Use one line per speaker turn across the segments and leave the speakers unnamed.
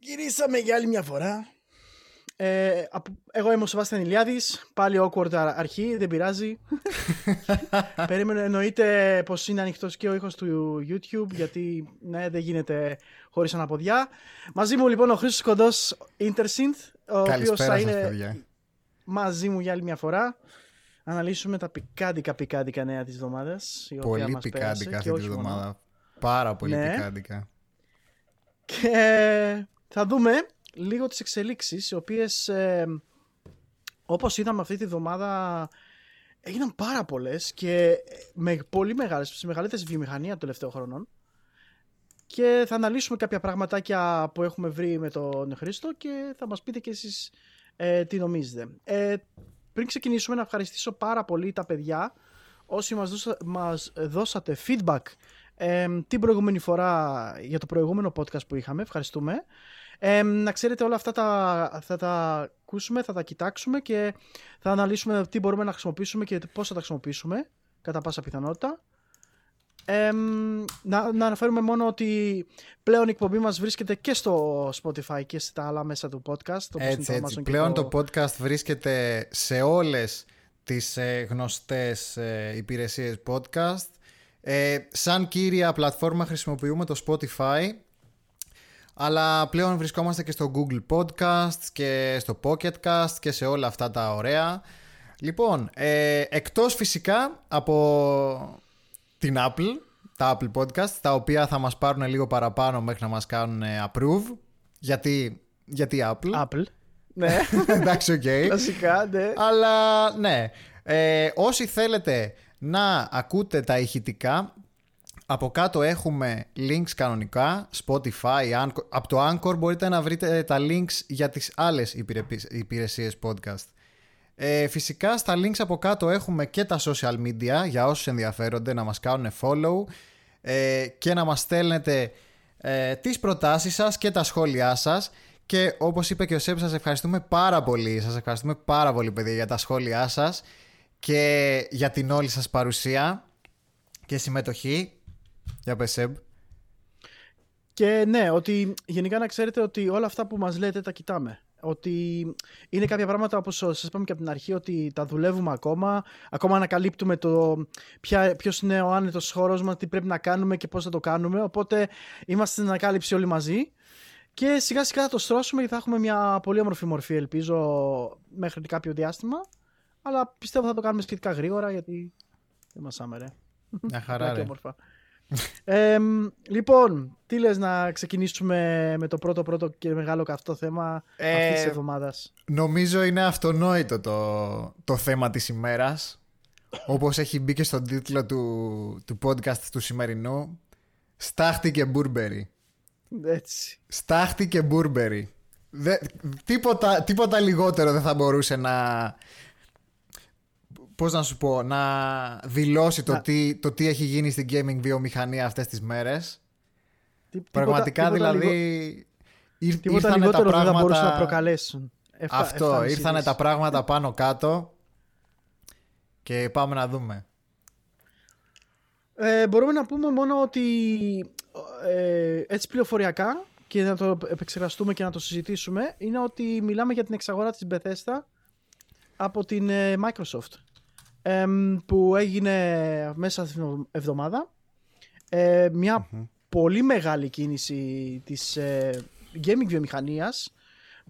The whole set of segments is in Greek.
Γυρίσαμε για άλλη μια φορά. Ε, εγώ είμαι ο Σεβάστιαν Ηλιάδης, πάλι awkward αρχή, δεν πειράζει. Περίμενε, εννοείται πως είναι ανοιχτός και ο ήχος του YouTube, γιατί ναι, δεν γίνεται χωρίς αναποδιά. Μαζί μου λοιπόν ο Χρήστος Κοντός Intersynth, ο οποίος θα είναι μαζί μου για άλλη μια φορά. Αναλύσουμε τα πικάντικα πικάντικα νέα της εβδομάδας.
Πολύ πικάντικα αυτή τη εβδομάδα. Πάρα πολύ ναι. πικάντικα.
Και θα δούμε λίγο τις εξελίξεις οι οποίες ε, όπως είδαμε αυτή τη βδομάδα έγιναν πάρα πολλές και με πολύ μεγάλες, στις μεγαλύτερες βιομηχανία των τελευταίων χρόνων και θα αναλύσουμε κάποια πραγματάκια που έχουμε βρει με τον Χρήστο και θα μας πείτε και εσείς ε, τι νομίζετε. Ε, πριν ξεκινήσουμε να ευχαριστήσω πάρα πολύ τα παιδιά όσοι μας, δώσα, μας δώσατε feedback ε, την προηγούμενη φορά για το προηγούμενο podcast που είχαμε. Ευχαριστούμε. Ε, να ξέρετε όλα αυτά τα, θα τα ακούσουμε, θα τα κοιτάξουμε και θα αναλύσουμε τι μπορούμε να χρησιμοποιήσουμε και πώς θα τα χρησιμοποιήσουμε κατά πάσα πιθανότητα. Ε, να, να αναφέρουμε μόνο ότι πλέον η εκπομπή μας βρίσκεται και στο Spotify και στα άλλα μέσα του podcast.
Έτσι, έτσι. Πλέον το... podcast βρίσκεται σε όλες τις ε, γνωστές ε, υπηρεσίες podcast. Ε, σαν κύρια πλατφόρμα χρησιμοποιούμε το Spotify αλλά πλέον βρισκόμαστε και στο Google Podcast και στο Pocket Cast και σε όλα αυτά τα ωραία. Λοιπόν, ε, εκτός φυσικά από την Apple, τα Apple Podcast, τα οποία θα μας πάρουν λίγο παραπάνω μέχρι να μας κάνουν approve. Γιατί, γιατί Apple.
Apple. Ναι.
Εντάξει, ok. Okay.
Κλασικά, ναι.
Αλλά ναι. Ε, όσοι θέλετε να ακούτε τα ηχητικά από κάτω έχουμε links κανονικά, Spotify, Anchor. από το Anchor μπορείτε να βρείτε τα links για τις άλλες υπηρεσίες podcast. Ε, φυσικά στα links από κάτω έχουμε και τα social media για όσους ενδιαφέρονται να μας κάνουν follow ε, και να μας στέλνετε ε, τις προτάσεις σας και τα σχόλιά σας και όπως είπε και ο Σέπ σας ευχαριστούμε πάρα πολύ, σας ευχαριστούμε πάρα πολύ παιδιά για τα σχόλιά σας και για την όλη σας παρουσία και συμμετοχή για πες Σεμ.
Και ναι, ότι γενικά να ξέρετε ότι όλα αυτά που μας λέτε τα κοιτάμε. Ότι είναι κάποια πράγματα όπως σας είπαμε και από την αρχή ότι τα δουλεύουμε ακόμα. Ακόμα ανακαλύπτουμε το ποια, ποιος είναι ο άνετος χώρος μας, τι πρέπει να κάνουμε και πώς θα το κάνουμε. Οπότε είμαστε στην ανακάλυψη όλοι μαζί. Και σιγά σιγά θα το στρώσουμε και θα έχουμε μια πολύ όμορφη μορφή ελπίζω μέχρι κάποιο διάστημα. Αλλά πιστεύω θα το κάνουμε σχετικά γρήγορα γιατί δεν μας άμερε.
Μια χαρά ρε
λοιπόν, τι λες να ξεκινήσουμε με το πρώτο πρώτο και μεγάλο καυτό θέμα ε, αυτής της εβδομάδας;
Νομίζω είναι αυτονόητο το, το θέμα της ημέρας. Όπως έχει μπει και στον τίτλο του, του podcast του σημερινού. Στάχτη και Μπούρμπερι.
Έτσι.
Στάχτη και Μπούρμπερι. τίποτα, τίποτα λιγότερο δεν θα μπορούσε να, πώς να σου πω, να δηλώσει το, τι, το τι έχει γίνει στην gaming βιομηχανία αυτές τις μέρες. Τι, Πραγματικά τίποτα, δηλαδή
λιγο... ήρθανε τα πράγματα... δεν θα μπορούσαν να προκαλέσουν.
Αυτό, ήρθανε τα πράγματα πάνω κάτω και πάμε να δούμε.
Ε, μπορούμε να πούμε μόνο ότι ε, έτσι πληροφοριακά και να το επεξεργαστούμε και να το συζητήσουμε είναι ότι μιλάμε για την εξαγορά της Bethesda από την ε, Microsoft που έγινε μέσα στην εβδομάδα. Ε, μια πολύ μεγάλη κίνηση της ε, gaming βιομηχανίας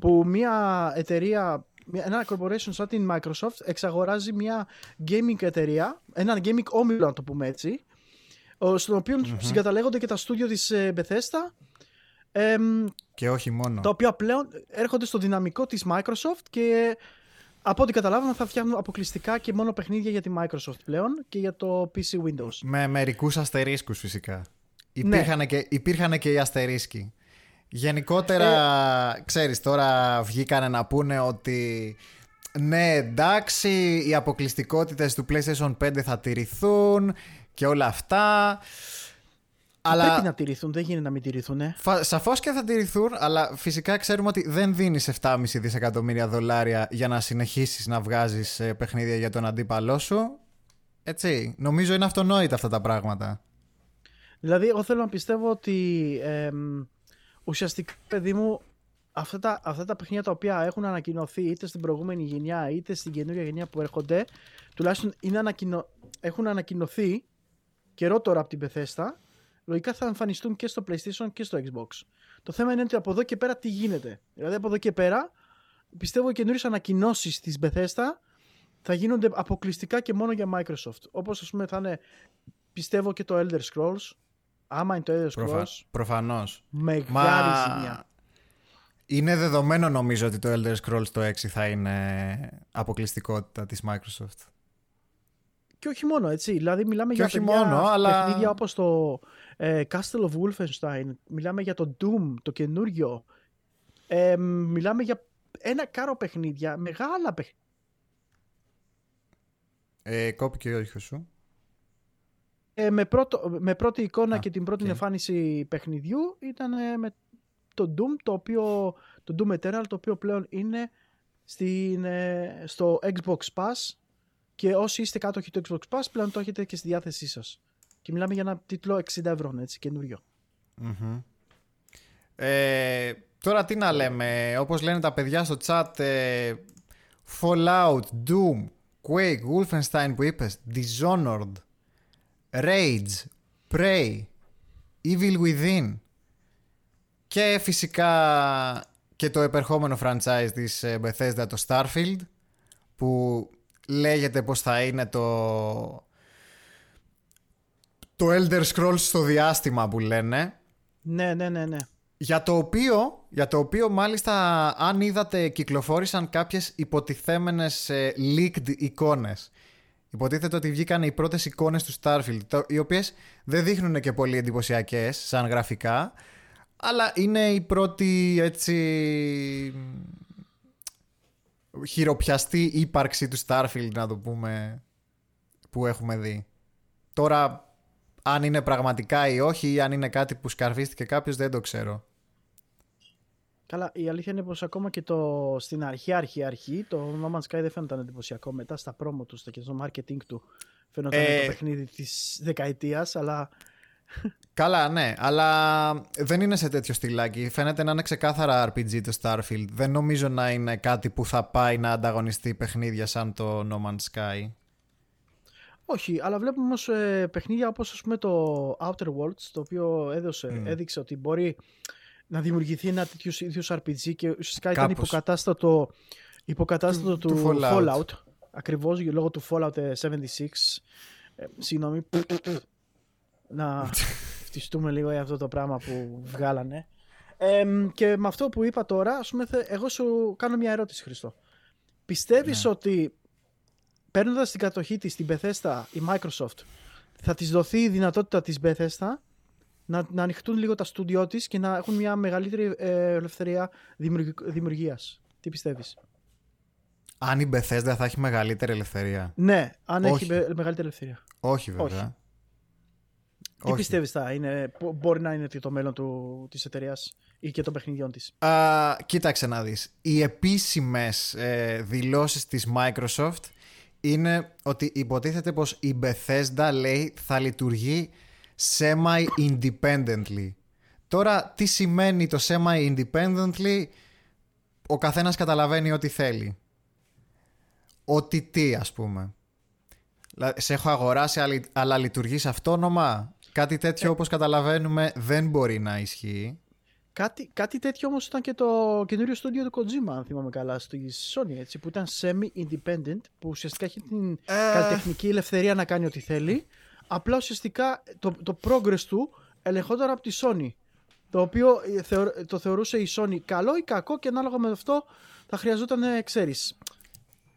που μια εταιρεία, ένα corporation σαν την Microsoft εξαγοράζει μια gaming εταιρεία, ένα gaming όμιλο να το πούμε έτσι, στον οποίο συγκαταλέγονται και τα στούντιο της ε, Bethesda
και όχι μόνο.
Τα οποία πλέον έρχονται στο δυναμικό της Microsoft και από ό,τι καταλάβαμε θα φτιάχνουν αποκλειστικά και μόνο παιχνίδια για τη Microsoft πλέον και για το PC Windows.
Με μερικούς αστερίσκους φυσικά. Υπήρχαν, ναι. και, υπήρχαν και οι αστερίσκοι. Γενικότερα, ε... ξέρεις, τώρα βγήκανε να πούνε ότι ναι, εντάξει, οι αποκλειστικότητες του PlayStation 5 θα τηρηθούν και όλα αυτά.
Αλλά... Πρέπει να τηρηθούν, δεν γίνεται να μην τηρηθούν. Ε.
Σαφώς και θα τηρηθούν, αλλά φυσικά ξέρουμε ότι δεν δίνεις 7,5 δισεκατομμύρια δολάρια για να συνεχίσεις να βγάζεις ε, παιχνίδια για τον αντίπαλό σου. Έτσι. Νομίζω είναι αυτονόητα αυτά τα πράγματα.
Δηλαδή, εγώ θέλω να πιστεύω ότι ε, ουσιαστικά, παιδί μου, αυτά τα, αυτά τα παιχνίδια τα οποία έχουν ανακοινωθεί είτε στην προηγούμενη γενιά είτε στην καινούργια γενιά που έρχονται, τουλάχιστον είναι ανακοινω... έχουν ανακοινωθεί καιρό τώρα από την Bethesda, λογικά θα εμφανιστούν και στο PlayStation και στο Xbox. Το θέμα είναι ότι από εδώ και πέρα τι γίνεται. Δηλαδή από εδώ και πέρα πιστεύω οι καινούριες ανακοινώσεις της Bethesda θα γίνονται αποκλειστικά και μόνο για Microsoft. Όπως ας πούμε θα είναι πιστεύω και το Elder Scrolls. Άμα είναι το Elder Scrolls. Προφα...
Προφανώς.
Μεγάλη Μα... ζημιά.
Είναι δεδομένο νομίζω ότι το Elder Scrolls το 6 θα είναι αποκλειστικότητα της Microsoft.
Και όχι μόνο, έτσι. Δηλαδή μιλάμε
και
για
όχι μόνο, αλλά...
παιχνίδια όπως το ε, Castle of Wolfenstein, μιλάμε για το Doom, το καινούριο. Ε, μιλάμε για ένα κάρο παιχνίδια, μεγάλα παιχνίδια.
Ε, κόπηκε ο ήχος σου.
Ε, με, πρώτο, με πρώτη εικόνα και την πρώτη εμφάνιση παιχνιδιού ήταν ε, με το Doom, το οποίο, το Doom Eternal, το οποίο πλέον είναι στην, ε, στο Xbox Pass και όσοι είστε κάτοχοι του Xbox Pass πλέον το έχετε και στη διάθεσή σας. Και μιλάμε για ένα τίτλο 60 ευρώ, έτσι, καινούριο.
Ε, τώρα τι να λέμε, όπως λένε τα παιδιά στο chat, ε, Fallout, Doom, Quake, Wolfenstein που είπες, Dishonored, Rage, Prey, Evil Within και φυσικά και το επερχόμενο franchise της ε, Bethesda το Starfield που λέγεται πως θα είναι το το Elder Scrolls στο διάστημα που λένε.
Ναι ναι ναι ναι.
Για το οποίο, για το οποίο μάλιστα αν είδατε κυκλοφόρησαν κάποιες υποτιθέμενες ε, leaked εικόνες. Υποτίθεται ότι βγήκαν οι πρώτες εικόνες του Starfield οι οποίες δεν δείχνουν και πολύ εντυπωσιακές σαν γραφικά αλλά είναι η πρώτη έτσι χειροπιαστή ύπαρξη του Starfield να το πούμε που έχουμε δει. Τώρα αν είναι πραγματικά ή όχι ή αν είναι κάτι που σκαρφίστηκε κάποιος δεν το ξέρω.
Καλά, η αλήθεια είναι πως ακόμα και το, στην αρχή, αρχή, αρχή, το No Man's Sky δεν φαίνονταν εντυπωσιακό. Μετά στα promo του και στο marketing του φαίνονταν ε... το παιχνίδι της δεκαετίας, αλλά
Καλά, ναι, αλλά δεν είναι σε τέτοιο στυλάκι. Φαίνεται να είναι ξεκάθαρα RPG το Starfield. Δεν νομίζω να είναι κάτι που θα πάει να ανταγωνιστεί παιχνίδια σαν το No Man's Sky.
Όχι, αλλά βλέπουμε όμως ε, παιχνίδια όπως ας πούμε το Outer Worlds, το οποίο έδωσε, έδειξε ότι μπορεί να δημιουργηθεί ένα τέτοιο ίδιος RPG και ουσιαστικά ήταν υποκατάστατο, υποκατάστατο του, του Fallout. Fallout. Ακριβώς λόγω του Fallout 76. Ε, συγγνώμη να φτιστούμε λίγο για αυτό το πράγμα που βγάλανε. και με αυτό που είπα τώρα, ας πούμε, εγώ σου κάνω μια ερώτηση, Χριστό. Πιστεύεις ναι. ότι παίρνοντας την κατοχή της στην Bethesda η Microsoft θα της δοθεί η δυνατότητα της Bethesda να, να ανοιχτούν λίγο τα στούντιό της και να έχουν μια μεγαλύτερη ε, ελευθερία δημιουργίας. Τι πιστεύεις;
Αν η Bethesda θα έχει μεγαλύτερη ελευθερία.
Ναι, αν έχει μεγαλύτερη ελευθερία.
Όχι βέβαια.
Τι πιστεύεις θα είναι, μπορεί να είναι το μέλλον του, της εταιρείας ή και των παιχνιδιών της;
Uh, κοίταξε να δεις. Οι επίσημες ε, δηλώσεις της Microsoft είναι ότι υποτίθεται πως η Bethesda λέει θα λειτουργεί semi-independently. Τώρα τι σημαίνει το semi-independently ο καθένας καταλαβαίνει ό,τι θέλει. Ότι τι ας πούμε. Σε έχω αγοράσει αλλά λειτουργείς αυτόνομα Κάτι τέτοιο ε, όπως καταλαβαίνουμε δεν μπορεί να ισχύει.
Κάτι, κάτι τέτοιο όμως ήταν και το καινούριο στούντιο του Kojima, αν θυμάμαι καλά, στη Sony, έτσι, που ήταν semi-independent, που ουσιαστικά έχει την ε... καλλιτεχνική ελευθερία να κάνει ό,τι θέλει. Απλά ουσιαστικά το, το progress του ελεγχόταν από τη Sony. Το οποίο ε, το θεωρούσε η Sony καλό ή κακό και ανάλογα με αυτό θα χρειαζόταν, ε, ξέρεις,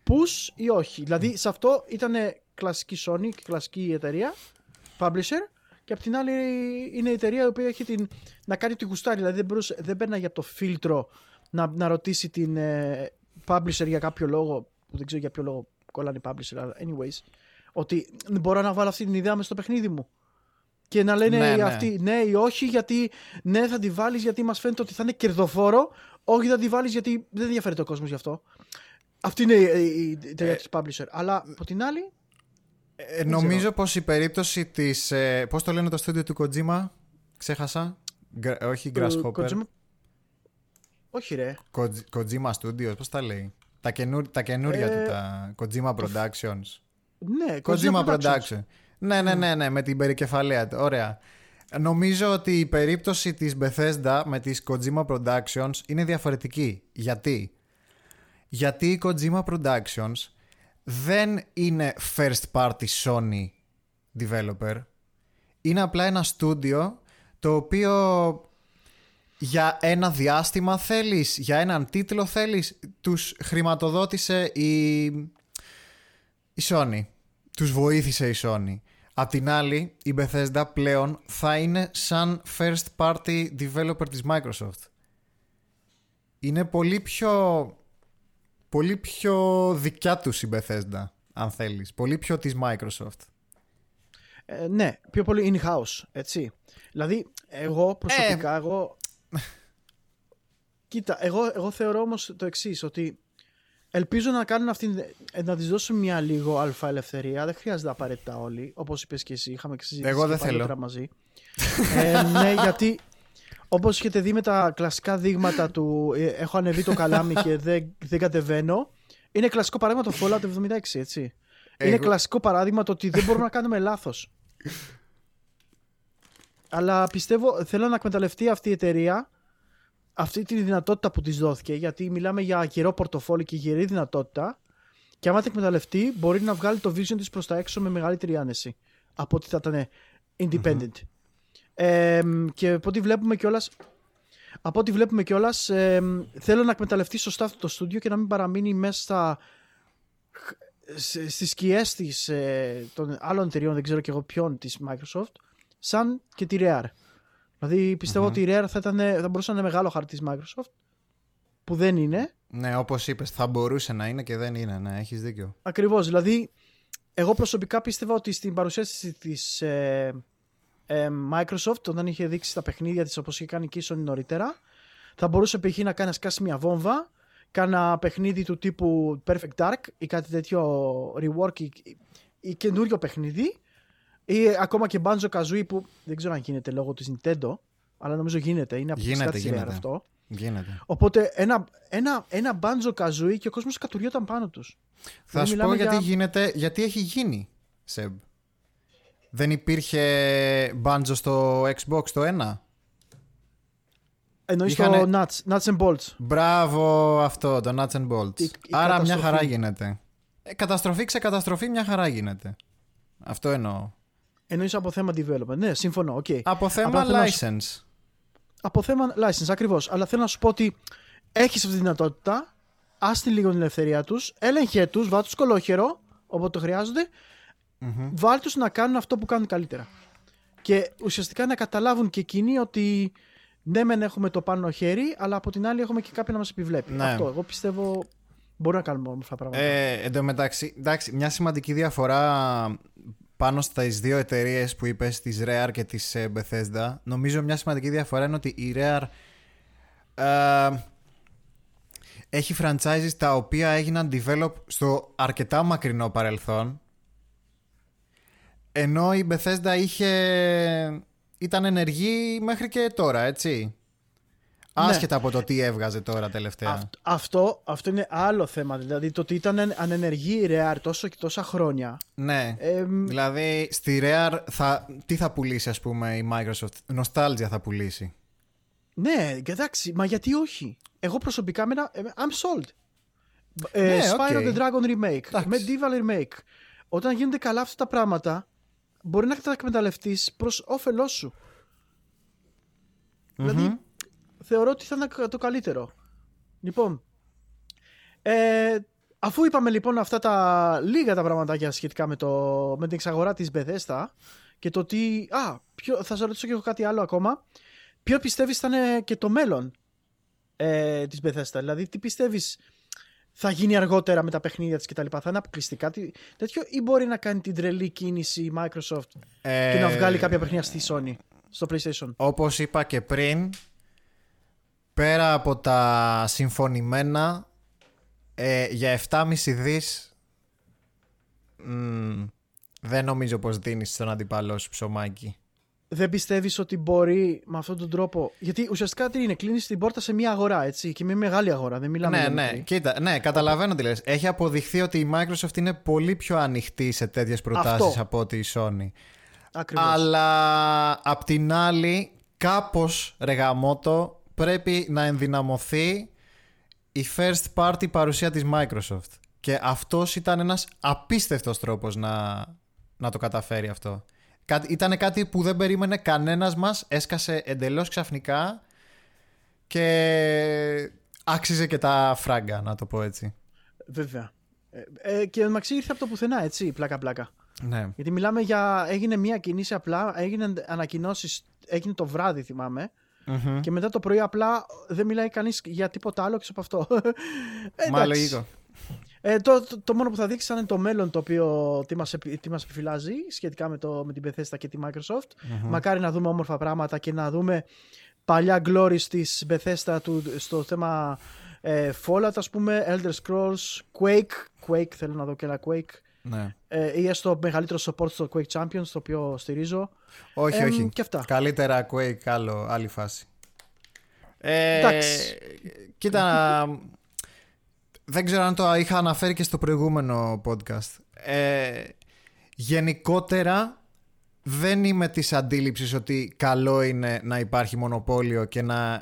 push ή όχι. Δηλαδή σε αυτό ήταν κλασική Sony και κλασική εταιρεία, publisher, και απ' την άλλη είναι η εταιρεία η οποία έχει την, να κάνει τη γουστάρι. Δηλαδή δεν, μπορούσε, δεν παίρνει από το φίλτρο να, να ρωτήσει την ε, publisher για κάποιο λόγο, που δεν ξέρω για ποιο λόγο κολλάνε οι publisher, αλλά anyways, ότι μπορώ να βάλω αυτή την ιδέα μέσα στο παιχνίδι μου. Και να λένε ναι, ναι. αυτοί ναι ή όχι, γιατί ναι θα τη βάλει γιατί μα φαίνεται ότι θα είναι κερδοφόρο, όχι θα τη βάλει γιατί δεν ενδιαφέρεται ο κόσμο γι' αυτό. Αυτή είναι η, εταιρεία ε, τη publisher. Αλλά από την άλλη,
ε, νομίζω πως η περίπτωση της. Ε, Πώς το λένε το στούντιο του Kojima, ξέχασα. όχι, Grasshopper.
Όχι ρε.
Koj- Kojima Studios, πώς τα λέει; Τα, καινού- τα καινούρια
Ε,
του, τα Kojima Productions.
Ναι,
Kojima
Productions.
Production. Ναι, ναι, ναι, ναι, με την περικεφαλαία του. Ωραία. Νομίζω ότι η περίπτωση της Bethesda με τις Kojima Productions είναι διαφορετική. Γιατί; Γιατί η Kojima Productions δεν είναι first party Sony developer. Είναι απλά ένα στούντιο το οποίο για ένα διάστημα θέλεις, για έναν τίτλο θέλεις, τους χρηματοδότησε η, η Sony. Τους βοήθησε η Sony. Απ' την άλλη, η Bethesda πλέον θα είναι σαν first party developer της Microsoft. Είναι πολύ πιο... Πολύ πιο δικιά τους η Bethesda, αν θέλεις. Πολύ πιο της Microsoft.
Ε, ναι, πιο πολύ in-house, έτσι. Δηλαδή, εγώ προσωπικά,
Ε.
εγώ... Κοίτα, εγώ, εγώ θεωρώ όμως το εξής ότι ελπίζω να κάνουν αυτήν, ε, να της δώσουν μια λίγο αλφα ελευθερία. Δεν χρειάζεται απαραίτητα όλοι, όπως είπες και εσύ, είχαμε και συζητήσει
Εγώ δεν
και παλιότερα
θέλω.
μαζί. ε, ναι, γιατί όπως έχετε δει με τα κλασικά δείγματα του ε, έχω ανεβεί το καλάμι και δεν, δεν κατεβαίνω, είναι κλασικό παράδειγμα το Fallout 76, έτσι. Είναι
Εγώ-
κλασικό παράδειγμα το ότι δεν μπορούμε να κάνουμε λάθος. Αλλά πιστεύω, θέλω να εκμεταλλευτεί αυτή η εταιρεία αυτή τη δυνατότητα που της δόθηκε, γιατί μιλάμε για γερό πορτοφόλι και γερή δυνατότητα και άμα την εκμεταλλευτεί μπορεί να βγάλει το vision της προς τα έξω με μεγαλύτερη άνεση από ότι θα ήταν independent. Ε, και από ό,τι βλέπουμε κιόλας από ό,τι βλέπουμε κιόλας ε, θέλω να εκμεταλλευτείς σωστά αυτό το στούντιο και να μην παραμείνει μέσα στα σε- στις σκιές της, ε, των άλλων εταιριών, δεν ξέρω και εγώ ποιον της Microsoft, σαν και τη Rare. Δηλαδή πιστεύω ότι η Rare θα, ήταν, θα μπορούσε να είναι μεγάλο χαρτί της Microsoft, που δεν είναι.
Ναι, όπως είπες, θα μπορούσε να είναι και δεν είναι. Ναι, έχεις δίκιο.
Ακριβώς, δηλαδή εγώ προσωπικά πίστευα ότι στην παρουσίαση της ε, ε, Microsoft, όταν είχε δείξει τα παιχνίδια της όπως είχε κάνει και η Sony νωρίτερα, θα μπορούσε π.χ. να κάνεις να σκάσει μια βόμβα, κάνα παιχνίδι του τύπου Perfect Dark ή κάτι τέτοιο rework ή, ή καινούριο παιχνίδι ή ακόμα και Banjo Kazooie που δεν ξέρω αν γίνεται λόγω της Nintendo αλλά νομίζω γίνεται, είναι αποκλειστικά
Γίνεται,
της Rare
γίνεται.
αυτό.
Γίνεται.
Οπότε ένα, ένα, ένα Banjo Kazooie και ο κόσμος κατουριόταν πάνω τους.
Θα
Δηλαδή,
σου πω
μιλάμε
γιατί
για-
γίνεται, γιατί έχει γίνει, Σεμ. Δεν υπήρχε Banjo στο Xbox το 1.
Εννοείς
Είχανε-
το Nuts, Nuts and Bolts.
Μπράβο αυτό, το Nuts and Bolts.
Η- η
Άρα μια
καταστροφή.
χαρά γίνεται. Ε, καταστροφή, ξεκαταστροφή, μια χαρά γίνεται. Αυτό εννοώ.
Εννοείς από θέμα development. Ναι, συμφωνώ. οκ.
Από θέμα
Απλά θέλω να σου-
license.
Από θέμα license, ακριβώς. Αλλά θέλω να σου πω ότι έχεις αυτή τη δυνατότητα, άστη λίγο την ελευθερία τους, έλεγχε τους, βάλ τους κολόχερο, όποτε το χρειάζονται, βάλ τους να κάνουν αυτό που κάνουν καλύτερα. Και ουσιαστικά να καταλάβουν και εκείνοι ότι ναι μεν έχουμε το πάνω χέρι, αλλά από την άλλη έχουμε και κάποιον να μας επιβλέπει.
Ναι.
Αυτό, εγώ πιστεύω μπορούμε να κάνουμε όμορφα πράγματα.
Ε, εν τω μεταξύ, εντάξει, μια σημαντική διαφορά πάνω στις δύο εταιρείες που είπες, της Rare και της ε, Bethesda, νομίζω μια σημαντική διαφορά είναι ότι η Rare ε, έχει franchises τα οποία έγιναν develop στο αρκετά μακρινό παρελθόν ενώ η Bethesda είχε ήταν ενεργή μέχρι και τώρα, έτσι.
Ναι.
Άσχετα από το τι έβγαζε τώρα τελευταία.
Αυτ- αυτό, αυτό είναι άλλο θέμα. Δηλαδή το ότι ήταν ανενεργή η Rare τόσο και τόσα χρόνια.
Ναι.
Ε, μ,
Δηλαδή στη Rare θα, τι θα πουλήσει ας πούμε η Microsoft; Nostalgia θα πουλήσει.
Ναι, εντάξει, μα γιατί όχι; Εγώ προσωπικά με ένα, ε, I'm sold. Ε,
Ναι,
Spyro
ok.
the Dragon remake,
Εντάξει.
MediEvil remake. Όταν γίνονται καλά αυτά τα πράγματα, μπορεί να τα εκμεταλλευτείς προς όφελός σου. Δηλαδή, θεωρώ ότι θα είναι το καλύτερο. Λοιπόν, ε, αφού είπαμε λοιπόν αυτά τα λίγα τα πραγματάκια σχετικά με, το, με την εξαγορά της Bethesda και το ότι, α, ποιο, θα σας ρωτήσω και εγώ κάτι άλλο ακόμα, ποιο πιστεύεις θα είναι και το μέλλον ε, της Bethesda, δηλαδή τι πιστεύεις θα γίνει αργότερα με τα παιχνίδια της κτλ. Θα είναι αποκλειστικά τι- τέτοιο ή μπορεί να κάνει την τρελή κίνηση η Microsoft
Ε,
και να βγάλει κάποια παιχνίδια στη Sony, στο PlayStation;
Όπως είπα και πριν, πέρα από τα συμφωνημένα, ε, για 7,5 δις μ, δεν νομίζω πως δίνεις στον αντιπαλό σου ψωμάκι.
Δεν πιστεύεις ότι μπορεί με αυτόν τον τρόπο. Γιατί ουσιαστικά τι είναι, κλείνεις την πόρτα σε μια αγορά, έτσι. Και μια μεγάλη αγορά. Δεν μιλάμε
Ναι,
για
ναι,
μικρή.
κοίτα, ναι, καταλαβαίνω τι λες. Έχει αποδειχθεί ότι η Microsoft είναι πολύ πιο ανοιχτή σε τέτοιες προτάσεις
Αυτό.
από ότι η Sony.
Ακριβώς.
Αλλά απ' την άλλη, κάπως ρεγαμότο πρέπει να ενδυναμωθεί η first party παρουσία της Microsoft. Και αυτός ήταν ένας απίστευτος τρόπος να, να το καταφέρει αυτό. Ήταν κάτι που δεν περίμενε κανένας μας, έσκασε εντελώς ξαφνικά και άξιζε και τα φράγκα, να το πω έτσι.
Βέβαια. Ε, ε, και μεταξύ ήρθε από το πουθενά, έτσι, πλάκα-πλάκα.
Ναι.
Γιατί μιλάμε για. Έγινε μια κινήση απλά, έγινε ανακοινώσεις, έγινε το βράδυ, θυμάμαι.
Μμμ.
Και μετά το πρωί απλά δεν μιλάει κανείς για τίποτα άλλο έξω από αυτό. Ε,
Μα
εντάξει.
λογικό.
Ε, το, το, το μόνο που θα δείξει θα είναι το μέλλον το οποίο τι μας, επι- τι μας επιφυλάζει σχετικά με, το, με την Bethesda και τη Microsoft. Μακάρι να δούμε όμορφα πράγματα και να δούμε παλιά glories της Bethesda του, στο θέμα ε, Fallout ας πούμε, Elder Scrolls, Quake, Quake θέλω να δω και ένα Quake
Ναι.
ε, ή έστω μεγαλύτερο support στο Quake Champions το οποίο στηρίζω.
Όχι,
Εμ,
όχι.
και αυτά.
Καλύτερα Quake, άλλο, άλλη φάση. Ε,
Εντάξει.
Κοίτα, δεν ξέρω αν το είχα αναφέρει και στο προηγούμενο podcast. Ε, γενικότερα δεν είμαι της αντίληψης ότι καλό είναι να υπάρχει μονοπόλιο και να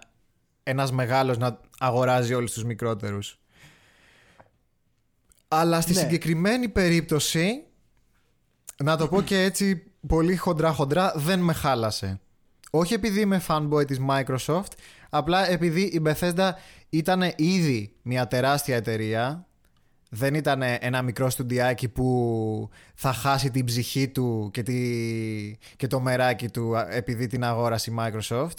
ένας μεγάλος να αγοράζει όλους τους μικρότερους. Αλλά στη
Ναι.
συγκεκριμένη περίπτωση, να το πω και έτσι πολύ χοντρά χοντρά, δεν με χάλασε. Όχι επειδή είμαι fanboy της Microsoft, απλά επειδή η Bethesda ήταν ήδη μια τεράστια εταιρεία, δεν ήταν ένα μικρό στουντιάκι που θα χάσει την ψυχή του και, τη... και το μεράκι του α, επειδή την αγόρασε η Microsoft.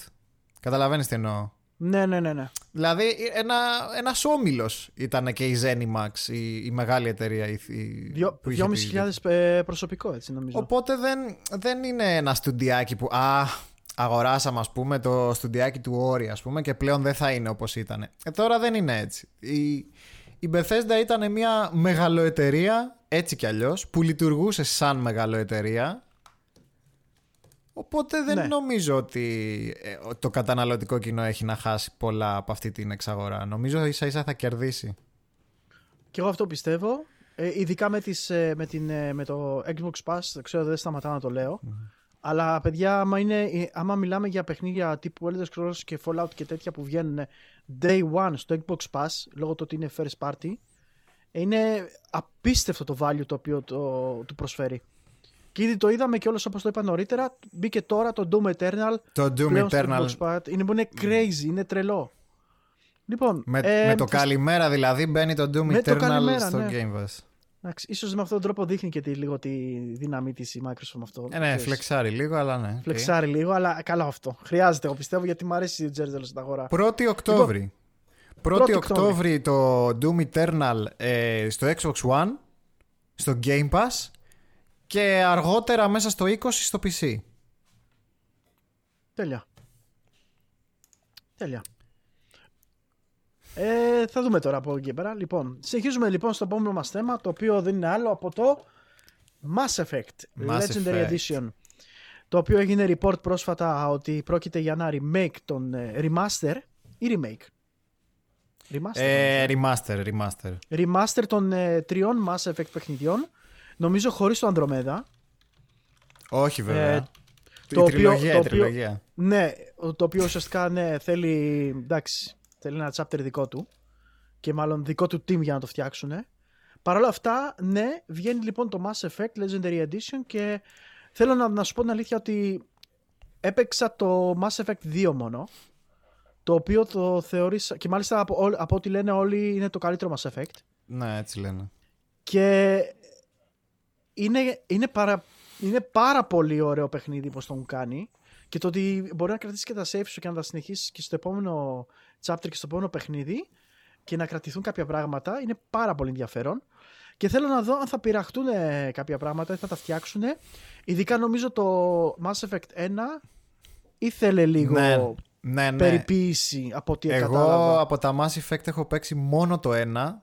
Καταλαβαίνεις τι εννοώ;
Ναι, ναι, ναι. ναι.
Δηλαδή ένα, ένας όμιλος ήταν και η Zenimax, η, η μεγάλη εταιρεία. Η, η,
Δυο-
που είχε
2.500 ε, προσωπικό έτσι νομίζω.
Οπότε δεν, δεν είναι ένα στουντιάκι που α, αγοράσαμε ας πούμε το στουντιάκι του Όρη ας πούμε και πλέον δεν θα είναι όπως ήταν. Ε, τώρα δεν είναι έτσι. Η, η Bethesda ήταν μια μεγαλοεταιρεία έτσι κι αλλιώς που λειτουργούσε σαν μεγαλοεταιρεία Οπότε δεν
Ναι.
νομίζω ότι ε, το καταναλωτικό κοινό έχει να χάσει πολλά από αυτή την εξαγορά. Νομίζω ίσα ίσα θα κερδίσει.
Και εγώ αυτό πιστεύω. Ε, ειδικά με, τις, ε, με, την, ε, με το Xbox Pass, δεν ξέρω, δεν σταματάω να το λέω. Αλλά παιδιά, άμα, είναι, ε, άμα μιλάμε για παιχνίδια τύπου Elder Scrolls και Fallout και τέτοια που βγαίνουν day one στο Xbox Pass, λόγω του ότι είναι first party, είναι απίστευτο το value το οποίο το, του προσφέρει. Και ήδη το είδαμε και όλος όπως το είπα νωρίτερα, μπήκε τώρα το Doom Eternal
Το Doom
πλέον στο
Eternal
Xbox Pass. Είναι, είναι crazy, είναι τρελό. Λοιπόν,
με,
ε,
με το
θα-
καλημέρα δηλαδή μπαίνει το Doom
Με το
Eternal
καλημέρα,
στο
ναι.
Game Pass.
Εντάξει, ίσως με αυτόν τον τρόπο δείχνει και τη, λίγο τη δύναμή της η Microsoft με αυτό.
Ε, ναι,
Ξέρεις.
φλεξάρει λίγο, αλλά ναι. οκ.
Φλεξάρει λίγο, αλλά καλό αυτό. Χρειάζεται, εγώ πιστεύω, γιατί μου αρέσει το τζέρτζελο στην αγορά.
1η Οκτώβρη. 1η
πρώτη
Οκτώβρη το Doom Eternal ε, στο Xbox One, στο Game Pass και αργότερα μέσα στο 20 στο PC.
Τέλεια. Τέλεια. Ε, θα δούμε τώρα από εκεί και πέρα. Λοιπόν, συνεχίζουμε λοιπόν στο επόμενο μας θέμα, το οποίο δεν είναι άλλο από το Mass Effect
Mass
Legendary
Effect.
Edition. Το οποίο έγινε report πρόσφατα ότι πρόκειται για ένα remake των ε, remaster ή remake; Remaster.
Ε, remaster, remaster.
remaster των ε, τριών Mass Effect παιχνιδιών. Νομίζω χωρίς το Andromeda.
Όχι βέβαια.
Ε,
η
το οποίο-
τριλογία,
το
η
οποίο-
τριλογία.
Ναι, το οποίο ουσιαστικά ναι, θέλει, εντάξει, θέλει ένα chapter δικό του και μάλλον δικό του team για να το φτιάξουν. Παρ' όλα αυτά, ναι, βγαίνει λοιπόν το Mass Effect Legendary Edition και θέλω να, να σου πω την αλήθεια ότι έπαιξα το Mass Effect 2 μόνο το οποίο το θεωρήσα και μάλιστα από, ό- από ό,τι λένε όλοι είναι το καλύτερο Mass Effect
Ναι, έτσι λένε.
και είναι, είναι, πάρα, είναι πάρα πολύ ωραίο παιχνίδι πως τον κάνει και το ότι μπορεί να κρατήσεις και τα save σου και να τα συνεχίσεις και στο επόμενο chapter και στο επόμενο παιχνίδι και να κρατηθούν κάποια πράγματα είναι πάρα πολύ ενδιαφέρον και θέλω να δω αν θα πειραχτούν ε, κάποια πράγματα ή θα τα φτιάξουν ειδικά νομίζω το Mass Effect 1 ήθελε λίγο
Ναι, ναι, ναι.
περιποίηση από ό,τι
Εγώ
κατάλαβα.
από τα Mass Effect έχω παίξει μόνο το ένα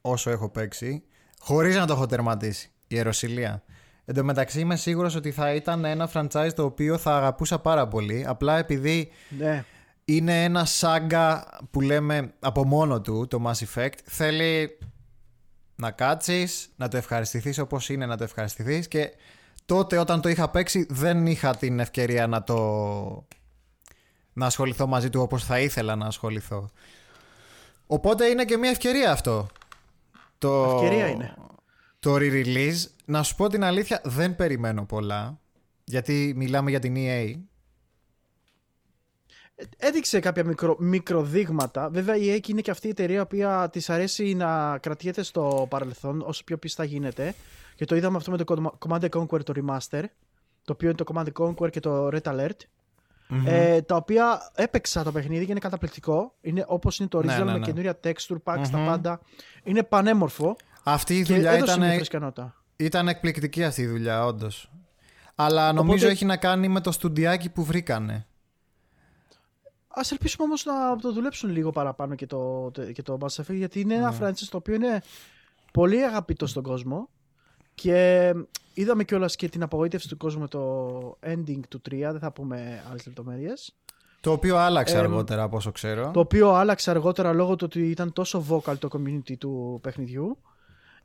όσο έχω παίξει χωρίς να το έχω τερματίσει η Ιεροσιλία Εν τω μεταξύ είμαι σίγουρος ότι θα ήταν ένα franchise το οποίο θα αγαπούσα πάρα πολύ. Απλά επειδή
Ναι.
Είναι ένα σάγκα που λέμε από μόνο του το Mass Effect. Θέλει να κάτσεις, να το ευχαριστηθείς όπως είναι να το ευχαριστηθείς και τότε όταν το είχα παίξει δεν είχα την ευκαιρία να το να ασχοληθώ μαζί του όπως θα ήθελα να ασχοληθώ. Οπότε είναι και μια ευκαιρία αυτό. Το...
Ευκαιρία είναι.
Το re-release, να σου πω την αλήθεια, δεν περιμένω πολλά. Γιατί μιλάμε για την E EA.
Έδειξε κάποια μικρο, μικροδείγματα. Βέβαια η EA είναι και αυτή η εταιρεία που της αρέσει να κρατιέται στο παρελθόν όσο πιο πιστά γίνεται. Και το είδαμε αυτό με το Command Conquer το Remaster. Το οποίο είναι το Command Conquer και το Red Alert. Ε, τα οποία έπαιξα το παιχνίδι και είναι καταπληκτικό. Είναι όπως είναι το original
Ναι, ναι,
με
ναι.
καινούρια texture packs, τα πάντα. Είναι πανέμορφο.
Αυτή η
Και
δουλειά
έδωσε
ήταν,
μια φρεσκανότητα.
ήταν εκπληκτική αυτή η δουλειά, όντως. Αλλά νομίζω
Οπότε-
έχει να κάνει με το στουντιάκι που βρήκανε.
Α ελπίσουμε όμως να το δουλέψουν λίγο παραπάνω και το, και το Mass Effect γιατί είναι
Ναι.
ένα franchise το οποίο είναι πολύ αγαπητό στον κόσμο. Και είδαμε κιόλας και την απογοήτευση του κόσμου με το ending του 3. Δεν θα πούμε άλλες λεπτομέρειες.
Το οποίο άλλαξε
Εμ,
αργότερα, από όσο ξέρω.
Το οποίο άλλαξε αργότερα λόγω του ότι ήταν τόσο vocal το community του παιχνιδιού.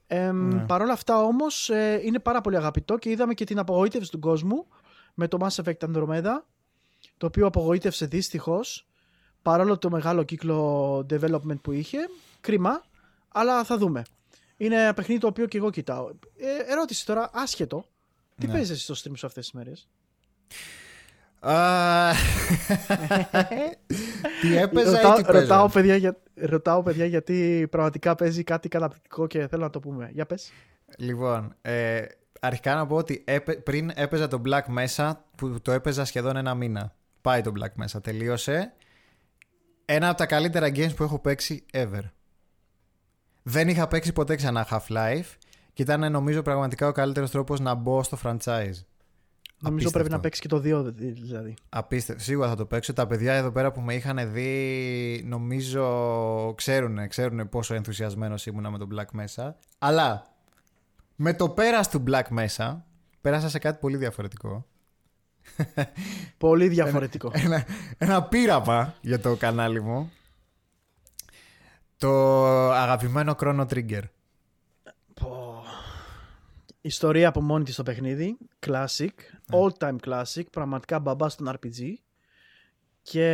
Ε,
Ναι.
Παρ' όλα αυτά όμως ε, είναι πάρα πολύ αγαπητό και είδαμε και την απογοήτευση του κόσμου με το Mass Effect Andromeda το οποίο απογοήτευσε δυστυχώς παρόλο το μεγάλο κύκλο development που είχε. Κρίμα, αλλά θα δούμε. Είναι ένα παιχνίδι το οποίο και εγώ κοιτάω. Ε, ερώτηση τώρα, άσχετο. Τι
Ναι.
παίζεις εσύ στο stream σου αυτές τις μέρες;
Α, Τι έπαιζα ή
ρωτάω,
τι παίζω;
ρωτάω, παιδιά, για, ρωτάω παιδιά γιατί πραγματικά παίζει κάτι καταπληκτικό και θέλω να το πούμε. Για πες.
Λοιπόν, ε, αρχικά να πω ότι έπαι- πριν έπαιζα το Black Mesa που το έπαιζα σχεδόν ένα μήνα. Πάει το Black Mesa, τελείωσε. Ένα από τα καλύτερα games που έχω παίξει ever. Δεν είχα παίξει ποτέ ξανά Half-Life και ήταν νομίζω πραγματικά ο καλύτερος τρόπος να μπω στο franchise.
Νομίζω
Απίστευτο.
πρέπει να παίξει και το 2 δηλαδή.
Απίστευτο. Σίγουρα θα το παίξω. Τα παιδιά εδώ πέρα που με είχαν δει, νομίζω ξέρουν, ξέρουν πόσο ενθουσιασμένος ήμουνα με τον Black Mesa. Αλλά με το πέρας του Black Mesa πέρασα σε κάτι πολύ διαφορετικό.
Πολύ διαφορετικό.
Ένα, ένα πείραμα για το κανάλι μου. Το αγαπημένο Chrono Trigger.
Πω. Ιστορία από μόνη της στο παιχνίδι. Classic.
Ναι.
All time classic. Πραγματικά μπαμπά στον RPG. Και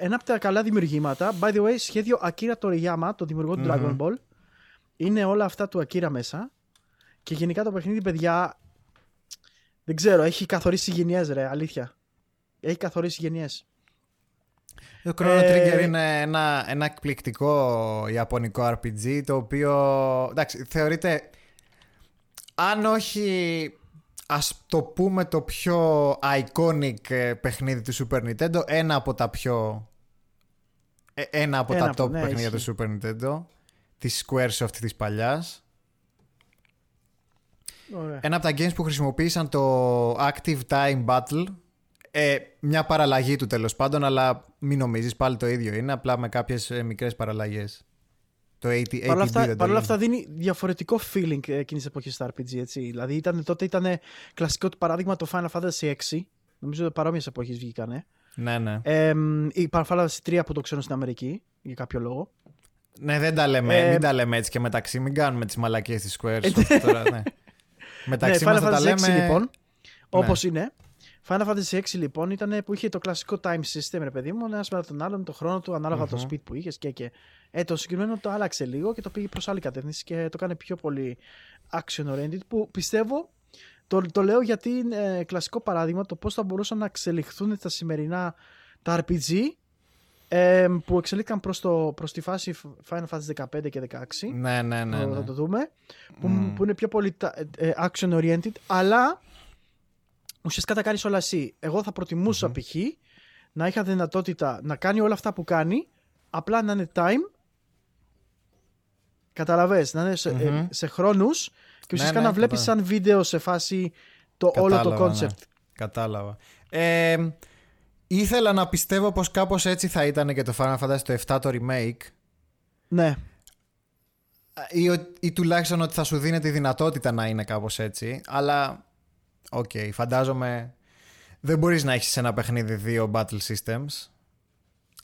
ένα από τα καλά δημιουργήματα. By the way, σχέδιο Akira Toriyama, το δημιουργό του
Μμμ.
Dragon Ball. Είναι όλα αυτά του Akira μέσα. Και γενικά το παιχνίδι, παιδιά, δεν ξέρω, έχει καθορίσει γενιές ρε, αλήθεια. Έχει καθορίσει γενιές.
Το Chrono
Ε,
Trigger είναι ένα, ένα εκπληκτικό ιαπωνικό RPG το οποίο εντάξει, θεωρείται αν όχι ας το πούμε το πιο iconic ε, παιχνίδι του Super Nintendo ένα από τα πιο ε, ένα από
Ένα
τα
από-
top
ναι,
παιχνίδια του
ισχύει.
Super Nintendo της Squaresoft της παλιάς
Ωραία.
ένα από τα games που χρησιμοποίησαν το Active Time Battle. Ε, μια παραλλαγή του τέλος πάντων, αλλά μην νομίζεις πάλι το ίδιο είναι, απλά με κάποιες ε, μικρές παραλλαγές. Το 80, 80
Παρ' όλα αυτά,
δεν το
παρ' όλα
λένε.
αυτά δίνει διαφορετικό feeling εκείνης τη εποχής στα RPG. Έτσι. Δηλαδή ήταν, τότε ήταν κλασικό του παράδειγμα το Final Fantasy 6. Νομίζω ότι παρόμοιες εποχές βγήκανε.
Ναι, ναι.
Ε, η Final Fantasy 3 που το ξέρω στην Αμερική για κάποιο λόγο.
ναι, δεν τα λέμε,
ε,
μην τα λέμε έτσι και μεταξύ, μην κάνουμε τις μαλακίες της Square.
Ε,
τώρα, ναι. Μεταξύ
ναι,
μας
Final
θα τα
Fantasy 6
λέμε... Ναι.
λοιπόν, όπως είναι. Final Fantasy 6 λοιπόν ήταν που είχε το κλασικό time system, ρε παιδί μου, ένας μετά τον άλλον, το χρόνο του, ανάλογα το speed που είχες και, και. Ε, το συγκεκριμένο το άλλαξε λίγο και το πήγε προς άλλη κατεύθυνση και το κάνει πιο πολύ action oriented. Που πιστεύω, το, το λέω γιατί είναι ε, κλασικό παράδειγμα το πώς θα μπορούσαν να εξελιχθούν τα σημερινά τα RPG ε, που εξελίχθηκαν προς, το, προς τη φάση Final Fantasy 15 και 16
Ναι, ναι, ναι.
θα-
ναι.
θα το δούμε. Που,
Μμμ.
που είναι πιο πολύ τα- ε, action oriented, αλλά ουσιαστικά τα κάνεις όλα εσύ. Εγώ θα προτιμουσα π.χ. να είχα δυνατότητα να κάνει όλα αυτά που κάνει, απλά να είναι time. Καταλαβες, να είναι σε, ε,
Μμμ.
σε χρόνους και ουσιαστικά
ναι,
να βλέπεις
κατάλαβα.
σαν βίντεο σε φάση το όλο το
Κατάλαβα,
concept.
ναι. Κατάλαβα. Ε, ήθελα να πιστεύω πως κάπως έτσι θα ήταν και το Final Fantasy το 7 το remake
Ναι.
ή, ο- ή τουλάχιστον ότι θα σου δίνει τη δυνατότητα να είναι κάπως έτσι αλλά ok, okay, φαντάζομαι δεν μπορείς να έχεις ένα παιχνίδι δύο battle systems.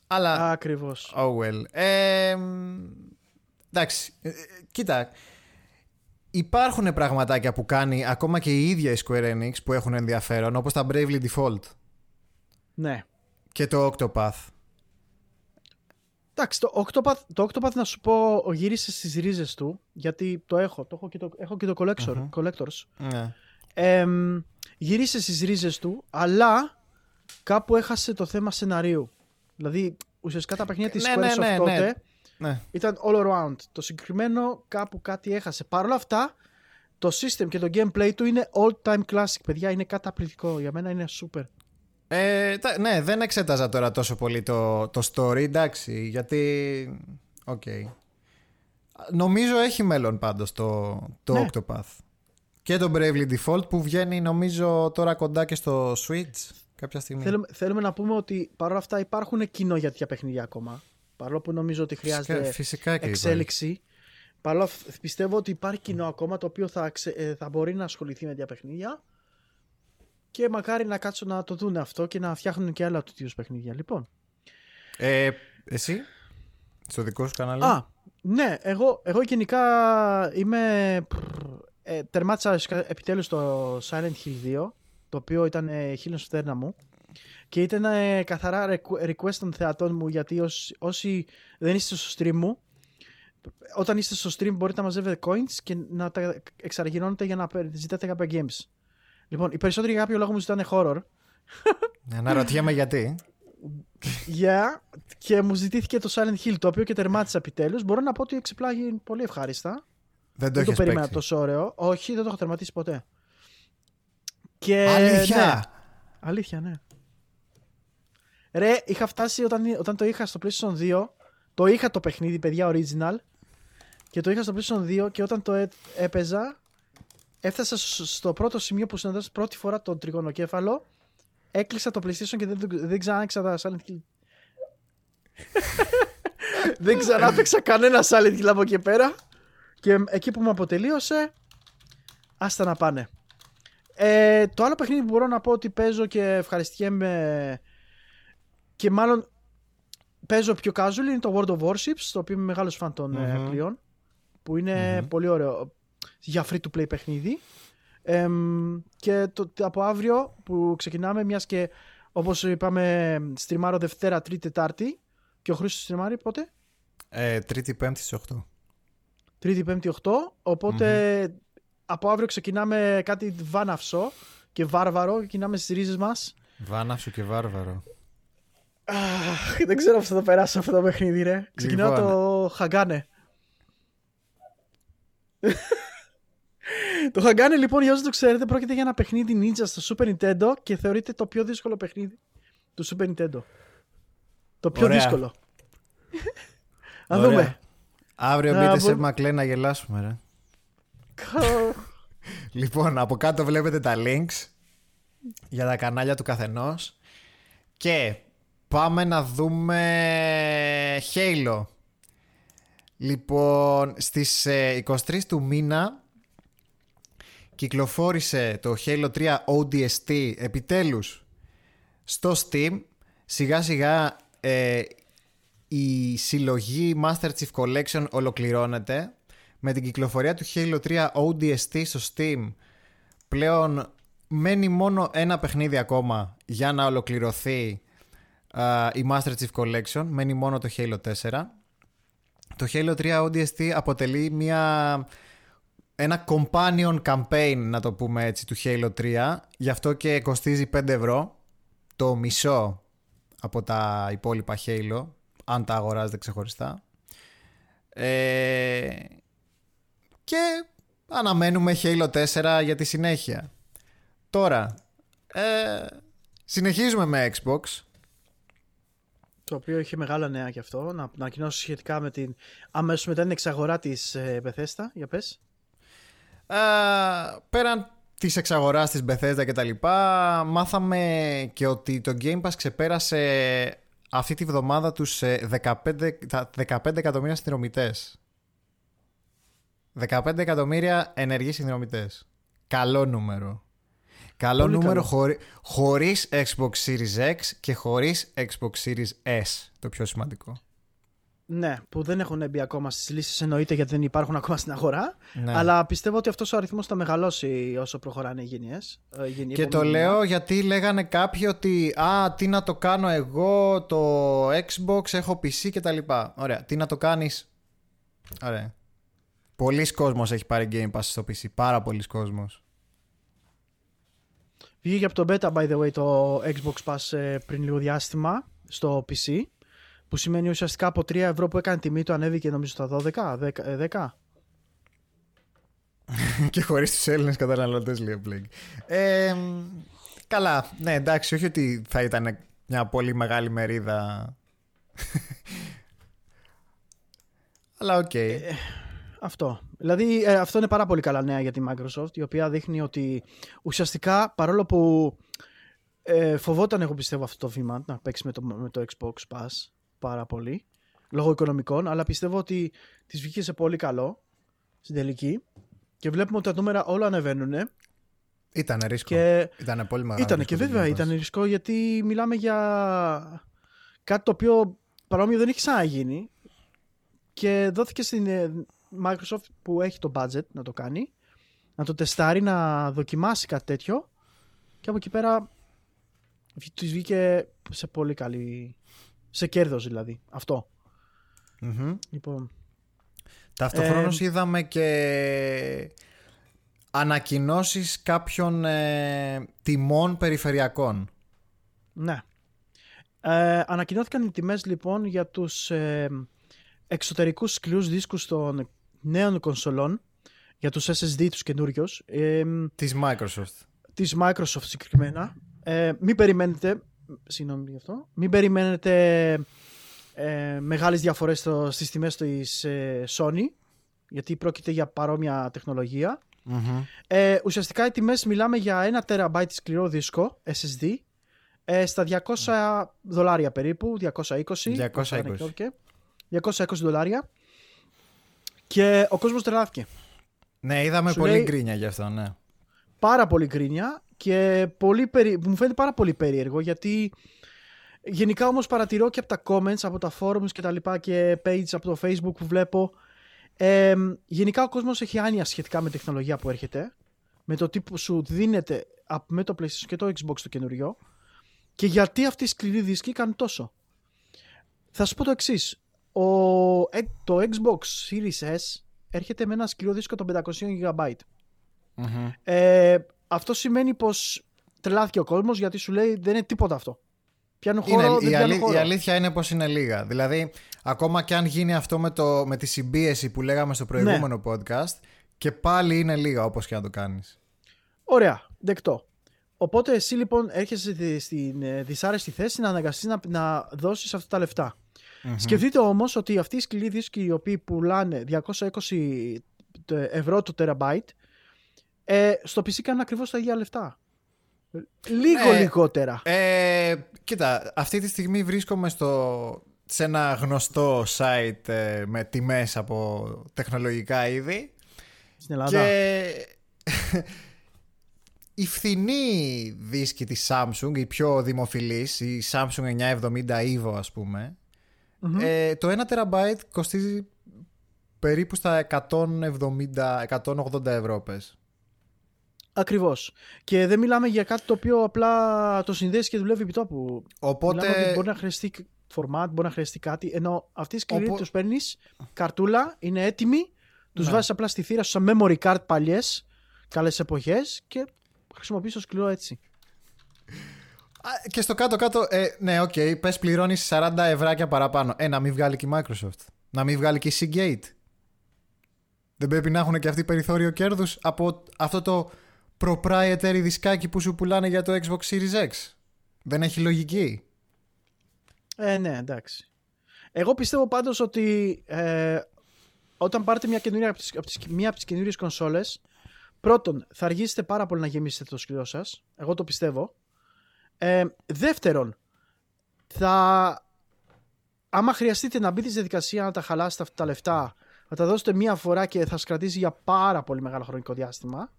Αλλά...
Ακριβώς.
Oh well. Ε, εντάξει, ε, κοίτα, υπάρχουν πραγματάκια που κάνει ακόμα και η ίδια η Square Enix που έχουν ενδιαφέρον, όπως τα Bravely Default.
Ναι.
Και το Octopath.
Εντάξει, το Octopath, το Octopath να σου πω γύρισε στις ρίζες του, γιατί το έχω, το έχω και το, έχω και το collector, Collectors.
Ναι.
Ε, γύρισε στις ρίζες του, αλλά κάπου έχασε το θέμα σεναρίου. Δηλαδή, ουσιαστικά τα παιχνίδια της
Ναι,
Squaresoft
ναι, ναι,
τότε
ναι. Ναι.
ήταν all around. Το συγκεκριμένο κάπου κάτι έχασε. Παρ' όλα αυτά, το system και το gameplay του είναι all time classic, παιδιά. Είναι καταπληκτικό. Για μένα είναι super.
Ε, τα- ναι, δεν εξέταζα τώρα τόσο πολύ το, το story, εντάξει, γιατί... Οκ. Νομίζω έχει μέλλον πάντως το, το
Ναι.
Octopath. Και το Bravely Default που βγαίνει νομίζω τώρα κοντά και στο Switch κάποια στιγμή.
Θέλουμε, θέλουμε να πούμε ότι παρ' όλα αυτά υπάρχουν κοινό για τέτοια παιχνίδια ακόμα. Παρόλο που νομίζω ότι χρειάζεται
Φυσικά, φυσικά και
εξέλιξη. Παρ' όλα αυτά πιστεύω ότι υπάρχει κοινό ακόμα το οποίο θα, ξε- ε, θα μπορεί να ασχοληθεί με τέτοια παιχνίδια. Και μακάρι να κάτσουν να το δουν αυτό και να φτιάχνουν και άλλα του τύπου παιχνίδια. Λοιπόν.
Ε, εσύ, στο δικό σου κανάλι;
Α, ναι, εγώ, εγώ γενικά είμαι. Ε, τερμάτισα ουσιαστικά επιτέλους το Silent Hill 2, το οποίο ήταν ε, χείλος φτέρνα μου. Και ήταν ε, καθαρά requ- request των θεατών μου, γιατί όσοι, όσοι δεν είστε στο stream μου, όταν είστε στο stream μπορείτε να μαζεύετε coins και να τα εξαργυρώνετε για να πε- ζητάτε κάποια games. Λοιπόν, οι περισσότεροι για κάποιο λόγο μου ζητάνε horror.
Αναρωτιέμαι γιατί.
Yeah, και μου ζητήθηκε το Silent Hill, το οποίο και τερμάτισα επιτέλους. Μπορώ να πω ότι εξεπλάγει πολύ ευχάριστα.
Δεν το
δεν το
έχεις
περίμενα
παίξει.
τόσο ωραίο. Όχι, δεν το έχω τερματίσει ποτέ. Και,
Αλήθεια.
ναι. Αλήθεια, ναι. Ρε, είχα φτάσει όταν, όταν το είχα στο PlayStation 2. Το είχα το παιχνίδι, παιδιά, original. Και το είχα στο PlayStation 2 και όταν το έ- έπαιζα, έφτασα σ- στο πρώτο σημείο που συναντάς πρώτη φορά τον τριγωνοκέφαλο. Έκλεισα το PlayStation και δεν, δεν ξανά άνοιξα τα Silent Hill. δεν ξανά παίξα κανένα Silent Hill από εκεί πέρα. Και εκεί που μου αποτελείωσε, άστα να πάνε. Ε, το άλλο παιχνίδι που μπορώ να πω ότι παίζω και ευχαριστιέμαι και μάλλον παίζω πιο casual είναι το World of Warships, το οποίο είμαι μεγάλος φαν των ε,
Μμμ.
πλοίων, που είναι πολύ ωραίο για free to play παιχνίδι. Εμ, και το, από αύριο που ξεκινάμε, μιας και όπως είπαμε, στριμάρω Δευτέρα, Τρίτη, Τετάρτη και ο Χρήστος στριμάρει πότε;
Ε, τρίτη, πέμπτη στις 8.
Τρίτη, Πέμπτη, 8. οποτε από αύριο ξεκινάμε κάτι βάναυσο και βάρβαρο. Ξεκινάμε στις ρίζες μας.
Βάναυσο και βάρβαρο.
Δεν ξέρω πώς θα το περάσω αυτό το παιχνίδι, ρε. Ξεκινάω
Λοιπόν.
το Χαγκάνε. Το Χαγκάνε, λοιπόν, για όσου το ξέρετε, πρόκειται για ένα παιχνίδι ninja στο Super Nintendo και θεωρείται το πιο δύσκολο παιχνίδι του Super Nintendo. Το πιο
Ωραία.
δύσκολο. Να
Ωραία.
δούμε.
Αύριο
Να,
μπείτε σε
μπο-
Μακλέ να γελάσουμε, ρε. Λοιπόν, από κάτω βλέπετε τα links για τα κανάλια του καθενός και πάμε να δούμε Halo. Λοιπόν, στις ε, 23 του μήνα κυκλοφόρησε το Halo 3 ODST επιτέλους στο Steam. Σιγά σιγά ε, η συλλογή Master Chief Collection ολοκληρώνεται. Με την κυκλοφορία του Halo 3 ODST στο Steam πλέον μένει μόνο ένα παιχνίδι ακόμα για να ολοκληρωθεί α, η Master Chief Collection. Μένει μόνο το Halo 4 το Halo 3 ODST αποτελεί μια ένα companion campaign να το πούμε έτσι του Halo 3 γι' αυτό και κοστίζει 5 ευρώ το μισό από τα υπόλοιπα Halo αν τα αγοράζετε ξεχωριστά ε, και αναμένουμε Halo 4 για τη συνέχεια τώρα ε, συνεχίζουμε με Xbox
Το οποίο είχε μεγάλα νέα και αυτό. Να, να ανακοινώσω σχετικά με την αμέσως μετά την εξαγορά της ε, Bethesda. Για πες.
Ε, πέραν της εξαγοράς της Bethesda και τα λοιπά μάθαμε και ότι το Game Pass ξεπέρασε αυτή τη βδομάδα τους ε, 15, τα 15 εκατομμύρια συνδρομητές 15 εκατομμύρια ενεργοί συνδρομητές καλό νούμερο Καλό
Πολύ
νούμερο
καλό.
χωρί, χωρίς Xbox Series X και χωρίς Xbox Series S. Το πιο σημαντικό.
Ναι, που δεν έχουν μπει ακόμα στις λύσεις, εννοείται γιατί δεν υπάρχουν ακόμα στην αγορά.
Ναι.
Αλλά πιστεύω ότι αυτός ο αριθμός θα μεγαλώσει όσο προχωράνε οι γενιέ.
Και το λέω γιατί λέγανε κάποιοι ότι Α, τι να το κάνω εγώ, το Xbox, έχω PC και τα λοιπά. Ωραία, τι να το κάνεις; Ωραία Πολλοί κόσμος έχει πάρει Game Pass στο PC, πάρα πολλοί κόσμος
Βγήκε από το beta, by the way, το Xbox Pass ε, πριν λίγο διάστημα στο PC. Που σημαίνει ουσιαστικά από 3 ευρώ που έκανε τιμή του ανέβηκε νομίζω στα 12, 10. ε, 10.
και χωρίς τους Έλληνες καταναλωτές λέει ο Blake. Ε, καλά, ναι εντάξει, όχι ότι θα ήταν μια πολύ μεγάλη μερίδα Αλλά οκ.
Αυτό. Δηλαδή ε, αυτό είναι πάρα πολύ καλά νέα για τη Microsoft η οποία δείχνει ότι ουσιαστικά παρόλο που ε, φοβόταν εγώ πιστεύω αυτό το βήμα να παίξει με το, με το Xbox Pass πάρα πολύ λόγω οικονομικών αλλά πιστεύω ότι της βγήκε σε πολύ καλό στην τελική και βλέπουμε ότι τα νούμερα όλα ανεβαίνουν
Ήταν ρίσκο.
και
Ήταν πολύ μεγάλο.
ήταν και
ρίσκο το
βέβαια
Game Pass.
ήταν ρισκό γιατί μιλάμε για κάτι το οποίο παρόμοιο δεν έχει ξαναγίνει και δόθηκε στην ε, Microsoft που έχει το budget να το κάνει να το τεστάρει, να δοκιμάσει κάτι τέτοιο και από εκεί πέρα της βγήκε σε πολύ καλή σε κέρδος δηλαδή. Αυτό.
Μμμ.
λοιπόν,
Ταυτόχρονος είδαμε και ανακοινώσεις κάποιων ε, τιμών περιφερειακών.
ναι. Ε, ανακοινώθηκαν οι τιμές λοιπόν για τους ε, εξωτερικούς σκληρούς δίσκους των νέων κονσολών για τους SSD τους καινούριους. Ε,
Της Microsoft.
της Microsoft συγκεκριμένα. Ε, μην περιμένετε συγγνώμη γι' αυτό μην περιμένετε ε, μεγάλες διαφορές στο, στις τιμές της ε, Sony γιατί πρόκειται για παρόμοια τεχνολογία
Μμμ.
ε, ουσιαστικά οι τιμές μιλάμε για ένα τεραμπάιτ σκληρό δίσκο SSD ε, στα 200 δολάρια περίπου 220 όπως
220.
ανακοινώθηκε. 220 δολάρια και ο κόσμος τρελάθηκε
Ναι, είδαμε
Σου
πολύ
λέει-
γκρίνια γι' αυτό, ναι.
Πάρα πολύ γκρίνια και πολύ περί... μου φαίνεται πάρα πολύ περίεργο γιατί γενικά όμως παρατηρώ και από τα comments, από τα forums και τα λοιπά και pages από το facebook που βλέπω ε, γενικά ο κόσμος έχει άνοια σχετικά με τεχνολογία που έρχεται με το τι που σου δίνεται απ- με το PlayStation και το Xbox το καινούριο και γιατί αυτοί οι σκληροί δίσκοι κάνουν τόσο. Θα σου πω το εξής. Το Xbox Series S έρχεται με ένα σκληρό δίσκο των 500 GB.
Μμμ.
Ε, αυτό σημαίνει πως τρελάθηκε ο κόσμος γιατί σου λέει δεν είναι τίποτα αυτό. Πιάνουν χώρο,
Είναι,
δεν
η,
πιάνουν
αλή-
χώρο.
η αλήθεια είναι πως είναι λίγα. Δηλαδή, ακόμα και αν γίνει αυτό με, το, με τη συμπίεση που λέγαμε στο προηγούμενο podcast, και πάλι είναι λίγα όπως και να το κάνεις.
Ωραία, δεκτό. Οπότε εσύ λοιπόν έρχεσαι στη- στην ε, δυσάρεστη θέση να αναγκαστείς να, να δώσεις αυτά τα λεφτα Σκεφτείτε όμως ότι αυτοί οι σκληροί δίσκοι οι οποίοι πουλάνε 220 ευρώ το terabyte ε, στο PC κάνουν ακριβώς τα ίδια λεφτά. Λίγο
Ναι.
λιγότερα.
Ε, κοίτα, αυτή τη στιγμή βρίσκομαι στο, σε ένα γνωστό site ε, με τιμές από τεχνολογικά είδη
Στην Ελλάδα.
και η φθηνή δίσκη της Samsung, η πιο δημοφιλής, η Samsung 970 Evo ας πούμε,
Μμμ.
ε, το 1 TB κοστίζει περίπου στα 170-180 ευρώ πες.
Ακριβώς. Και δεν μιλάμε για κάτι το οποίο απλά το συνδέσει και δουλεύει επί τόπου. Μιλάμε ότι
Οπότε
μπορεί να χρειαστεί format, μπορεί να χρειαστεί κάτι. Ενώ αυτοί οι σκληροί
Οπό-
τους παίρνεις καρτούλα, είναι έτοιμοι, τους
Ναι.
βάζεις απλά στη θύρα σου σαν memory card παλιές, καλές εποχές και χρησιμοποιείς το σκληρό έτσι.
Α, Και στο κάτω-κάτω, ε, ναι, ok, okay, πες πληρώνεις 40 ευράκια παραπάνω. Ε, να μην βγάλει και η Microsoft. Να μην βγάλει και η Seagate. Δεν πρέπει να έχουν και αυτοί περιθώριο κέρδους από αυτό το proprietary δισκάκι που σου πουλάνε για το Xbox Series X. Δεν έχει λογική.
Ε, ναι, εντάξει. Εγώ πιστεύω πάντως ότι ε, όταν πάρετε μια, καινούρια, από τις, από τις, μία από τις καινούριες κονσόλες, πρώτον, θα αργήσετε πάρα πολύ να γεμίσετε το σκληρό σας. Εγώ το πιστεύω. Ε, δεύτερον, θα... Άμα χρειαστείτε να μπείτε στη διαδικασία να τα χαλάσετε αυτά τα λεφτά, θα τα δώσετε μία φορά και θα σας κρατήσει για πάρα πολύ μεγάλο χρονικό διάστημα.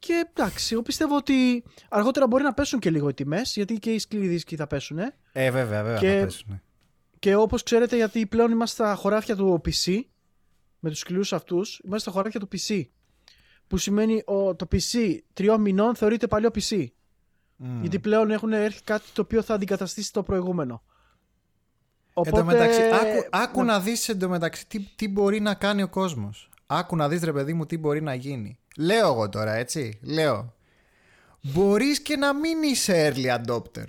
Και εντάξει, εγώ πιστεύω ότι αργότερα μπορεί να πέσουν και λίγο οι τιμές, γιατί και οι σκληροί δίσκοι θα πέσουν.
Ε, βέβαια, βέβαια.
Και-
θα πέσουν.
Και όπως ξέρετε, γιατί πλέον είμαστε στα χωράφια του PC, με τους σκληρούς αυτούς, είμαστε στα χωράφια του PC. Που σημαίνει ο, το PC τριών μηνών θεωρείται παλιό PC.
Μμ.
Γιατί πλέον έχουν έρθει κάτι το οποίο θα αντικαταστήσει το προηγούμενο.
Εν τω μεταξύ, άκου, άκου
Ναι.
να δεις εντωμεταξύ τι, τι μπορεί να κάνει ο κόσμος. Άκου να δεις ρε παιδί μου τι μπορεί να γίνει. Λέω εγώ τώρα έτσι, λέω. Μπορείς και να μην είσαι early adopter.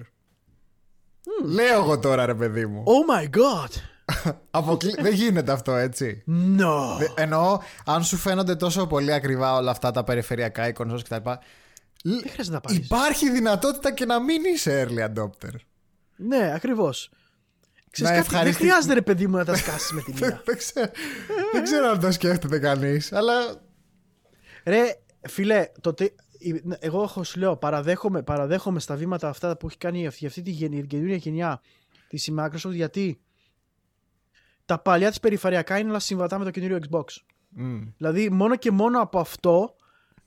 Λέω εγώ τώρα ρε παιδί μου.
Oh my god!
Αποκλει... Δεν γίνεται αυτό έτσι.
No!
Δε- Εννοώ, αν σου φαίνονται τόσο πολύ ακριβά όλα αυτά τα περιφερειακά, οι consoles κτλ.
Δεν χρειάζεται να πάρεις.
Υπάρχει δυνατότητα και να μην είσαι early adopter.
Ναι, ακριβώς. Ξέρεις
Να
κάτι, δεν
ευχαριστεί-
χρειάζεται ρε παιδί μου να τα σκάσεις με τη μία.
δεν, ξέρω, δεν ξέρω αν το σκέφτεται κανείς, αλλά
Ρε, φίλε, το τε- η- εγώ έχω σου λέω, παραδέχομαι, παραδέχομαι στα βήματα αυτά που έχει κάνει αυτή, αυτή τη γενι- καινούργια γενιά της η Microsoft γιατί τα παλιά της περιφερειακά είναι όλα συμβατά με το καινούριο Xbox.
μμ,
Δηλαδή, μόνο και μόνο από αυτό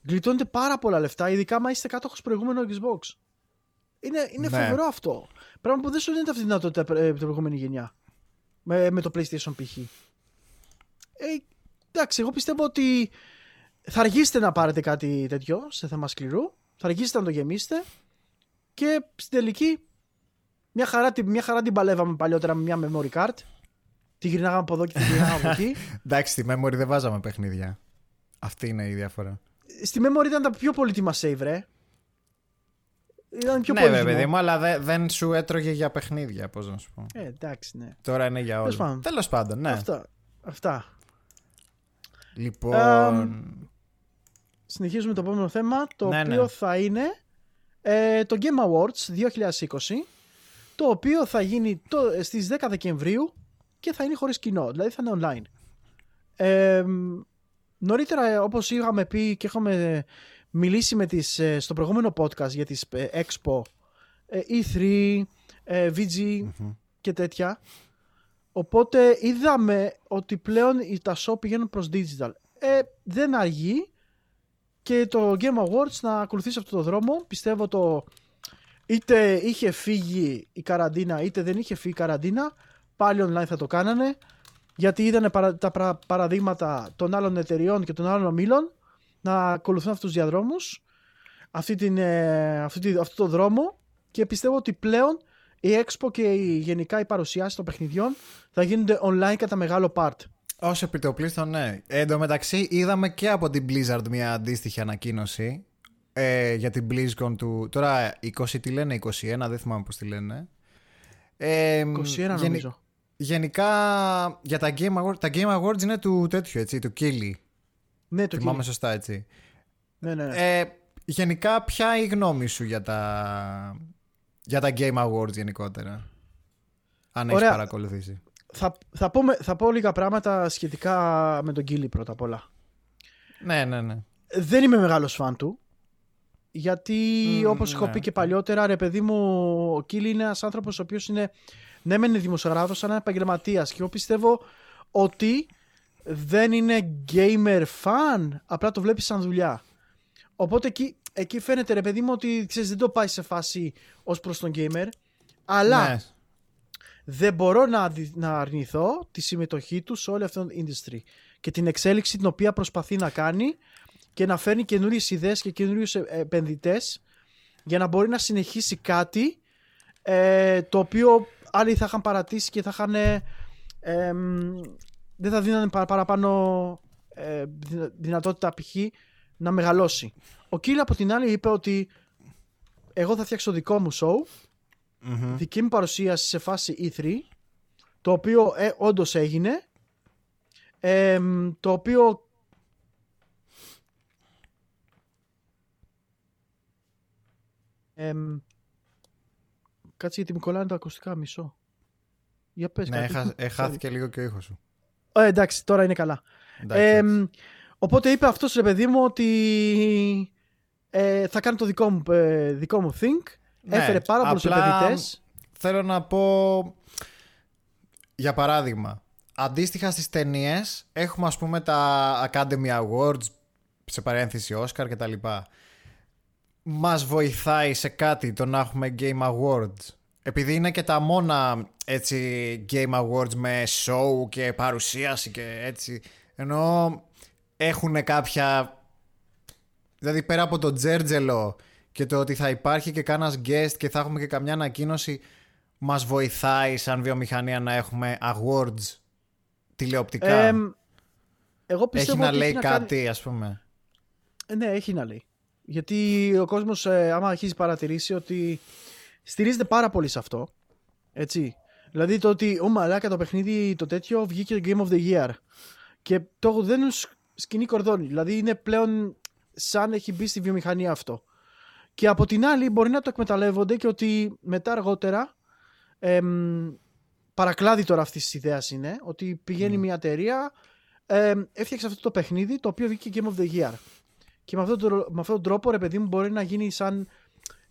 γλιτώνετε πάρα πολλά λεφτά, ειδικά άμα είστε κάτοχος προηγούμενο Xbox. Είναι, είναι
Ναι.
φοβερό αυτό. Πράγμα που δεν σου δίνεται αυτή τη δυνατότητα ε, την προηγούμενη γενιά. Με, με το PlayStation π.χ. Ε, εντάξει, εγώ πιστεύω ότι θα αργήσετε να πάρετε κάτι τέτοιο σε θέμα σκληρού. Θα αργήσετε να το γεμίσετε. Και στην τελική, μια χαρά, τη- μια χαρά την παλεύαμε παλιότερα με μια memory card. Τη γυρνάγαμε από εδώ και τη γυρνάγαμε από εκεί.
Εντάξει, στη memory δεν βάζαμε παιχνίδια. Αυτή είναι η διαφορά.
Στη memory ήταν τα πιο πολύτιμα save, ρε. Ήταν πιο
ναι,
πολύτιμο.
βέβαια, παιδί μου, αλλά δε- δεν σου έτρωγε για παιχνίδια, πώς να σου πω.
Ε, εντάξει, ναι.
Τώρα είναι για
Τέλος
όλα.
πάντων.
Τέλος πάντων, ναι.
Αυτά. Αυτά.
Λοιπόν.
Συνεχίζουμε το επόμενο θέμα, το
Ναι,
οποίο
ναι.
θα είναι ε, το Game Awards 2020, το οποίο θα γίνει το, στις 10 Δεκεμβρίου και θα είναι χωρίς κοινό, δηλαδή θα είναι online. Ε, νωρίτερα, ε, όπως είχαμε πει και είχαμε μιλήσει με τις, ε, στο προηγούμενο podcast για τις ε, Expo, ε, E3, ε, VG και τέτοια, οπότε είδαμε ότι πλέον οι- τα show πηγαίνουν προς digital. Ε, δεν αργεί και το Game Awards να ακολουθήσει αυτό το δρόμο. Πιστεύω το είτε είχε φύγει η καραντίνα είτε δεν είχε φύγει η καραντίνα πάλι online θα το κάνανε γιατί είδανε παρα- τα πρα- παραδείγματα των άλλων εταιριών και των άλλων ομίλων να ακολουθούν αυτούς τους διαδρόμους αυτή την, ε, αυτή τη- αυτό το δρόμο και πιστεύω ότι πλέον η Expo και η, γενικά οι παρουσιάσεις των παιχνιδιών θα γίνονται online κατά μεγάλο part.
Ω επιτοπλίστων, ναι. Ε, εν τω μεταξύ, είδαμε και από την Blizzard μια αντίστοιχη ανακοίνωση ε, για την BlizzCon του. Τώρα 20 τι λένε, 21, δεν θυμάμαι πώς τη λένε. Ε,
21
γενι-
νομίζω.
Γενικά για τα Game Awards, τα Game Awards είναι του τέτοιου, έτσι, του Kili.
Ναι, το
Θυμάμαι
κύριο.
σωστά, έτσι.
Ναι, ναι, ναι.
Ε, γενικά, ποια η γνώμη σου για τα, για τα Game Awards γενικότερα. Αν έχεις
Ωραία.
παρακολουθήσει;
θα, θα, πω, με- θα πω λίγα πράγματα σχετικά με τον Κίλι πρώτα απ' όλα.
Ναι, ναι, ναι.
Δεν είμαι μεγάλος φαν του. Γιατί
Μμ,
όπως έχω
ναι.
πει και παλιότερα, ρε παιδί μου, ο Κίλι είναι ένας άνθρωπος ο οποίος είναι, ναι μεν είναι δημοσιογράφος, αλλά είναι επαγγελματίας. Και εγώ πιστεύω ότι δεν είναι gamer fan, απλά το βλέπεις σαν δουλειά. Οπότε εκεί, εκεί φαίνεται ρε παιδί μου ότι ξέρεις, δεν το πάει σε φάση ως προς τον gamer, αλλά
Ναι.
δεν μπορώ να, αδι- να αρνηθώ τη συμμετοχή του σε όλη αυτή την industry και την εξέλιξη την οποία προσπαθεί να κάνει και να φέρνει καινούριες ιδέες και καινούριους επενδυτές για να μπορεί να συνεχίσει κάτι ε, το οποίο άλλοι θα είχαν παρατήσει και θα είχαν ε, εμ, δεν θα δίνανε παρα- παραπάνω ε, δυνα- δυνατότητα π.χ. να μεγαλώσει. Ο Κίλ από την άλλη είπε ότι εγώ θα φτιάξω δικό μου show
Μμμ.
δική μου παρουσίαση σε φάση E3 το οποίο ε, όντως έγινε Εμ, το οποίο Εμ, κάτσε γιατί μου κολλάνε τα ακουστικά μισό για πες
Ναι,
κάτι.
έχα- ε, χάθηκε λίγο και ο ήχος σου.
Ε, εντάξει τώρα είναι καλά
Εντάξει,
Εμ,
εντάξει.
οπότε είπε αυτός ρε παιδί μου ότι ε, θα κάνει το δικό μου, ε, δικό μου think
Ναι,
έφερε πάρα πολλούς
απλά
επενδυτές
Θέλω να πω, για παράδειγμα, αντίστοιχα στις ταινίες έχουμε ας πούμε τα Academy Awards, σε παρένθεση Oscar κτλ. μας βοηθάει σε κάτι το να έχουμε Game Awards. Επειδή είναι και τα μόνα έτσι Game Awards με show και παρουσίαση και έτσι. Ενώ έχουν κάποια... Δηλαδή πέρα από το τζέρτζελο και το ότι θα υπάρχει και κάνα guest και θα έχουμε και καμιά ανακοίνωση μας βοηθάει σαν βιομηχανία να έχουμε awards τηλεοπτικά.
εγώ πιστεύω
έχει να
ότι
λέει
έχει
κάτι
κάνει...
ας πούμε.
Ε, ναι, έχει να λέει. Γιατί ο κόσμος, ε, άμα έχει παρατηρήσει ότι στηρίζεται πάρα πολύ σε αυτό. Έτσι. Δηλαδή το ότι, ο μαλάκα το παιχνίδι το τέτοιο βγήκε Game of the Year. Και το δεν σκηνή κορδόνι. Δηλαδή είναι πλέον σαν έχει μπει στη βιομηχανία αυτό. Και από την άλλη μπορεί να το εκμεταλλεύονται και ότι μετά αργότερα εμ, παρακλάδι τώρα αυτής της ιδέας είναι ότι πηγαίνει μια εταιρεία εμ, έφτιαξε αυτό το παιχνίδι το οποίο βγήκε Game of the Year. Και με αυτόν τον, με αυτόν τον τρόπο ρε παιδί μου μπορεί να γίνει σαν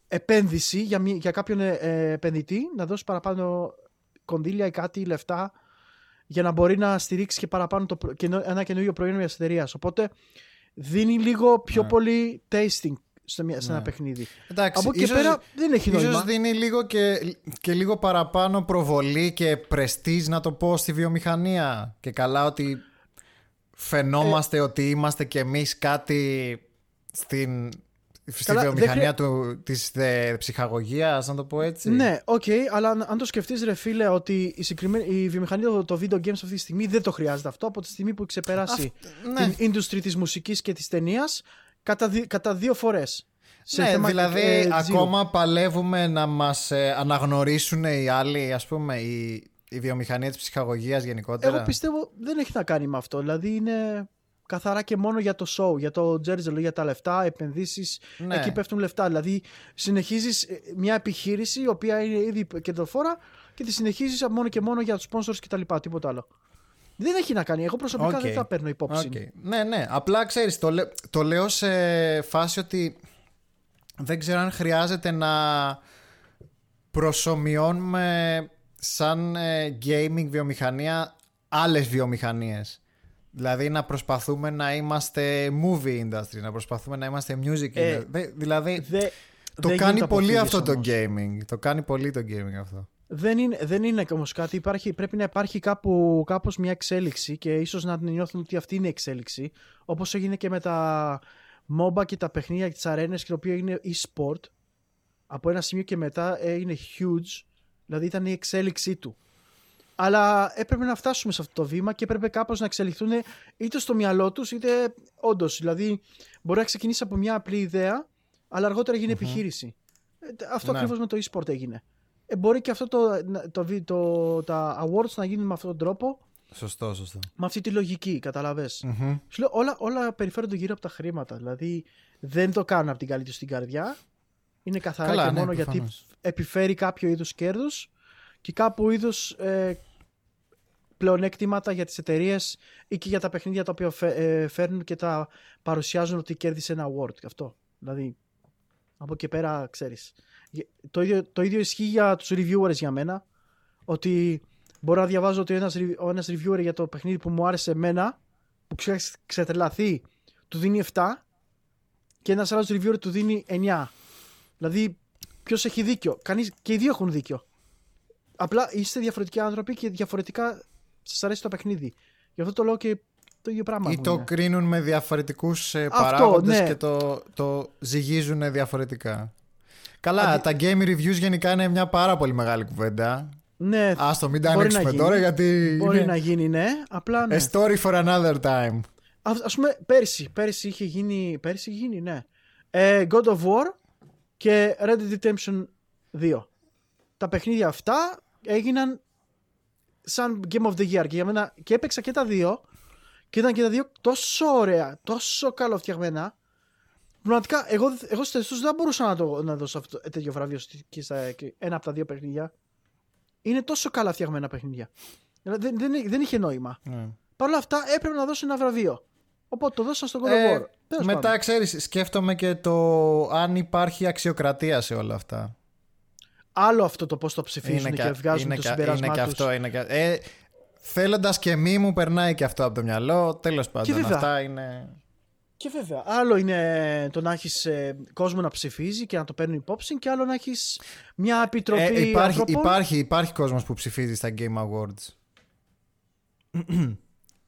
επένδυση για, μη- για κάποιον ε, ε, επενδυτή να δώσει παραπάνω κονδύλια ή κάτι λεφτά για να μπορεί να στηρίξει και παραπάνω το, προ- καινο- ένα καινούριο προϊόν μιας εταιρείας. Οπότε δίνει λίγο πιο
Ναι.
πολύ tasting σε, μια, σε ένα
Ναι.
παιχνίδι.
Εντάξει,
Από εκεί
ίσως-
πέρα δεν έχει νόημα.
Ίσως δίνει λίγο και, και λίγο παραπάνω προβολή και πρεστίζ να το πω στη βιομηχανία και καλά ότι φαινόμαστε ότι είμαστε κι εμείς κάτι στην, στη
Καλά, δεν
βιομηχανία του, της δε, ψυχαγωγίας να το πω έτσι.
Ναι, οκ, αλλά αν, αν το σκεφτείς, ρε φίλε, ότι η, συγκεκριμένη- η βιομηχανία το, το video games αυτή τη στιγμή δεν το χρειάζεται αυτό από τη στιγμή που ξεπεράσει
ναι.
την industry της μουσικής και της ταινίας κατά, δι- κατά δύο φορές.
ναι, δηλαδή ακόμα παλεύουμε να μας ε, αναγνωρίσουν οι άλλοι, ας πούμε, η, η βιομηχανία της ψυχαγωγίας γενικότερα.
Εγώ πιστεύω δεν έχει να κάνει με αυτό. Δηλαδή είναι καθαρά και μόνο για το show, για το τζέρτζελο, για τα λεφτά, επενδύσεις,
Ναι.
εκεί πέφτουν λεφτά. Δηλαδή συνεχίζεις ε, μια επιχείρηση η οποία είναι ήδη κερδοφόρα και τη συνεχίζεις μόνο και μόνο για τους sponsors και τα λοιπά, τίποτα άλλο. Δεν έχει να κάνει. Εγώ προσωπικά
Οκ.
δεν τα παίρνω υπόψη.
Οκ. Ναι, ναι. Απλά ξέρεις, το, λέ- το λέω σε φάση ότι δεν ξέρω αν χρειάζεται να προσωμιώνουμε σαν ε, gaming βιομηχανία άλλες βιομηχανίες. Δηλαδή να προσπαθούμε να είμαστε movie industry, να προσπαθούμε να είμαστε music
Ε,
industry. Δε- δηλαδή
Δε,
το
δεν
κάνει
γίνεται
πολύ
αποφύγεις
αυτό το
όμως.
gaming. Το κάνει πολύ το gaming αυτό.
Δεν είναι, δεν είναι όμως κάτι. Υπάρχει, πρέπει να υπάρχει κάπου, κάπως μια εξέλιξη και ίσως να νιώθουν ότι αυτή είναι η εξέλιξη. Όπως έγινε και με τα MOBA και τα παιχνίδια και τις αρένες και το οποίο είναι e-sport. Από ένα σημείο και μετά έγινε huge. Δηλαδή ήταν η εξέλιξή του. Αλλά έπρεπε να φτάσουμε σε αυτό το βήμα και έπρεπε κάπως να εξελιχθούν είτε στο μυαλό τους είτε όντως. Δηλαδή μπορεί να ξεκινήσει από μια απλή ιδέα αλλά αργότερα γίνει επιχείρηση. Ε, Αυτό
Ναι.
ακριβώς με το e-sport έγινε. Ε, μπορεί και αυτό το, να- το, βι- το, τα awards να γίνουν με αυτόν τον τρόπο,
Σωστό, σωστό.
με αυτή τη λογική, καταλαβες.
Μμμ.
Σου λέω, όλα, όλα περιφέρονται γύρω από τα χρήματα. Δηλαδή δεν το κάνουν από την καλή τους την καρδιά. Είναι καθαρά
Καλά,
και
ναι,
μόνο γιατί
προφανώς.
επιφέρει κάποιο είδους κέρδους και κάπου είδους ε, πλεονέκτηματα για τις εταιρείες ή και για τα παιχνίδια τα οποία φε- ε, φέρνουν και τα παρουσιάζουν ότι κέρδισε ένα award. Αυτό. Δηλαδή, από εκεί πέρα ξέρεις. Γε- Το ίδιο, το ίδιο ισχύει για τους reviewers για μένα. Ότι μπορώ να διαβάζω ότι ένας, re- ο ένας reviewer για το παιχνίδι που μου άρεσε εμένα, που ξε, ξετρελαθεί, του δίνει 7 και ένας άλλος reviewer του δίνει 9. Δηλαδή, ποιος έχει δίκιο; Κανείς, και οι δύο έχουν δίκιο. Απλά είστε διαφορετικοί άνθρωποι και διαφορετικά σας αρέσει το παιχνίδι. Γι' αυτό το λέω και το ίδιο πράγμα.
Ή
μου
το
είναι.
κρίνουν με διαφορετικούς ε,
Αυτό,
παράγοντες
ναι.
και το, το ζυγίζουν διαφορετικά. Καλά,
Αντι-
τα game reviews γενικά είναι μια πάρα πολύ μεγάλη κουβέντα.
Ναι,
Άστο, μην τα
μπορεί να
ανοίξουμε
γίνει.
τώρα γιατί
μπορεί
είναι
να γίνει, ναι. Απλά ναι.
a story for another time.
Α ας πούμε, πέρσι, πέρσι είχε γίνει. Πέρσι είχε γίνει, ναι. Ε, God of War και Red Dead Redemption 2. Τα παιχνίδια αυτά έγιναν σαν Game of the Year και για μένα και έπαιξα και τα δύο και ήταν και τα δύο τόσο ωραία, τόσο καλοφτιαγμένα. Πραγματικά, εγώ, εγώ στους τεστούς δεν μπορούσα να, το, να δώσω αυτό, τέτοιο βραβείο στη- και στα, και ένα από τα δύο παιχνίδια. Είναι τόσο καλά φτιαγμένα παιχνίδια. Δηλαδή, Δεν, δεν, δεν είχε νόημα.
Ναι.
Παρ' όλα αυτά έπρεπε να δώσω ένα βραβείο. Οπότε το δώσα στον God
Ε,
of War. Τέλος
μετά
πάντων.
ξέρεις, σκέφτομαι και το αν υπάρχει αξιοκρατία σε όλα αυτά.
Άλλο αυτό το πώς το ψηφίζουν και
κα-
βγάζουν
είναι
το
κα-
συμπέρασμά
είναι και
τους.
αυτό. Είναι και... Ε, Θέλοντας και μη μου περνάει και αυτό από το μυαλό. Τέλος πάντων,
βέβαια.
αυτά είναι.
Και βέβαια, άλλο είναι το να έχεις κόσμο να ψηφίζει και να το παίρνει υπόψη, και άλλο να έχεις μια επιτροπή.
Ε, υπάρχει,
ανθρώπων.
υπάρχει, υπάρχει κόσμος που ψηφίζει στα Game Awards.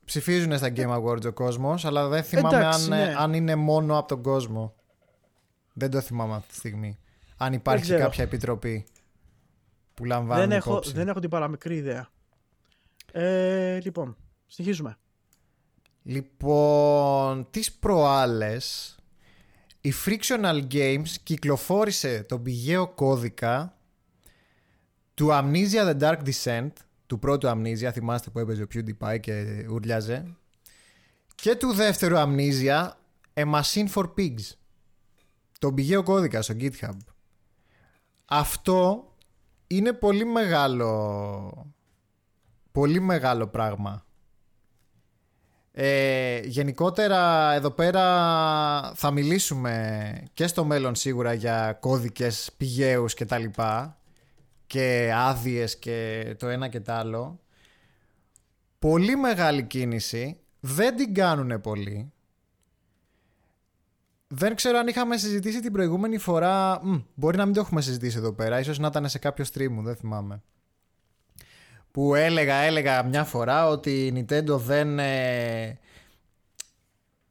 Ψηφίζουν στα Game Awards ο κόσμος, αλλά δεν θυμάμαι
Εντάξει,
αν,
ναι.
αν είναι μόνο από τον κόσμο. Δεν το θυμάμαι αυτή τη στιγμή. Αν υπάρχει
ξέρω.
κάποια επιτροπή που λαμβάνει
δεν, έχω,
υπόψη.
δεν έχω την παραμικρή ιδέα. Ε, λοιπόν, συνεχίζουμε.
Λοιπόν, τις προάλλες η Frictional Games κυκλοφόρησε τον πηγαίο κώδικα του Amnesia The Dark Descent του πρώτου Amnesia, θυμάστε που έπαιζε ο PewDiePie και ουρλιάζε και του δεύτερου Amnesia A Machine for Pigs τον πηγαίο κώδικα στο GitHub αυτό είναι πολύ μεγάλο πολύ μεγάλο πράγμα ε, γενικότερα εδώ πέρα θα μιλήσουμε και στο μέλλον σίγουρα για κώδικες πηγαίους και τα λοιπά και άδειες και το ένα και το άλλο. Πολύ μεγάλη κίνηση, δεν την κάνουν πολύ. Δεν ξέρω αν είχαμε συζητήσει την προηγούμενη φορά, Μμ, μπορεί να μην το έχουμε συζητήσει εδώ πέρα, ίσως να ήταν σε κάποιο stream μου, δεν θυμάμαι που έλεγα, έλεγα μια φορά ότι η Nintendo δεν, ε,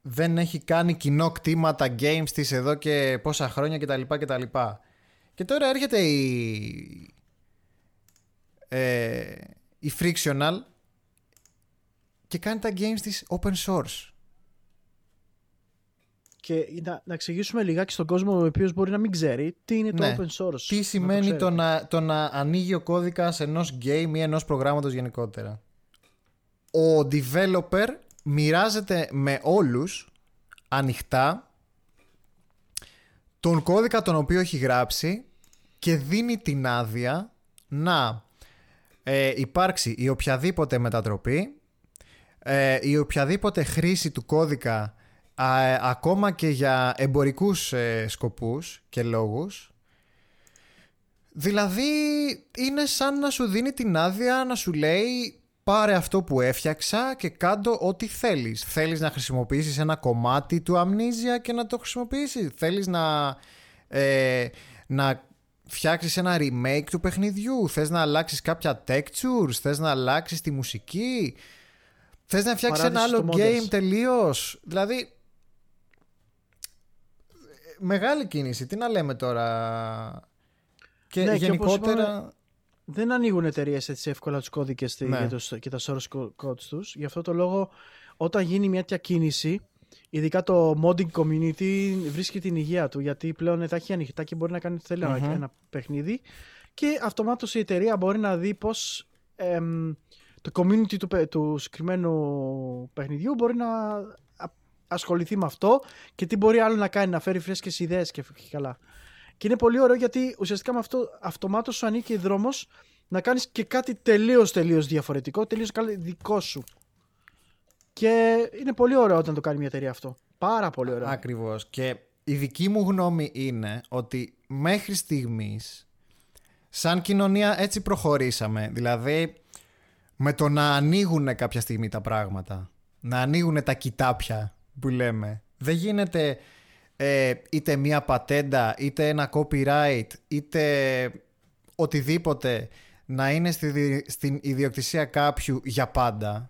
δεν έχει κάνει κοινό κτήμα τα games της εδώ και πόσα χρόνια κτλ. κτλ. Και τώρα έρχεται η, ε, η Frictional και κάνει τα games της open source.
Και να, να εξηγήσουμε λιγάκι στον κόσμο ο οποίος μπορεί να μην ξέρει τι είναι το
Ναι.
open source.
Τι
να
σημαίνει
ξέρετε.
το να, το να ανοίγει ο κώδικας ενός game ή ενός προγράμματος γενικότερα. Ο developer μοιράζεται με όλους ανοιχτά τον κώδικα τον οποίο έχει γράψει και δίνει την άδεια να ε, υπάρξει η οποιαδήποτε μετατροπή ε, η οποιαδήποτε χρήση του κώδικα α, ε, ακόμα και για εμπορικούς ε, σκοπούς και λόγους δηλαδή είναι σαν να σου δίνει την άδεια να σου λέει πάρε αυτό που έφτιαξα και κάντο ό,τι θέλεις. Θέλεις να χρησιμοποιήσεις ένα κομμάτι του Amnesia και να το χρησιμοποιήσεις. Θέλεις να, ε, να φτιάξεις ένα remake του παιχνιδιού. Θες να αλλάξεις κάποια textures. Θες να αλλάξεις τη μουσική. Θες να φτιάξεις ένα
Παράδειση
άλλο
στο
game
modders.
τελείως. Δηλαδή μεγάλη κίνηση. Τι να λέμε τώρα; Και
Ναι, και όπως
γενικότερα.
είπαμε, Δεν ανοίγουν εταιρείες έτσι εύκολα τους κώδικες
Ναι.
και τα source co- codes τους. Γι' αυτό το λόγο, όταν γίνει μια τέτοια κίνηση, ειδικά το modding community βρίσκει την υγεία του. Γιατί πλέον θα έχει ανοιχτά και μπορεί να κάνει ό,τι θέλει ένα-
Μμμ.
ένα παιχνίδι. Και αυτομάτως η εταιρεία μπορεί να δει πώς το community του, παι- του συγκεκριμένου παιχνιδιού μπορεί να α- ασχοληθεί με αυτό και τι μπορεί άλλο να κάνει, να φέρει φρέσκες ιδέες και και καλά. Και είναι πολύ ωραίο γιατί ουσιαστικά με αυτό αυτομάτως σου ανήκει δρόμος να κάνεις και κάτι τελείως τελείως διαφορετικό, τελείως καλ- δικό σου. Και είναι πολύ ωραίο όταν το κάνει μια εταιρεία αυτό. Πάρα πολύ ωραίο.
Ακριβώς. Και η δική μου γνώμη είναι ότι μέχρι στιγμής σαν κοινωνία έτσι προχωρήσαμε. Δηλαδή με το να ανοίγουν κάποια στιγμή τα πράγματα. Να ανοίγουν τα κοιτάπια που λέμε. Δεν γίνεται ε, είτε μία πατέντα, είτε ένα copyright, είτε οτιδήποτε να είναι στη, δι- στην ιδιοκτησία κάποιου για πάντα.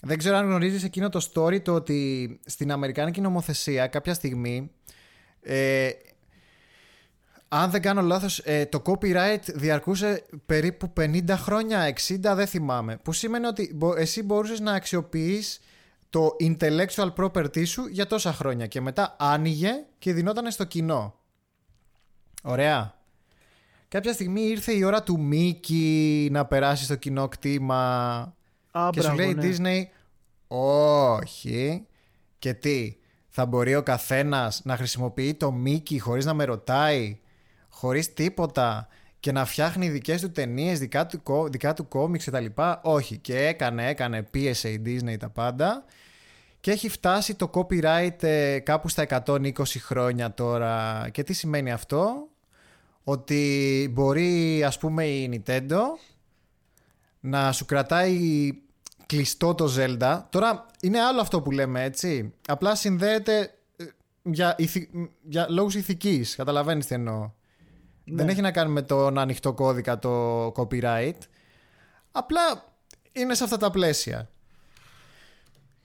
Δεν ξέρω αν γνωρίζεις εκείνο το story το ότι στην Αμερικάνικη νομοθεσία κάποια στιγμή ε, αν δεν κάνω λάθος ε, το copyright διαρκούσε περίπου 50 χρόνια, 60 δεν θυμάμαι που σημαίνει ότι μπο- εσύ μπορούσες να αξιοποιείς το intellectual property σου για τόσα χρόνια και μετά άνοιγε και δινόταν στο κοινό. Ωραία. Κάποια στιγμή ήρθε η ώρα του Μίκη να περάσει στο κοινό κτήμα
Α,
και σου
μπράβο,
λέει η
ναι.
Disney όχι και τι θα μπορεί ο καθένας να χρησιμοποιεί το Mickey χωρίς να με ρωτάει χωρίς τίποτα και να φτιάχνει δικές του ταινίες δικά του, κο- δικά του κόμιξ και τα λοιπά; Όχι και έκανε έκανε πίεσε η Disney τα πάντα και έχει φτάσει το copyright ε, κάπου στα 120 χρόνια τώρα και τι σημαίνει αυτό; Ότι μπορεί ας πούμε η Nintendo να σου κρατάει κλειστό το Zelda. Τώρα είναι άλλο αυτό που λέμε έτσι. Απλά συνδέεται ε, για, ηθι... για λόγους ηθικής. Καταλαβαίνεις τι εννοώ. Δεν έχει να κάνει με τον ανοιχτό κώδικα το copyright. Απλά είναι σε αυτά τα πλαίσια.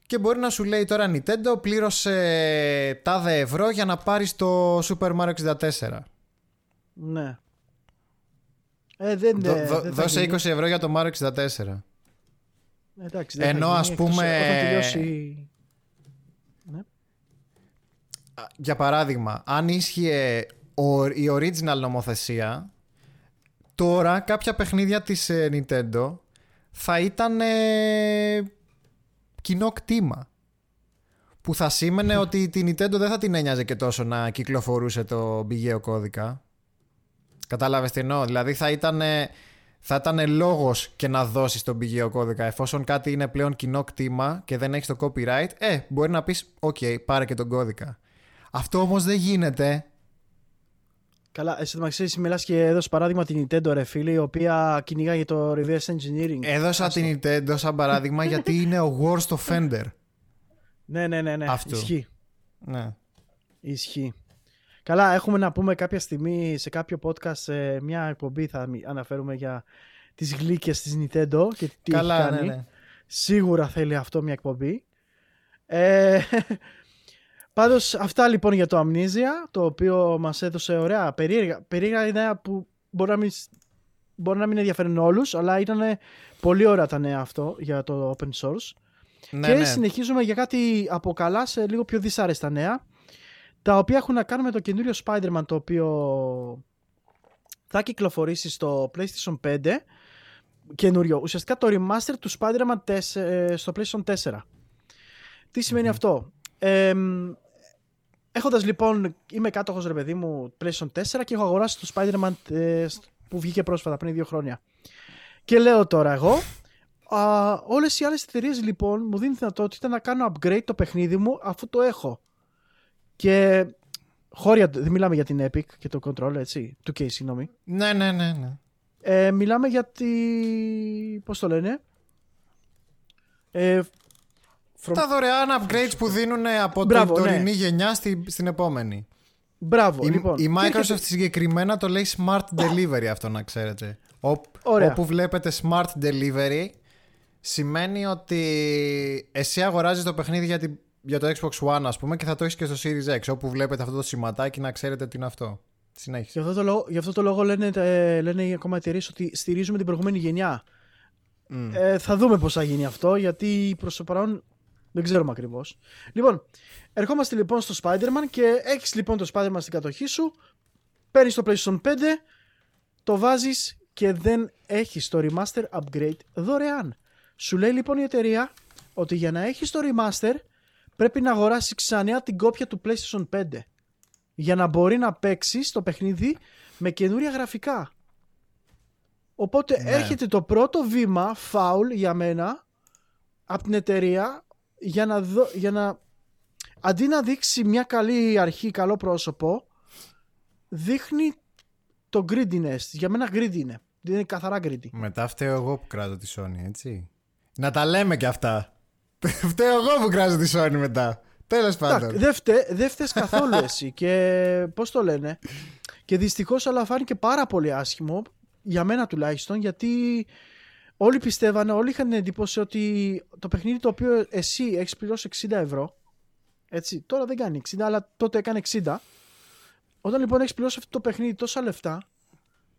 Και μπορεί να σου λέει τώρα Nintendo πλήρωσε τάδε ευρώ για να πάρεις το Super Mario 64.
Ναι. Ε, δεν,
Δω-
ε,
δω-
δεν θα
δώσε
γίνει.
20 ευρώ για το Mario 64.
Εντάξει, δεν θα
Ενώ,
γίνει,
ας
εκτός
πούμε-
Όταν τελειώσει...
Για παράδειγμα, αν ίσχυε ο- η original νομοθεσία, τώρα κάποια παιχνίδια της ε, Nintendo θα ήταν ε, κοινό κτήμα. Που θα σήμαινε ότι τη Nintendo δεν θα την ένοιαζε και τόσο να κυκλοφορούσε το πηγαίο κώδικα. Κατάλαβες τι εννοώ; Δηλαδή θα ήταν, θα ήταν λόγος και να δώσεις τον πηγαίο κώδικα. Εφόσον κάτι είναι πλέον κοινό κτήμα και δεν έχεις το copyright, ε, μπορεί να πεις, οκ, πάρε και τον κώδικα. Αυτό όμως δεν γίνεται.
Καλά, εσύ το μεταξύ μιλάς και έδωσες παράδειγμα την Nintendo ρε φίλε, η οποία κυνηγάει το reverse engineering.
Έδωσα την Nintendo σαν παράδειγμα γιατί είναι ο worst offender.
Ναι, ναι, ναι, ναι.
Αυτό.
Ισχύει.
Ναι.
Ισχύει. Καλά, έχουμε να πούμε κάποια στιγμή σε κάποιο podcast, σε μια εκπομπή θα μι- αναφέρουμε για τις γλύκες της Nintendo και τι
Καλά,
έχει κάνει.
ναι, ναι.
Σίγουρα θέλει αυτό μια εκπομπή. Ε, πάντως αυτά λοιπόν για το Amnesia, το οποίο μας έδωσε ωραία περίεργα, περίεργα ιδέα που μπορεί να μην, μπορεί να μην ενδιαφέρουν όλους, αλλά ήταν πολύ ωραία τα νέα αυτό για το open source.
Ναι,
και
ναι.
συνεχίζουμε για κάτι από καλά σε λίγο πιο δυσάρεστα νέα, τα οποία έχουν να κάνουν με το καινούριο Spider-Man το οποίο θα κυκλοφορήσει στο PlayStation 5 καινούριο. Ουσιαστικά το remaster του Spider-Man 4, ε, στο PlayStation 4. Τι σημαίνει αυτό; Ε, μ, έχοντας λοιπόν, είμαι κάτοχος ρε παιδί μου PlayStation 4 και έχω αγοράσει το Spider-Man ε, σ- που βγήκε πρόσφατα πριν δύο χρόνια. Και λέω τώρα εγώ, α, όλες οι άλλες εταιρείες λοιπόν μου δίνουν τη δυνατότητα να κάνω upgrade το παιχνίδι μου αφού το έχω. Και χώρια, δεν μιλάμε για την Epic και το Control, έτσι, 2K συγγνώμη.
ναι, ναι, ναι, ναι.
Ε, μιλάμε για τη... πώς το λένε; Ε, from-
Τα δωρεάν upgrades που δίνουν από
Μπράβο,
την
ναι.
τωρινή γενιά στη, στην επόμενη.
Μπράβο,
Η,
λοιπόν.
η
Και
Microsoft
έρχεται-
συγκεκριμένα το λέει Smart Delivery αυτό να ξέρετε. Ό,
Ωραία.
όπου βλέπετε Smart Delivery σημαίνει ότι εσύ αγοράζεις το παιχνίδι για, την- για το Xbox One ας πούμε και θα το έχεις και στο Series X όπου βλέπετε αυτό το σηματάκι να ξέρετε τι είναι αυτό. Συνέχισε.
Γι' αυτό το λόγο, γι αυτό το λόγο λένε, ε, λένε οι ακόμα εταιρείες ότι στηρίζουμε την προηγούμενη γενιά.
Μμ.
Ε, θα δούμε πώς θα γίνει αυτό, γιατί προς το παρόν δεν ξέρουμε ακριβώς. Λοιπόν, ερχόμαστε λοιπόν στο Spider-Man και έχεις λοιπόν το Spider-Man στην κατοχή σου, παίρνεις το PlayStation 5, το βάζεις και δεν έχεις το Remaster Upgrade δωρεάν. Σου λέει λοιπόν η εταιρεία ότι για να έχεις το Remaster πρέπει να αγοράσεις ξανά την κόπια του PlayStation 5 για να μπορεί να παίξεις το παιχνίδι με καινούρια γραφικά. Οπότε
Ναι.
έρχεται το πρώτο βήμα, foul για μένα, από την εταιρεία για να, δω, για να αντί να δείξει μια καλή αρχή, καλό πρόσωπο, δείχνει το greediness. Για μένα greedy είναι. Δεν είναι καθαρά greedy.
Μετά φταίω εγώ που κράζω τη Sony, έτσι. Να τα λέμε και αυτά. φταίω εγώ που κράζω τη Sony μετά. Τέλος πάντων.
Εντάξει, Δεν φταί- δεν φταίς καθόλου εσύ και πώς το λένε και δυστυχώς αλλά φάνηκε πάρα πολύ άσχημο για μένα τουλάχιστον γιατί όλοι πιστεύανε, όλοι είχαν την εντύπωση ότι το παιχνίδι το οποίο εσύ έχεις πληρώσει 60 ευρώ έτσι, τώρα δεν κάνει 60 αλλά τότε έκανε 60 όταν λοιπόν έχεις πληρώσει αυτό το παιχνίδι τόσα λεφτά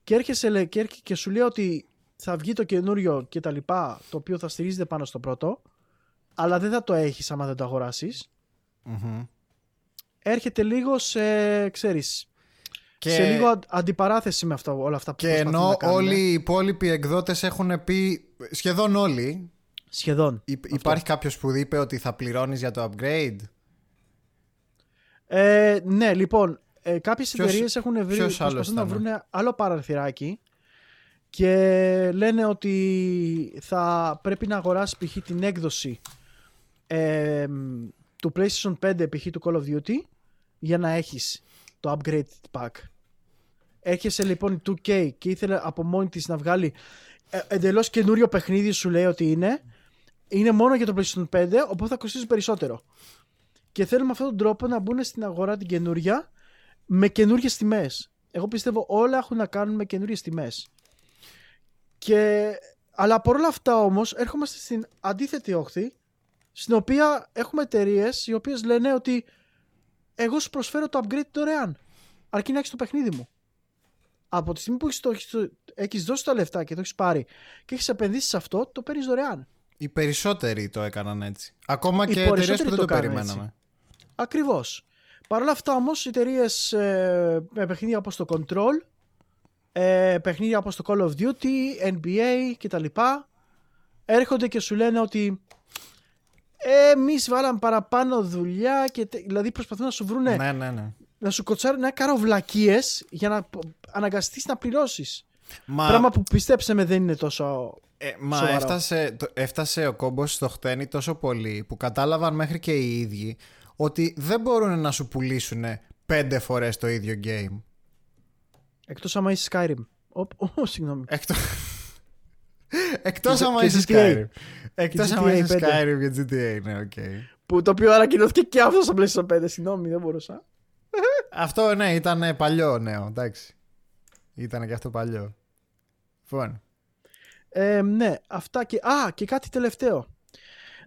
και έρχεσαι λέ- και, έρχε- και σου λέει ότι θα βγει το καινούριο και τα λοιπά το οποίο θα στηρίζεται πάνω στο πρώτο αλλά δεν θα το έχεις άμα δεν το αγοράσεις
Μμμ.
έρχεται λίγο σε, ξέρεις,
Και...
σε λίγο αν- αντιπαράθεση με αυτά, όλα αυτά που
Και
προσπαθούν
ενώ
να κάνουν.
όλοι οι υπόλοιποι εκδότες έχουν πει, σχεδόν όλοι,
Σχεδόν.
υ- υπάρχει κάποιος που είπε ότι θα πληρώνεις για το upgrade;
Ε, ναι, λοιπόν, ε, κάποιες
Ποιος-
εταιρείες έχουν βρει,
ποιος άλλος
προσπαθούν να
ήταν;
βρουν άλλο παραθυράκι και λένε ότι θα πρέπει να αγοράσεις π.χ. την έκδοση ε, του PlayStation 5 π.χ. του Call of Duty για να έχεις το upgrade pack. Έρχεσαι λοιπόν η 2K και ήθελε από μόνη της να βγάλει ε, εντελώς καινούριο παιχνίδι σου λέει ότι είναι είναι μόνο για το PlayStation 5, οπότε θα κοστίζει περισσότερο. Και θέλουν με αυτόν τον τρόπο να μπουν στην αγορά την καινούρια με καινούριες τιμές. Εγώ πιστεύω όλα έχουν να κάνουν με καινούριες τιμές. Και... Αλλά παρόλα αυτά όμως έρχομαστε στην αντίθετη όχθη, στην οποία έχουμε εταιρείες οι οποίες λένε ότι εγώ σου προσφέρω το upgrade δωρεάν. Αρκεί να έχεις το παιχνίδι μου. Από τη στιγμή που έχεις, το, έχεις δώσει τα λεφτά και το έχεις πάρει και έχεις επενδύσει σε αυτό, το παίρνεις δωρεάν.
Οι περισσότεροι το έκαναν έτσι. Ακόμα και εταιρείες που δεν το, περιμέναμε.
Ακριβώς. Παρ' όλα αυτά όμως, οι εταιρείες ε, με παιχνίδια όπως το Control, ε, παιχνίδια όπως το Call of Duty, NBA κτλ. έρχονται και σου λένε ότι ε, εμείς βάλαμε παραπάνω δουλειά και δηλαδή προσπαθούν να σου βρούνε
ναι, ναι, ναι.
Να σου κοτσάρουν ένα κάρο βλακίες για να αναγκαστείς να πληρώσεις. Μα... Πράγμα που πιστέψε με δεν είναι τόσο.
Ε, μα έφτασε, έφτασε ο κόμπος στο χτένι τόσο πολύ που κατάλαβαν μέχρι και οι ίδιοι ότι δεν μπορούν να σου πουλήσουν πέντε φορές το ίδιο game.
Εκτός άμα είσαι Skyrim. Ω, συγγνώμη.
Εκτός... Εκτός άμα είσαι Skyrim. Εκτός άμα είσαι Skyrim για GTA, ναι, οκ.
Που το οποίο ανακοινώθηκε και αυτός στο PlayStation 5, συγγνώμη, δεν μπορούσα.
Αυτό, ναι, ήταν παλιό νέο, εντάξει. Ήταν και αυτό παλιό. Λοιπόν.
Ε, ναι, αυτά και... Α, και κάτι τελευταίο.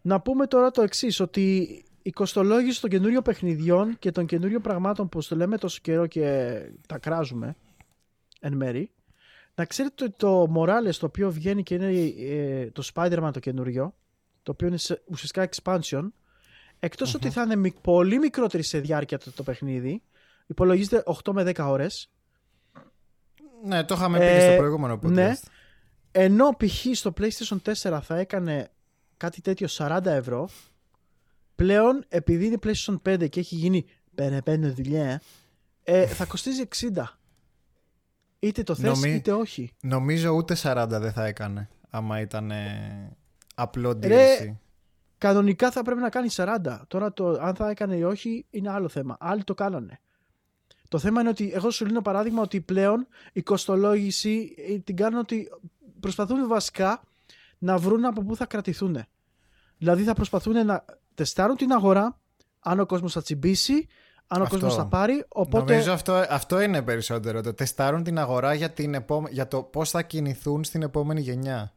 Να πούμε τώρα το εξής ότι η κοστολόγηση των καινούριων παιχνιδιών και των καινούριων πραγμάτων που το λέμε τόσο καιρό και τα κράζουμε εν μέρη να ξέρετε ότι το Morales το οποίο βγαίνει και είναι ε, το Spider-Man το καινούριο το οποίο είναι ουσιαστικά expansion εκτος ότι θα είναι πολύ μικρότερη σε διάρκεια το, το παιχνίδι υπολογίζεται 8 με 10 ώρες
ναι το είχαμε πει ε, στο προηγούμενο podcast ναι,
ενώ π.χ. στο PlayStation 4 θα έκανε κάτι τέτοιο 40 ευρώ πλέον επειδή είναι PlayStation 5 και έχει γίνει πένε δουλειά, ε, θα κοστίζει 60. Είτε το θες είτε όχι.
Νομίζω ούτε 40 δεν θα έκανε άμα ήταν απλό DLC. Ρε,
κανονικά θα πρέπει να κάνει 40. Τώρα το αν θα έκανε ή όχι είναι άλλο θέμα. Άλλοι το κάνανε. Το θέμα είναι ότι εγώ σου λύνω παράδειγμα ότι πλέον η κοστολόγηση ε, την κάνουν ότι προσπαθούν βασικά να βρουν από πού θα κρατηθούν. Δηλαδή θα προσπαθούν να τεστάρουν την αγορά, αν ο κόσμος θα τσιμπήσει, αν ο κόσμος θα πάρει. Οπότε...
Νομίζω αυτό, αυτό είναι περισσότερο. Το τεστάρουν την αγορά για, την για το πώς θα κινηθούν στην επόμενη γενιά.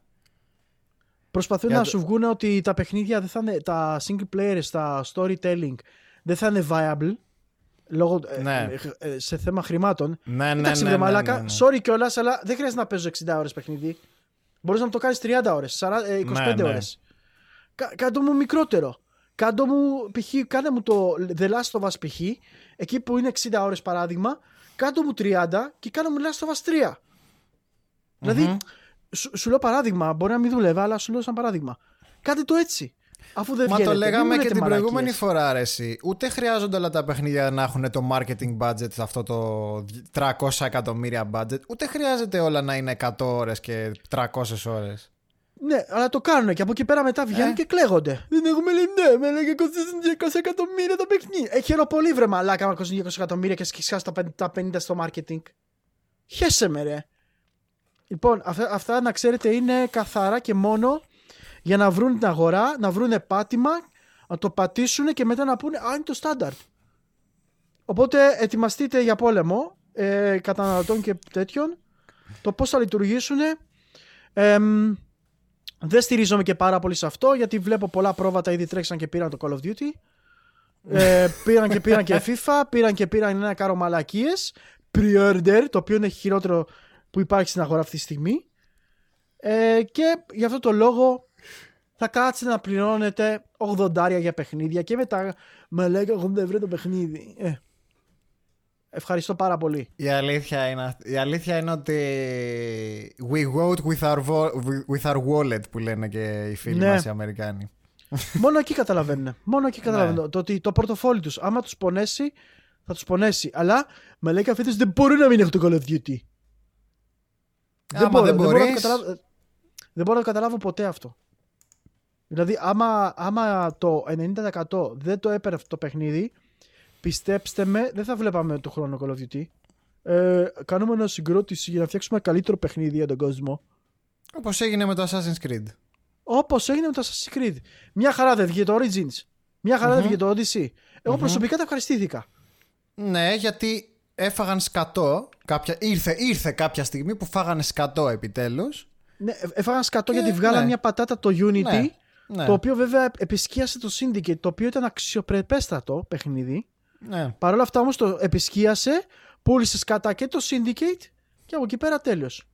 Προσπαθούν να σου βγουν ότι τα παιχνίδια δεν θα είναι, τα single players, τα storytelling δεν θα είναι viable λόγω, ε, ναι. ε, σε θέμα χρημάτων.
Ναι, ναι, Εντάξει, ναι, ναι,
μαλάκα, ναι, ναι. sorry κιόλας, αλλά δεν χρειάζεται να παίζω 60 ώρες παιχνίδι. Μπορείς να το κάνεις 30 ώρες, 25 ναι, ώρες. Κάτω μου μικρότερο. Κάντο μου, π.χ. κάνε μου το The Last of Us π.χ. εκεί που είναι 60 ώρες παράδειγμα, κάτω μου 30 και κάνε μου Last of Us 3. Δηλαδή, σου, σου, λέω παράδειγμα, μπορεί να μην δουλεύει, αλλά σου λέω σαν παράδειγμα. Κάντε το έτσι. Αφού δεν
Μα το λέγαμε και την προηγούμενη φορά, αρέσει. Ούτε χρειάζονται όλα τα παιχνίδια να έχουν το marketing budget, αυτό το 300 εκατομμύρια budget. Ούτε χρειάζεται όλα να είναι 100 ώρες και 300 ώρες.
Ναι, αλλά το κάνουν και από εκεί πέρα μετά βγαίνουν ε. και κλαίγονται. Δεν έχουμε ναι, με λέγε κοστίζουν 200 εκατομμύρια το παιχνίδι. Έχει ένα πολύ βρε μαλάκα μα κοστίζουν 200 εκατομμύρια και σκισά τα 50 στο marketing. Χέσε με ρε. Λοιπόν, αυτά, αυτά να ξέρετε είναι καθαρά και μόνο για να βρουν την αγορά, να βρουν πάτημα, να το πατήσουν και μετά να πούνε Α, είναι το στάνταρτ. Οπότε ετοιμαστείτε για πόλεμο ε, καταναλωτών και τέτοιων. Το πώς θα λειτουργήσουν. Ε, δεν στηρίζομαι και πάρα πολύ σε αυτό γιατί βλέπω πολλά πρόβατα ήδη τρέξαν και πήραν το Call of Duty. ε, πήραν και πήραν και FIFA, πήραν και πήραν ένα κάρο μαλακίες. Pre-order, το οποίο είναι χειρότερο που υπάρχει στην αγορά αυτή τη στιγμή. Ε, και γι' αυτό το λόγο θα κάτσετε να πληρώνετε 80 για παιχνίδια και μετά με λέγα 80 ευρώ το παιχνίδι. Ε, Ευχαριστώ πάρα πολύ.
Η αλήθεια είναι, η αλήθεια είναι ότι we vote with our, with our wallet που λένε και οι φίλοι ναι. μας οι Αμερικάνοι.
Μόνο εκεί καταλαβαίνουν. Μόνο εκεί καταλαβαίνουν. Ναι. Το ότι το πορτοφόλι τους άμα τους πονέσει θα τους πονέσει. Αλλά με λέει καφέτες δεν μπορεί να μην έχουν το Call of Duty.
Δεν, μπορώ, δεν, μπορώ
να καταλάβω, δεν μπορώ να το καταλάβω ποτέ αυτό. Δηλαδή άμα, άμα το 90% δεν το έπαιρνε αυτό το παιχνίδι πιστέψτε με, δεν θα βλέπαμε το χρόνο Call of Duty. Ε, κάνουμε ένα συγκρότηση για να φτιάξουμε καλύτερο παιχνίδι για τον κόσμο.
Όπως έγινε με το Assassin's Creed.
Όπως έγινε με το Assassin's Creed. Μια χαρά δεν βγήκε το Origins. Μια χαρα δεν βγήκε το Odyssey. Εγώ προσωπικά τα ευχαριστήθηκα.
Ναι, γιατί έφαγαν σκατό. Κάποια... Ήρθε, ήρθε κάποια στιγμή που φάγανε σκατό επιτέλους.
Ναι, ε, έφαγαν σκατό
Ε,
γιατί βγάλαν
ναι.
μια πατάτα το Unity.
Ναι, ναι.
Το οποίο βέβαια επισκίασε το Syndicate, το οποίο ήταν αξιοπρεπέστατο παιχνίδι.
Ναι.
Παρ' όλα αυτά όμως το επισκίασε, πούλησε κατά και το Syndicate και από εκεί πέρα τέλος.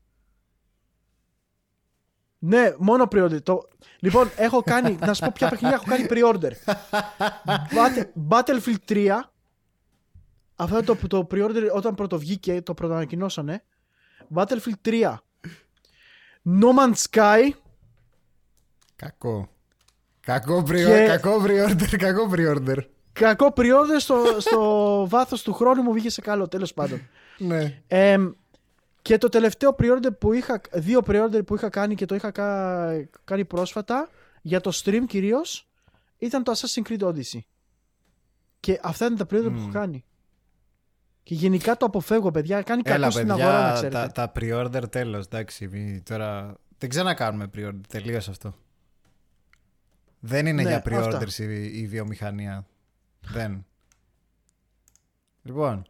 Ναι, μόνο pre-order. Το... Λοιπόν, έχω κάνει, να σου πω ποια παιχνίδια έχω κάνει pre-order. Battle- Battlefield 3. Αυτό το, το pre-order όταν πρώτο βγήκε, το πρώτο ανακοινώσανε. Battlefield 3. No Man's Sky.
Κακό. Κακό pre-order,
Και-
κακό pre-order, κακό pre-order.
Κακό pre-order στο, στο βάθος του χρόνου μου βγήκε σε καλό, τέλος πάντων.
Ναι.
Εμ, και το τελευταίο pre-order που είχα, δύο pre-order που είχα κάνει και το είχα κα- κάνει πρόσφατα, για το stream κυρίως, ήταν το Assassin's Creed Odyssey. Και αυτά είναι τα pre-order που έχω κάνει. Και γενικά το αποφεύγω, παιδιά. Κάνει κακό
Έλα,
στην
παιδιά,
αγορά, να ξέρετε.
τα, τα pre-order τέλος, εντάξει. μη- τώρα δεν ξανακάνουμε pre-order, τελείως αυτό. Δεν είναι
Ναι,
για pre-orders
αυτά.
η, η βιομηχανία. δεν. Λοιπόν,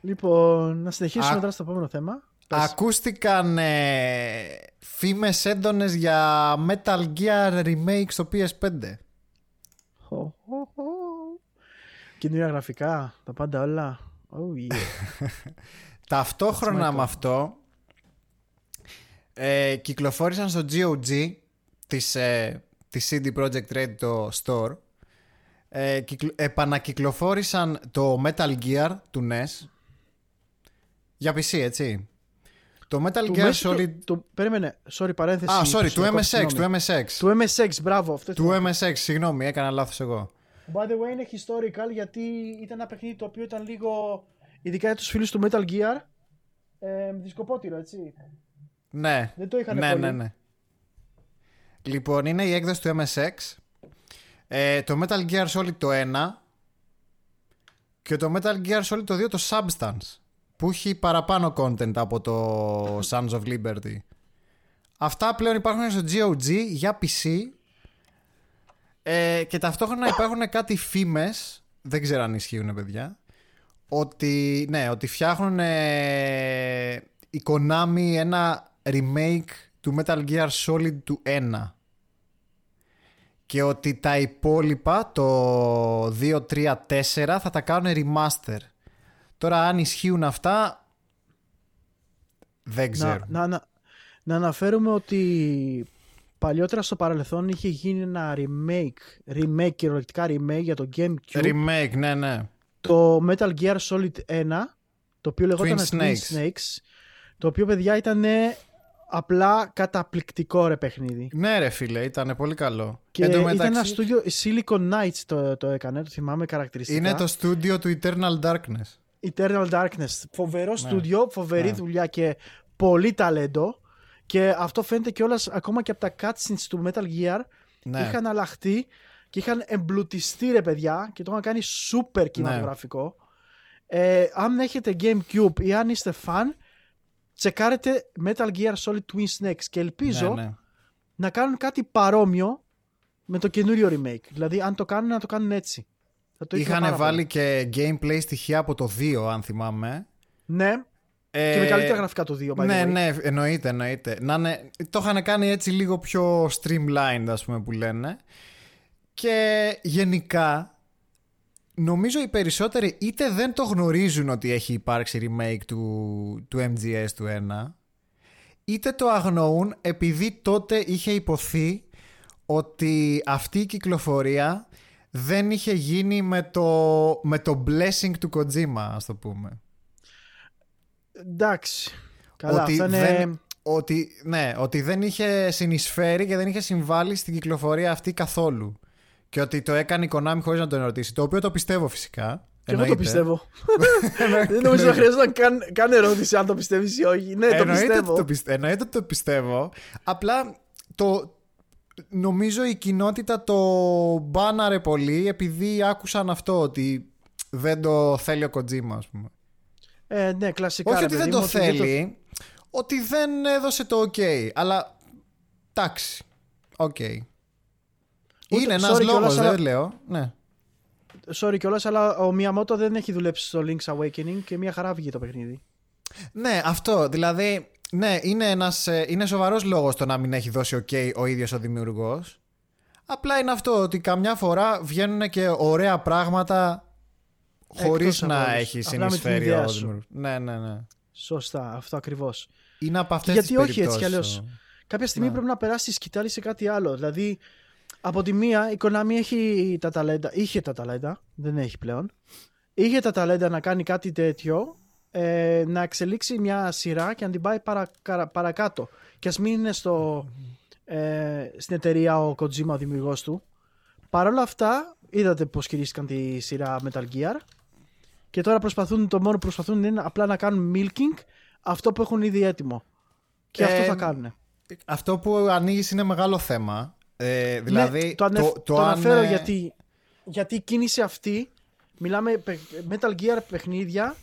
Λοιπόν, να συνεχίσουμε
Α-
τώρα στο επόμενο θέμα. Πες.
ακούστηκαν ε, φήμες έντονες για Metal Gear Remake στο PS5.
Χω, χω, χω. Καινούργια γραφικά, τα πάντα όλα. Oh, yeah.
Ταυτόχρονα
That's my
με
call.
αυτό ε, κυκλοφόρησαν στο GOG της, ε, της CD Projekt Red το store ε, κυκλο- επανακυκλοφόρησαν το Metal Gear του NES για PC έτσι το Metal
Του
Gear
Messi-
Solid
του- του- Περίμενε, sorry, παρένθεση.
Α, sorry,
σου
του
διακόπτω,
MSX,
συγγνώμη.
του MSX.
Του MSX, μπράβο. Αυτός
Του MSX, συγγνώμη, έκανα λάθος εγώ.
By the way, είναι historical γιατί ήταν ένα παιχνίδι το οποίο ήταν λίγο. ειδικά για τους φίλους του Metal Gear. Ε, δισκοπότηρο, έτσι.
Ναι,
Δεν το είχαν
ναι,
πολύ.
ναι, ναι. Λοιπόν, είναι η έκδοση του MSX. Ε, το Metal Gear Solid το 1 και το Metal Gear Solid το 2 το Substance που έχει παραπάνω content από το Sons of Liberty. Αυτά πλέον υπάρχουν στο GOG για PC ε, και ταυτόχρονα υπάρχουν κάτι φήμες, δεν ξέρω αν ισχύουν παιδιά, ότι, ναι, ότι φτιάχνουν ε, η Konami ένα remake του Metal Gear Solid του 1 και ότι τα υπόλοιπα το 2, 3, 4 θα τα κάνουν remaster. Τώρα αν ισχύουν αυτά δεν ξέρω.
Να, να, να, να αναφέρουμε ότι παλιότερα στο παρελθόν είχε γίνει ένα remake, remake κυριολεκτικά remake για το GameCube.
Remake, ναι, ναι.
το Metal Gear Solid 1, το οποίο λεγόταν
Twin
Twin
Snakes.
Snakes, το οποίο παιδιά ήταν απλά καταπληκτικό ρε παιχνίδι.
Ναι ρε φίλε, ήταν πολύ καλό.
Και
Εν τω
ήταν ένα
μεταξύ,
στούντιο, Silicon Knights το, το έκανε, το θυμάμαι χαρακτηριστικά.
Είναι το στούντιο του Eternal Darkness.
Eternal Darkness. Φοβερό στούντιο, φοβερή
Ναι.
δουλειά και πολύ ταλέντο. Και αυτό φαίνεται κιόλας ακόμα και από τα cutscenes του Metal Gear.
Ναι.
Είχαν αλλάχτεί και είχαν εμπλουτιστεί ρε παιδιά και το είχαν κάνει super κινηματογραφικό. Ε, αν έχετε Gamecube ή αν είστε fan, τσεκάρετε Metal Gear Solid Twin Snakes και ελπίζω
Ναι, ναι.
να κάνουν κάτι παρόμοιο με το καινούριο remake. Δηλαδή, αν το κάνουν, να το κάνουν έτσι. Θα το ήθελα
Είχαν
πάρα
βάλει
πολύ.
και gameplay στοιχεία από το 2 αν θυμάμαι.
Ναι,
Ε,
και με καλύτερα γραφικά το 2. by the
Ναι,
way.
ναι, εννοείται, εννοείται. Να είναι- το είχαν κάνει έτσι λίγο πιο streamlined, ας πούμε, που λένε. Και γενικά, νομίζω οι περισσότεροι είτε δεν το γνωρίζουν ότι έχει υπάρξει remake του, του MGS του 1, είτε το αγνοούν επειδή τότε είχε υποθεί ότι αυτή η κυκλοφορία δεν είχε γίνει με το, με το blessing του Kojima, ας το πούμε.
Εντάξει. Καλά,
ότι,
αυτά είναι...
δεν, ότι, ναι, ότι δεν είχε συνεισφέρει και δεν είχε συμβάλει στην κυκλοφορία αυτή καθόλου. Και ότι το έκανε η Konami χωρίς να τον ερωτήσει. Το οποίο το πιστεύω φυσικά.
Και εγώ το
εννοείται.
πιστεύω. δεν νομίζω να χρειάζεται να καν, καν ερώτηση αν το πιστεύεις ή όχι. Ναι, το
Εννοείται
πιστεύω.
ότι το, πιστε... εννοείται ότι το πιστεύω. Απλά το... νομίζω η κοινότητα το μπάναρε πολύ επειδή άκουσαν αυτό ότι δεν το θέλει ο Kojima ας πούμε.
Ε, ναι, κλασικά.
Όχι
ρε
ότι δεν
παιδί
το
μου,
θέλει, ότι δεν έδωσε το ok. Αλλά εντάξει. Οκ. Είναι ένας
sorry
λόγος,
κιόλας,
δεν
αλλά-
λέω. Ναι.
Sorry κιόλας, αλλά ο Miyamoto δεν έχει δουλέψει στο Link's Awakening και μια χαρά βγήκε το παιχνίδι.
Ναι, αυτό. Δηλαδή, ναι, είναι, ένας, ε, είναι σοβαρός λόγος το να μην έχει δώσει ok ο ίδιος ο δημιουργός. Απλά είναι αυτό ότι καμιά φορά βγαίνουν και ωραία πράγματα χωρίς
Εκτός από
να
όλους.
έχει
Απλά με την
συνεισφέρει
ιδέα
ο
σου.
δημιουργός. Ναι, ναι, ναι.
Σωστά, αυτό ακριβώς.
Είναι από αυτές
γιατί
τις
όχι, έτσι κι
περιπτώσεις,
αλλιώς.
ο-
Κάποια στιγμή
Ναι.
πρέπει να περάσει η σκητάλη σε κάτι άλλο. Δηλαδή, από τη μία, η Konami έχει τα ταλέντα, είχε τα ταλέντα, δεν έχει πλέον. Είχε τα ταλέντα να κάνει κάτι τέτοιο, ε, να εξελίξει μια σειρά και να την πάει παρα, καρα- παρακάτω. Και ας μην είναι στο, ε, στην εταιρεία ο Kojima, ο δημιουργός του. Παρ' όλα αυτά, είδατε πώς χειρίστηκαν τη σειρά Metal Gear. Και τώρα προσπαθούν, το μόνο που προσπαθούν είναι απλά να κάνουν milking αυτό που έχουν ήδη έτοιμο. Και αυτό
Ε,
θα κάνουν.
Αυτό που ανοίγεις είναι μεγάλο θέμα. Ε, δηλαδή,
ναι, το, ανεφ- το
αν,
αναφέρω
ε,
γιατί, γιατί η κίνηση αυτή, μιλάμε παι- Metal Gear παιχνίδια,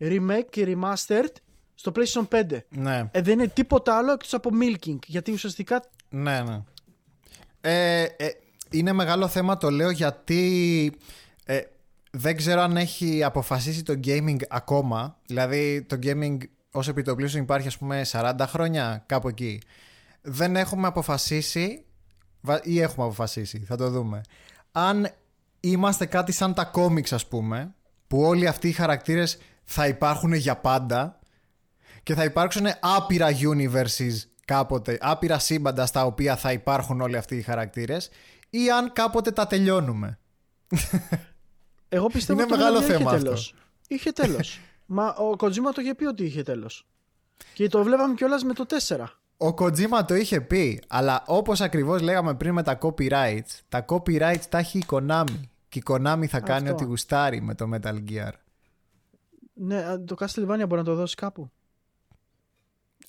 remake και remastered στο PlayStation 5.
Ναι,
Ε, δεν είναι τίποτα άλλο εκτός από milking, γιατί ουσιαστικά
ναι, ναι. Ε, ε, είναι μεγάλο θέμα το λέω γιατί ε, δεν ξέρω αν έχει αποφασίσει το gaming ακόμα. Δηλαδή το gaming ως επιτοπλίστων υπάρχει ας πούμε 40 χρόνια κάπου εκεί. Δεν έχουμε αποφασίσει βα- ή έχουμε αποφασίσει, θα το δούμε. Αν είμαστε κάτι σαν τα comics ας πούμε που όλοι αυτοί οι χαρακτήρες θα υπάρχουν για πάντα και θα υπάρξουν άπειρα universes κάποτε, άπειρα σύμπαντα στα οποία θα υπάρχουν όλοι αυτοί οι χαρακτήρες ή αν κάποτε τα τελειώνουμε.
Εγώ πιστεύω
Είναι
ότι το
μεγάλο
Metal Gear
θέμα
είχε
αυτό.
τέλος. Είχε τέλος. Μα ο Kojima το είχε πει ότι είχε τέλος. Και το βλέπαμε κιόλας με το 4.
Ο Kojima το είχε πει, αλλά όπως ακριβώς λέγαμε πριν με τα copyrights, τα copyrights τα έχει η Konami και η Konami θα κάνει
Αυτό.
ό,τι γουστάρει με το Metal Gear.
Ναι, α, το Castlevania μπορεί να το δώσει κάπου.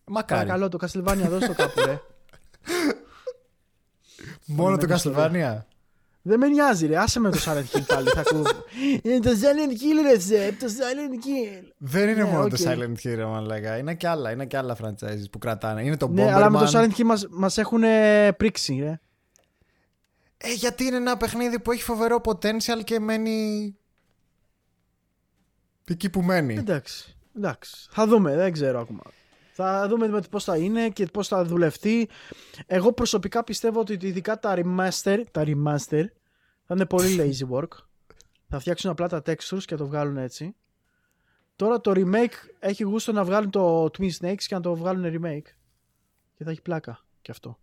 Μακάρι.
Παρακαλώ, το Castlevania δώσει το κάπου, ρε.
Μόνο το
Μένει στο
Castlevania.
Δεν με νοιάζει, ρε. Άσε με το Silent Hill πάλι. Θα ακούω. Είναι το Silent Hill, ρε, Ζεπ, το Silent Hill.
Δεν είναι
Ναι,
μόνο
οκ.
το Silent Hill, ρε μαλάκα. Είναι και άλλα, είναι και άλλα franchises που κρατάνε. Είναι το
Ναι, αλλά με το
Bomberman.
Silent Hill μας, μας έχουν ε, πρίξει, ρε.
Ε, γιατί είναι ένα παιχνίδι που έχει φοβερό potential και μένει. Εκεί που μένει.
Εντάξει, εντάξει. Θα δούμε, δεν ξέρω ακόμα. Θα δούμε με πώς θα είναι και πώς θα δουλευτεί. Εγώ προσωπικά πιστεύω ότι ειδικά τα remaster, τα remaster θα είναι πολύ lazy work. Θα φτιάξουν απλά τα textures και το βγάλουν έτσι. Τώρα το remake έχει γούστο να βγάλουν το Twin Snakes και να το βγάλουν remake. Και θα έχει πλάκα και αυτό.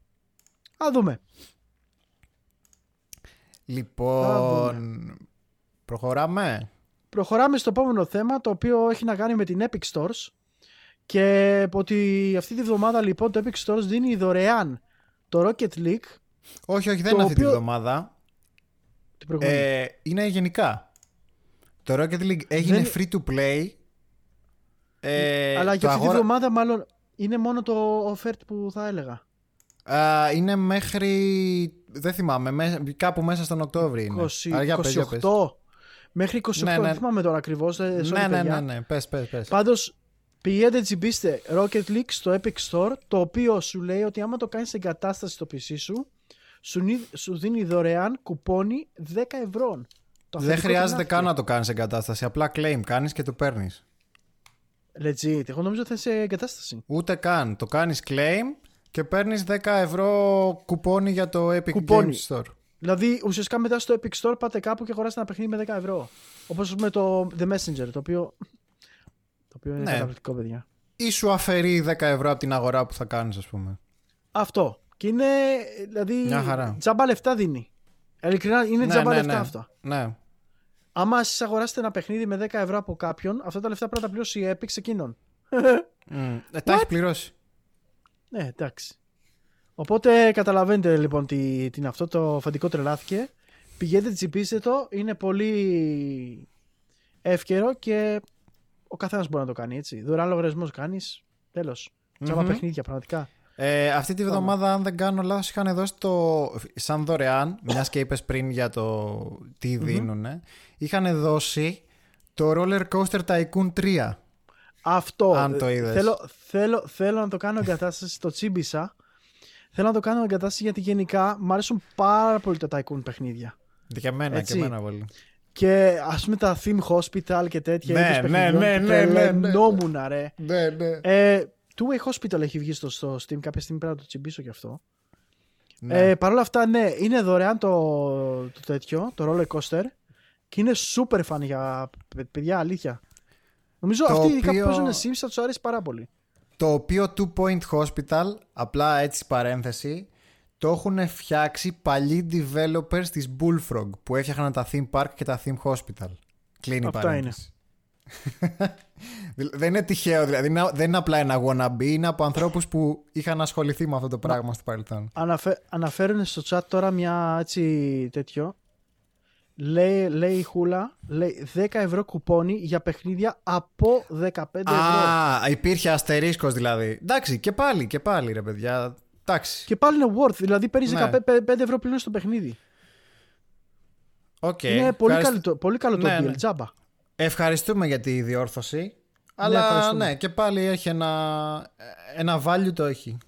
Α δούμε.
Λοιπόν. Προχωράμε.
Προχωράμε στο επόμενο θέμα το οποίο έχει να κάνει με την Epic Stores και ότι αυτή τη βδομάδα λοιπόν το Epic Stores δίνει δωρεάν το Rocket League
Όχι, όχι, δεν
Το
είναι αυτή τη
οποίο-
βδομάδα.
την προηγούμενη.
Ε, είναι γενικά. Το Rocket League έγινε
Δεν-
free to play. Ε,
Αλλά
το
για αυτή τη
αγόρα-
βδομάδα μάλλον είναι μόνο το offert που θα έλεγα.
Α, είναι μέχρι. Δεν θυμάμαι, με- κάπου μέσα στον Οκτώβριο είναι.
20,
Α, για πες, για πες.
28 μέχρι 28,
Ναι, ναι.
δεν θυμάμαι τώρα ακριβώς. ε, sorry,
Ναι, ναι,
παιδιά.
ναι, ναι. Πες, πες, πες.
Πάντως πηγαίνετε τσιμπήστε Rocket League στο Epic Store το οποίο σου λέει ότι άμα το κάνεις εγκατάσταση στο PC σου σου, νι- σου δίνει δωρεάν κουπόνι 10 ευρώ. Το
Δεν
αφεντικό
χρειάζεται
την
καν να
άκρη.
το κάνεις εγκατάσταση. Απλά claim κάνεις και το παίρνεις.
Legit, εγώ νομίζω ότι θα είσαι εγκατάσταση.
Ούτε καν. Το κάνεις claim και παίρνεις 10 ευρώ κουπόνι για το Epic
Κουπόνι.
Games Store.
Δηλαδή ουσιαστικά μετά στο Epic Store πάτε κάπου και αγοράσετε ένα παιχνίδι με 10 ευρώ. Όπως με το The Messenger, το οποίο, το οποίο είναι
Ναι.
καταπληκτικό παιδιά.
Ή σου αφαιρεί 10 ευρώ από την αγορά που θα κάνεις ας πούμε.
Αυτό. Και είναι, δηλαδή,
Μια χαρά.
τζάμπα λεφτά δίνει. Ειλικρινά, είναι
Ναι,
τζάμπα
ναι,
λεφτά
ναι.
αυτά.
Ναι.
Άμα εσείς αγοράσετε ένα παιχνίδι με 10 ευρώ από κάποιον, αυτά τα λεφτά πρέπει να τα πληρώσει η Epic σε εκείνον.
Μμ. Ε, τα έχεις πληρώσει.
Ναι, εντάξει. Οπότε καταλαβαίνετε λοιπόν τι, τι είναι αυτό. Το φαντικό τρελάθηκε. Πηγαίνετε, τσιπήστε το. Είναι πολύ εύκαιρο και ο καθένας μπορεί να το κάνει έτσι. Δωρεάν λογαριασμός κάνεις. Τέλος. Τζάμπα
Μμμ.
παιχνίδια, πραγματικά.
Ε, αυτή τη βδομάδα, αν δεν κάνω λάθος, είχαν δώσει το. σαν δωρεάν, μιας και είπες πριν για το τι δίνουνε, είχαν δώσει το Roller Coaster Tycoon 3.
Αυτό.
Αν το
ε,
είδες.
Θέλω, θέλω, θέλω να το κάνω εγκατάσταση. το τσίμπησα. θέλω να το κάνω εγκατάσταση γιατί γενικά μου αρέσουν πάρα πολύ τα Tycoon παιχνίδια.
Για μένα
Έτσι.
και εμένα πολύ.
Και ας πούμε τα Theme Hospital και τέτοια.
Ναι,
είδους
ναι,
παιχνιδιών
ναι,
που
ναι, ναι, ναι.
τρελαινόμουν, ρε.
Ναι, ναι.
Ε, Two Way Hospital έχει βγει στο, στο Steam. Κάποια στιγμή πρέπει να το τσιμπήσω κι αυτό.
ναι.
Ε, Παρ' όλα αυτά, ναι, είναι δωρεάν το, το τέτοιο, το roller coaster. Και είναι super fan για παι- παιδιά, αλήθεια. Νομίζω
Το
αυτοί ειδικά που
οποίο-
παίζουν Sims θα τους αρέσει πάρα πολύ.
Το οποίο Two Point Hospital, απλά έτσι παρένθεση, το έχουν φτιάξει παλιοί developers της Bullfrog που έφτιαχναν τα theme park και τα theme hospital. Κλείνει η
Αυτά
παρένθεση. δεν είναι τυχαίο, δηλαδή είναι- δεν είναι απλά ένα wannabe, είναι από ανθρώπους που είχαν ασχοληθεί με αυτό το πράγμα στο παρελθόν.
Αναφε, αναφέρουν στο chat τώρα μια έτσι τέτοιο. Λέει, λέει η Χούλα, λέει 10 ευρώ κουπόνι για παιχνίδια από 15 ευρώ.
Α, υπήρχε αστερίσκος δηλαδή. Εντάξει, και πάλι, και πάλι ρε παιδιά. Εντάξει,
Και πάλι είναι worth, δηλαδή παίρνεις
Ναι.
15 ευρώ πλέον στο παιχνίδι.
οκ.
είναι πολύ,
Ευχαριστ-
καλό, το- πολύ καλό το
Ναι,
deal,
ναι.
τζάμπα.
Ευχαριστούμε για τη διόρθωση. Αλλά
ευχαριστούμε.
ναι, και πάλι έχει ένα, ένα value το έχει.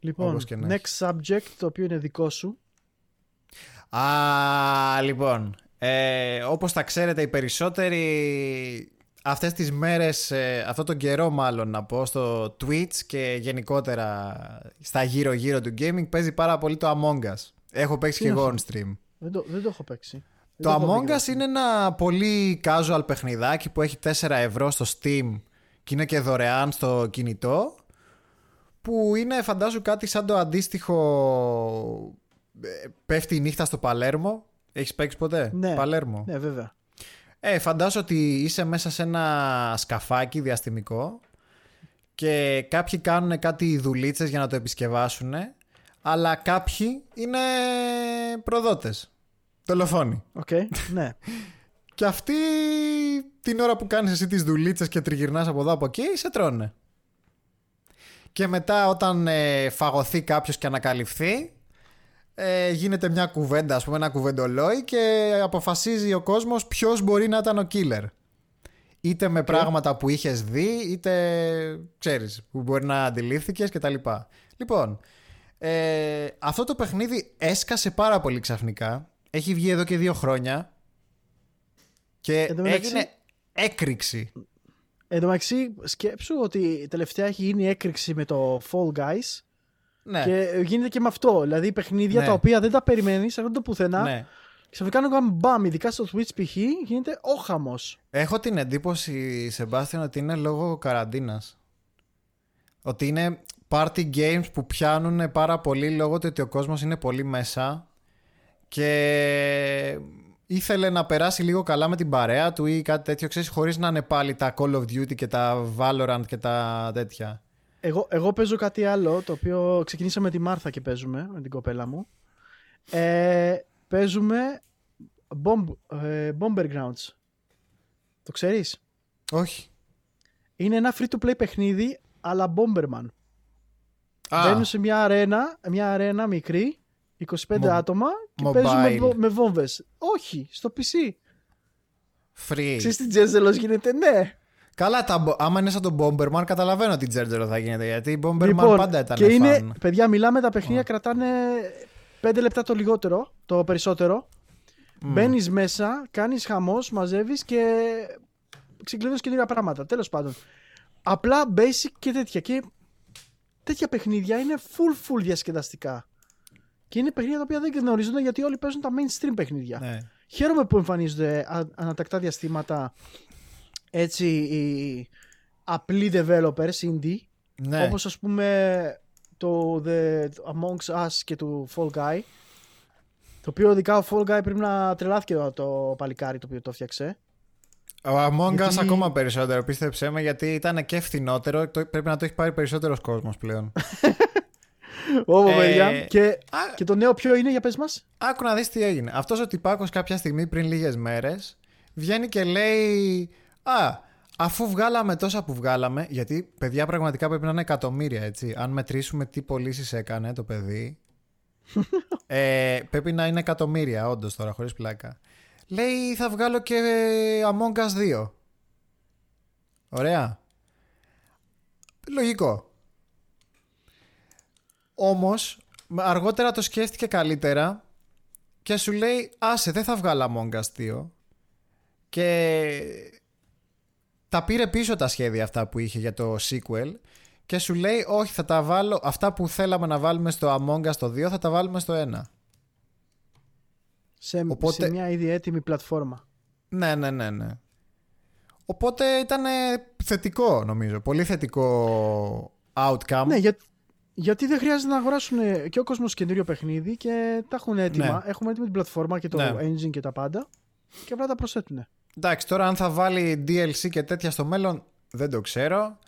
Λοιπόν,
Όπως και να
next subject, το οποίο είναι δικό σου.
Α, λοιπόν, ε, όπως τα ξέρετε οι περισσότεροι αυτές τις μέρες, ε, αυτό τον καιρό μάλλον να πω, στο Twitch και γενικότερα στα γύρω-γύρω του gaming παίζει πάρα πολύ το Among Us. Έχω παίξει
Τι
και
είναι
εγώ on
αυτό;
stream.
Δεν το, δεν το έχω παίξει.
Το
Δεν έχω
Among
δει
Us είναι ένα πολύ casual παιχνιδάκι που έχει 4 ευρώ στο Steam και είναι και δωρεάν στο κινητό που είναι φαντάζομαι κάτι σαν το αντίστοιχο ε, πέφτει η νύχτα στο Παλέρμο Έχεις παίξει ποτέ;
Ναι.
Παλέρμο
Ναι, βέβαια.
Ε, Φαντάζομαι ότι είσαι μέσα σε ένα σκαφάκι διαστημικό και κάποιοι κάνουν κάτι δουλίτσες για να το επισκευάσουν αλλά κάποιοι είναι προδότες Δολοφόνοι
Οκ, ναι.
και αυτοί την ώρα που κάνεις εσύ τις δουλίτσες και τριγυρνάς από εδώ από εκεί, σε τρώνε. Και μετά όταν ε, φαγωθεί κάποιος και ανακαλυφθεί, ε, γίνεται μια κουβέντα, ας πούμε ένα κουβεντολόι και αποφασίζει ο κόσμος ποιος μπορεί να ήταν ο killer. Είτε με πράγματα που είχες δει, είτε ξέρεις, που μπορεί να αντιλήφθηκες κτλ. Λοιπόν, ε, αυτό το παιχνίδι έσκασε πάρα πολύ ξαφνικά. Έχει βγει εδώ και δύο χρόνια και
Εν τω μεταξύ-
έγινε έκρηξη.
Εν τω μεταξύ, σκέψου ότι τελευταία έχει γίνει έκρηξη με το Fall Guys
Ναι,
και γίνεται και με αυτό. Δηλαδή παιχνίδια
Ναι.
τα οποία δεν τα περιμένεις, έρχονται το πουθενά.
ναι.
Ξαφνικά κάνουν μπαμ, ειδικά στο Twitch π.χ. γίνεται ο χαμός.
Έχω την εντύπωση, Σεμπάστιαν, ότι είναι λόγω καραντίνας. Ότι είναι party games που πιάνουν πάρα πολύ λόγω του ότι ο κόσμος είναι πολύ μέσα και ήθελε να περάσει λίγο καλά με την παρέα του ή κάτι τέτοιο, ξέρεις, χωρίς να είναι πάλι τα Call of Duty και τα Valorant και τα τέτοια.
Εγώ, εγώ παίζω κάτι άλλο, το οποίο ξεκινήσαμε με τη Μάρθα και παίζουμε, με την κοπέλα μου. Ε, παίζουμε bomb, ε, Bomber Grounds. Το ξέρεις;
Όχι.
Είναι ένα free-to-play παιχνίδι, αλλά Bomberman.
Α,
Μπαίνουν σε μια αρένα, μια αρένα μικρή, 25
Μο-
άτομα και
mobile.
παίζουν με, βο- με βόμβες. Όχι, στο PC.
free.
Ξέρεις τι τζέζελος γίνεται, ναι.
Καλά, τα, μπο- άμα είναι σαν τον Bomberman, καταλαβαίνω τι Τζέρτζερο θα γίνεται. Γιατί η Bomberman
λοιπόν,
πάντα ήταν
και είναι,
φαν.
παιδιά, μιλάμε, τα παιχνίδια κρατάνε 5 λεπτά το λιγότερο, το περισσότερο.
Μμ.
Μπαίνεις μέσα, κάνεις χαμός, μαζεύεις και ξεκλειδώνεις καινούργια πράγματα. Τέλος πάντων. Απλά basic και τέτοια. Και τέτοια παιχνίδια είναι full full διασκεδαστικά. Και είναι παιχνίδια τα οποία δεν γνωρίζονται γιατί όλοι παίζουν τα mainstream παιχνίδια.
Ναι.
Χαίρομαι που εμφανίζονται α- ανατακτά διαστήματα έτσι οι απλοί developers indie
Ναι.
όπως ας πούμε το The Amongst Us και του Fall Guy το οποίο ειδικά ο Fall Guy πρέπει να τρελάθηκε το, το παλικάρι το οποίο το έφτιαξε
Ο Among Us
Γιατί-
ακόμα περισσότερο, πίστεψέ με, γιατί ήταν και φθηνότερο. το- Πρέπει να το έχει πάρει περισσότερος κόσμος πλέον.
Ω
Ε,
παιδιά και,
α-
και το νέο ποιο είναι για πες μας
Άκου να δεις τι έγινε. Αυτός ο τυπάκος κάποια στιγμή πριν λίγες μέρες βγαίνει και λέει «Α, αφού βγάλαμε τόσα που βγάλαμε, γιατί παιδιά πραγματικά πρέπει να είναι εκατομμύρια, έτσι. Αν μετρήσουμε τι πωλήσεις έκανε το παιδί, ε, πρέπει να είναι εκατομμύρια, όντως τώρα, χωρίς πλάκα. Λέει θα βγάλω και Among Us 2. Ωραία. Λογικό. Όμως αργότερα το σκέφτηκε καλύτερα και σου λέει άσε δεν θα βγάλω Among Us 2 και τα πήρε πίσω τα σχέδια αυτά που είχε για το sequel και σου λέει όχι θα τα βάλω αυτά που θέλαμε να βάλουμε στο Among Us το 2 θα τα βάλουμε στο 1
σε, Οπότε... σε μια ήδη έτοιμη πλατφόρμα
ναι ναι ναι ναι Οπότε ήταν θετικό νομίζω πολύ θετικό outcome
ναι για, γιατί δεν χρειάζεται να αγοράσουν και ο κόσμος καινούριο παιχνίδι και τα έχουν έτοιμα. Ναι. Έχουμε έτοιμη την πλατφόρμα και το ναι. engine και τα πάντα. Και απλά τα προσθέτουν.
Εντάξει, τώρα αν θα βάλει DLC και τέτοια στο μέλλον, δεν το ξέρω.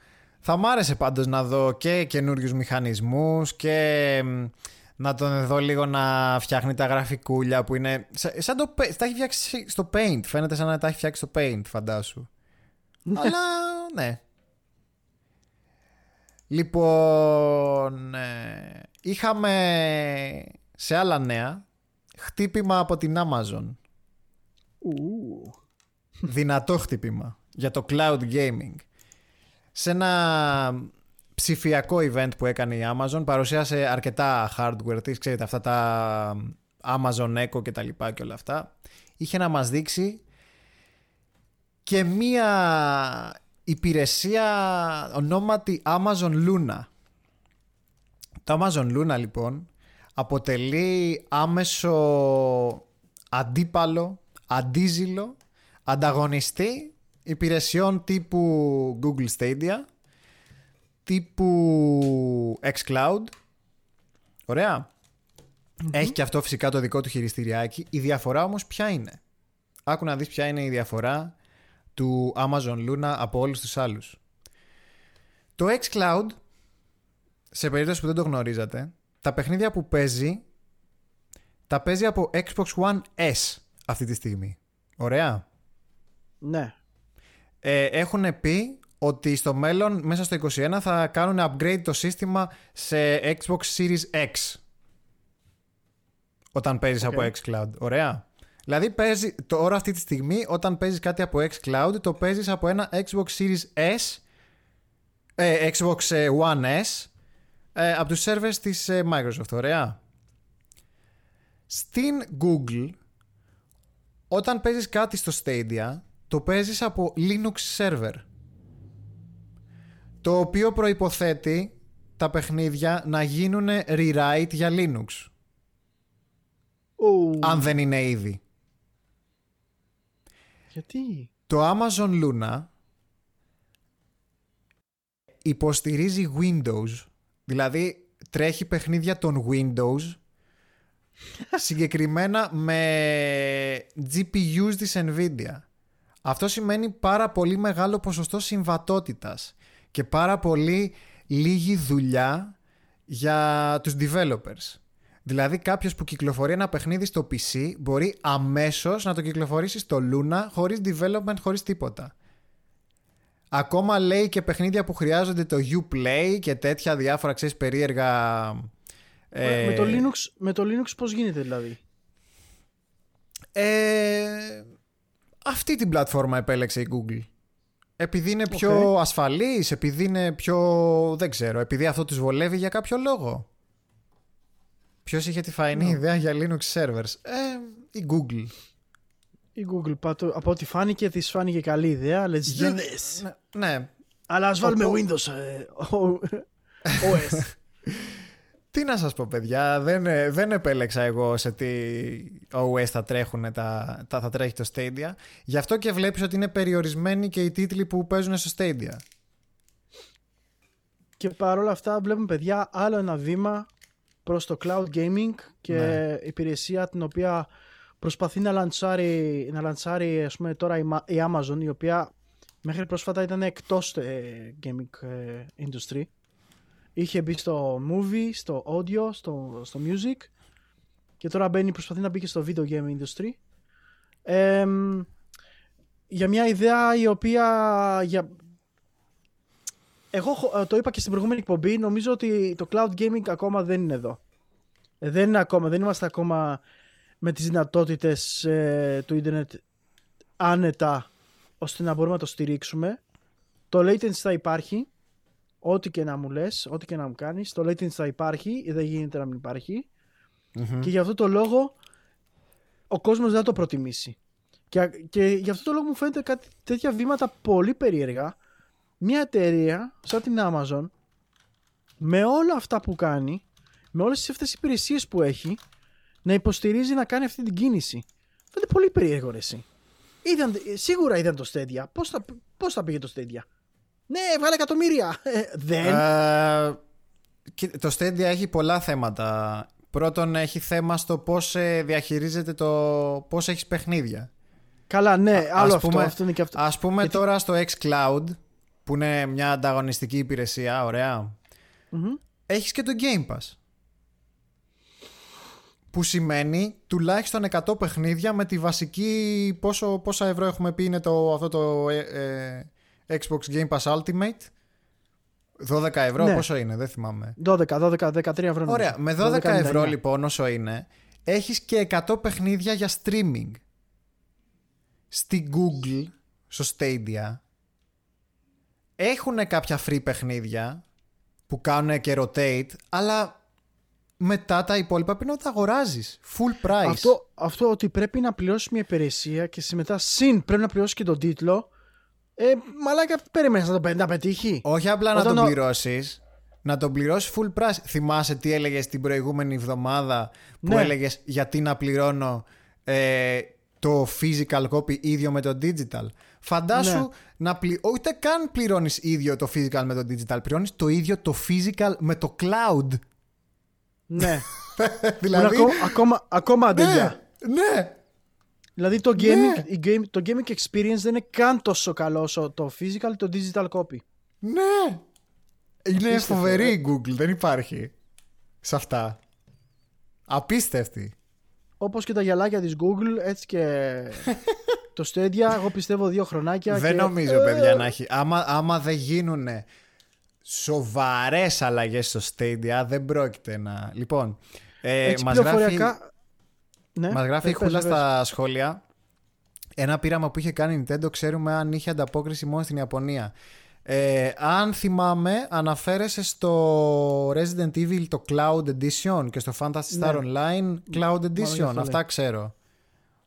Θα μ' άρεσε πάντως να δω και καινούριους μηχανισμούς και να τον δω λίγο να φτιάχνει τα γραφικούλια που είναι... Σαν το... Τα έχει φτιάξει στο Paint. Φαίνεται σαν να τα έχει φτιάξει στο Paint, φαντάσου. Ναι. Αλλά ναι, Λοιπόν, ε, είχαμε σε άλλα νέα χτύπημα από την Amazon. Δυνατό χτύπημα για το cloud gaming. Σε ένα ψηφιακό event που έκανε η Amazon παρουσίασε αρκετά hardware της, ξέρετε αυτά τα Amazon Echo και τα λοιπά και όλα αυτά. Είχε να μας δείξει και μία υπηρεσία ονόματι Amazon Luna. Το Amazon Luna λοιπόν αποτελεί άμεσο αντίπαλο, αντίζηλο, ανταγωνιστή υπηρεσιών τύπου Google Stadia, τύπου xCloud. Ωραία. Έχει και αυτό φυσικά το δικό του χειριστηριάκι. Η διαφορά όμως ποια είναι; Άκου να δεις ποια είναι η διαφορά του Amazon Luna από όλους τους άλλους. Το xCloud, σε περίπτωση που δεν το γνωρίζατε, τα παιχνίδια που παίζει, τα παίζει από Xbox One S αυτή τη στιγμή. Ωραία.
Ναι.
Ε, έχουν πει ότι στο μέλλον, μέσα στο 21, θα κάνουν upgrade το σύστημα σε Xbox Series X. Όταν παίζεις από xCloud. Ωραία. Δηλαδή παίζει, τώρα αυτή τη στιγμή όταν παίζεις κάτι από xCloud το παίζεις από ένα Xbox Series S ε, Xbox ε, One S ε, από τους servers της ε, Microsoft, ωραία. Στην Google όταν παίζεις κάτι στο Stadia το παίζεις από Linux server το οποίο προϋποθέτει τα παιχνίδια να γίνουν rewrite για Linux. Αν δεν είναι ήδη.
Γιατί;
Το Amazon Luna υποστηρίζει Windows. Δηλαδή τρέχει παιχνίδια των Windows συγκεκριμένα με GPUs της Nvidia. Αυτό σημαίνει πάρα πολύ μεγάλο ποσοστό συμβατότητας και πάρα πολύ λίγη δουλειά για τους developers. Δηλαδή κάποιος που κυκλοφορεί ένα παιχνίδι στο PC μπορεί αμέσως να το κυκλοφορήσει στο Luna χωρίς development, χωρίς τίποτα. Ακόμα λέει και παιχνίδια που χρειάζονται το Uplay και τέτοια διάφορα ξέρεις περίεργα.
Ε... Με, το Linux, με το Linux πώς γίνεται δηλαδή;
Ε... Αυτή την πλατφόρμα επέλεξε η Google. Επειδή είναι πιο okay. ασφαλής, επειδή είναι πιο... δεν ξέρω, επειδή αυτό τους βολεύει για κάποιο λόγο. Ποιο είχε τη φαϊνή ιδέα για Linux servers. Ε, η Google.
Η Google. Από ό,τι φάνηκε, τη φάνηκε καλή ιδέα. Let's do this.
Ναι. ναι.
Αλλά α βάλουμε Windows ε, OS.
Τι να σας πω παιδιά, δεν, ε, δεν επέλεξα εγώ σε τι OS θα, τρέχουν τα, τα, θα τρέχει το Stadia. Γι' αυτό και βλέπεις ότι είναι περιορισμένοι και οι τίτλοι που παίζουν στο Stadia.
Και παρόλα αυτά βλέπουμε παιδιά άλλο ένα βήμα προς το cloud gaming και ναι. υπηρεσία την οποία προσπαθεί να λαντσάρει, να λαντσάρει ας πούμε, τώρα η Amazon η οποία μέχρι πρόσφατα ήταν εκτός ε, gaming ε, industry είχε μπει στο movie, στο audio, στο, στο music και τώρα μπαίνει, προσπαθεί να μπει και στο video game industry για μια ιδέα η οποία για, εγώ ε, το είπα και στην προηγούμενη εκπομπή, νομίζω ότι το cloud gaming ακόμα δεν είναι εδώ. Ε, δεν είναι ακόμα, δεν είμαστε ακόμα με τις δυνατότητες ε, του ίντερνετ άνετα ώστε να μπορούμε να το στηρίξουμε. Το latency θα υπάρχει. Ό,τι και να μου λες, ό,τι και να μου κάνεις, το latency θα υπάρχει, δεν γίνεται να μην υπαρχει Και γι' αυτό το λόγο ο κόσμος δεν θα το προτιμήσει. Και, και γι' αυτό το λόγο μου φαίνεται κάτι, τέτοια βήματα πολύ περίεργα. Μια εταιρεία σαν την Amazon με όλα αυτά που κάνει, με όλες αυτές τις υπηρεσίες που έχει, να υποστηρίζει να κάνει αυτή την κίνηση. Φαίνεται πολύ περίεργο ρε εσύ. Είδαν, σίγουρα είδαν το Stadia. Πώς θα, πώς θα πήγε το Stadia; Ναι, βγάλε εκατομμύρια. Ε, δεν.
Uh, το Stadia έχει πολλά θέματα. Πρώτον έχει θέμα στο πώς διαχειρίζεται το πώς έχεις παιχνίδια.
Καλά, ναι, άλλο αυτό, πούμε, αυτό είναι και αυτό.
Ας πούμε τώρα στο xCloud, που είναι μια ανταγωνιστική υπηρεσία, ωραία, mm έχεις και το Game Pass. Που σημαίνει τουλάχιστον 100 παιχνίδια με τη βασική. Πόσο, πόσα ευρώ έχουμε πει είναι το, αυτό το ε, ε, Xbox Game Pass Ultimate. 12 ευρώ, ναι. πόσο είναι, δεν θυμάμαι.
12, 12, 13 ευρώ.
Ωραία, με 12, 12 ευρώ λοιπόν όσο είναι, έχεις και 100 παιχνίδια για streaming. Στη Google, στο Stadia, έχουν κάποια free παιχνίδια που κάνουν και rotate, αλλά μετά τα υπόλοιπα πρέπει να τα αγοράζεις. Full price.
Αυτό, αυτό ότι πρέπει να πληρώσει μια υπηρεσία και μετά συν πρέπει να πληρώσει και τον τίτλο. Ε, μαλάκα, περίμενες να το να πετύχει.
Όχι απλά να τον ο... πληρώσεις. Να τον πληρώσεις full price. Θυμάσαι τι έλεγες την προηγούμενη εβδομάδα που ναι. έλεγες γιατί να πληρώνω ε, το physical copy ίδιο με το digital. Φαντάσου ναι. να πλη... ούτε καν πληρώνεις ίδιο το physical με το digital. Πληρώνεις το ίδιο το physical με το cloud.
Ναι. δηλαδή... ακόμα, ακόμα, ναι,
ναι.
Δηλαδή το ναι. gaming, game, το gaming experience δεν είναι καν τόσο καλό όσο το physical το digital copy.
Ναι. Είναι φοβερή ε. η Google, δεν υπάρχει σε αυτά. Απίστευτη.
Όπως και τα γυαλάκια της Google, έτσι και το Stadia, εγώ πιστεύω δύο χρονάκια.
Δεν νομίζω, παιδιά, να έχει. Άμα, άμα δεν γίνουν σοβαρές αλλαγές στο Stadia δεν πρόκειται να. Λοιπόν, ε, μας γράφει, ναι, μας γράφει η Χούλα στα σχόλια ένα πείραμα που είχε κάνει η Nintendo ξέρουμε αν είχε ανταπόκριση μόνο στην Ιαπωνία. Ε, αν θυμάμαι, αναφέρεσαι στο Resident Evil το Cloud Edition και στο Fantasy Star ναι. Online Cloud Edition. Αυτά ξέρω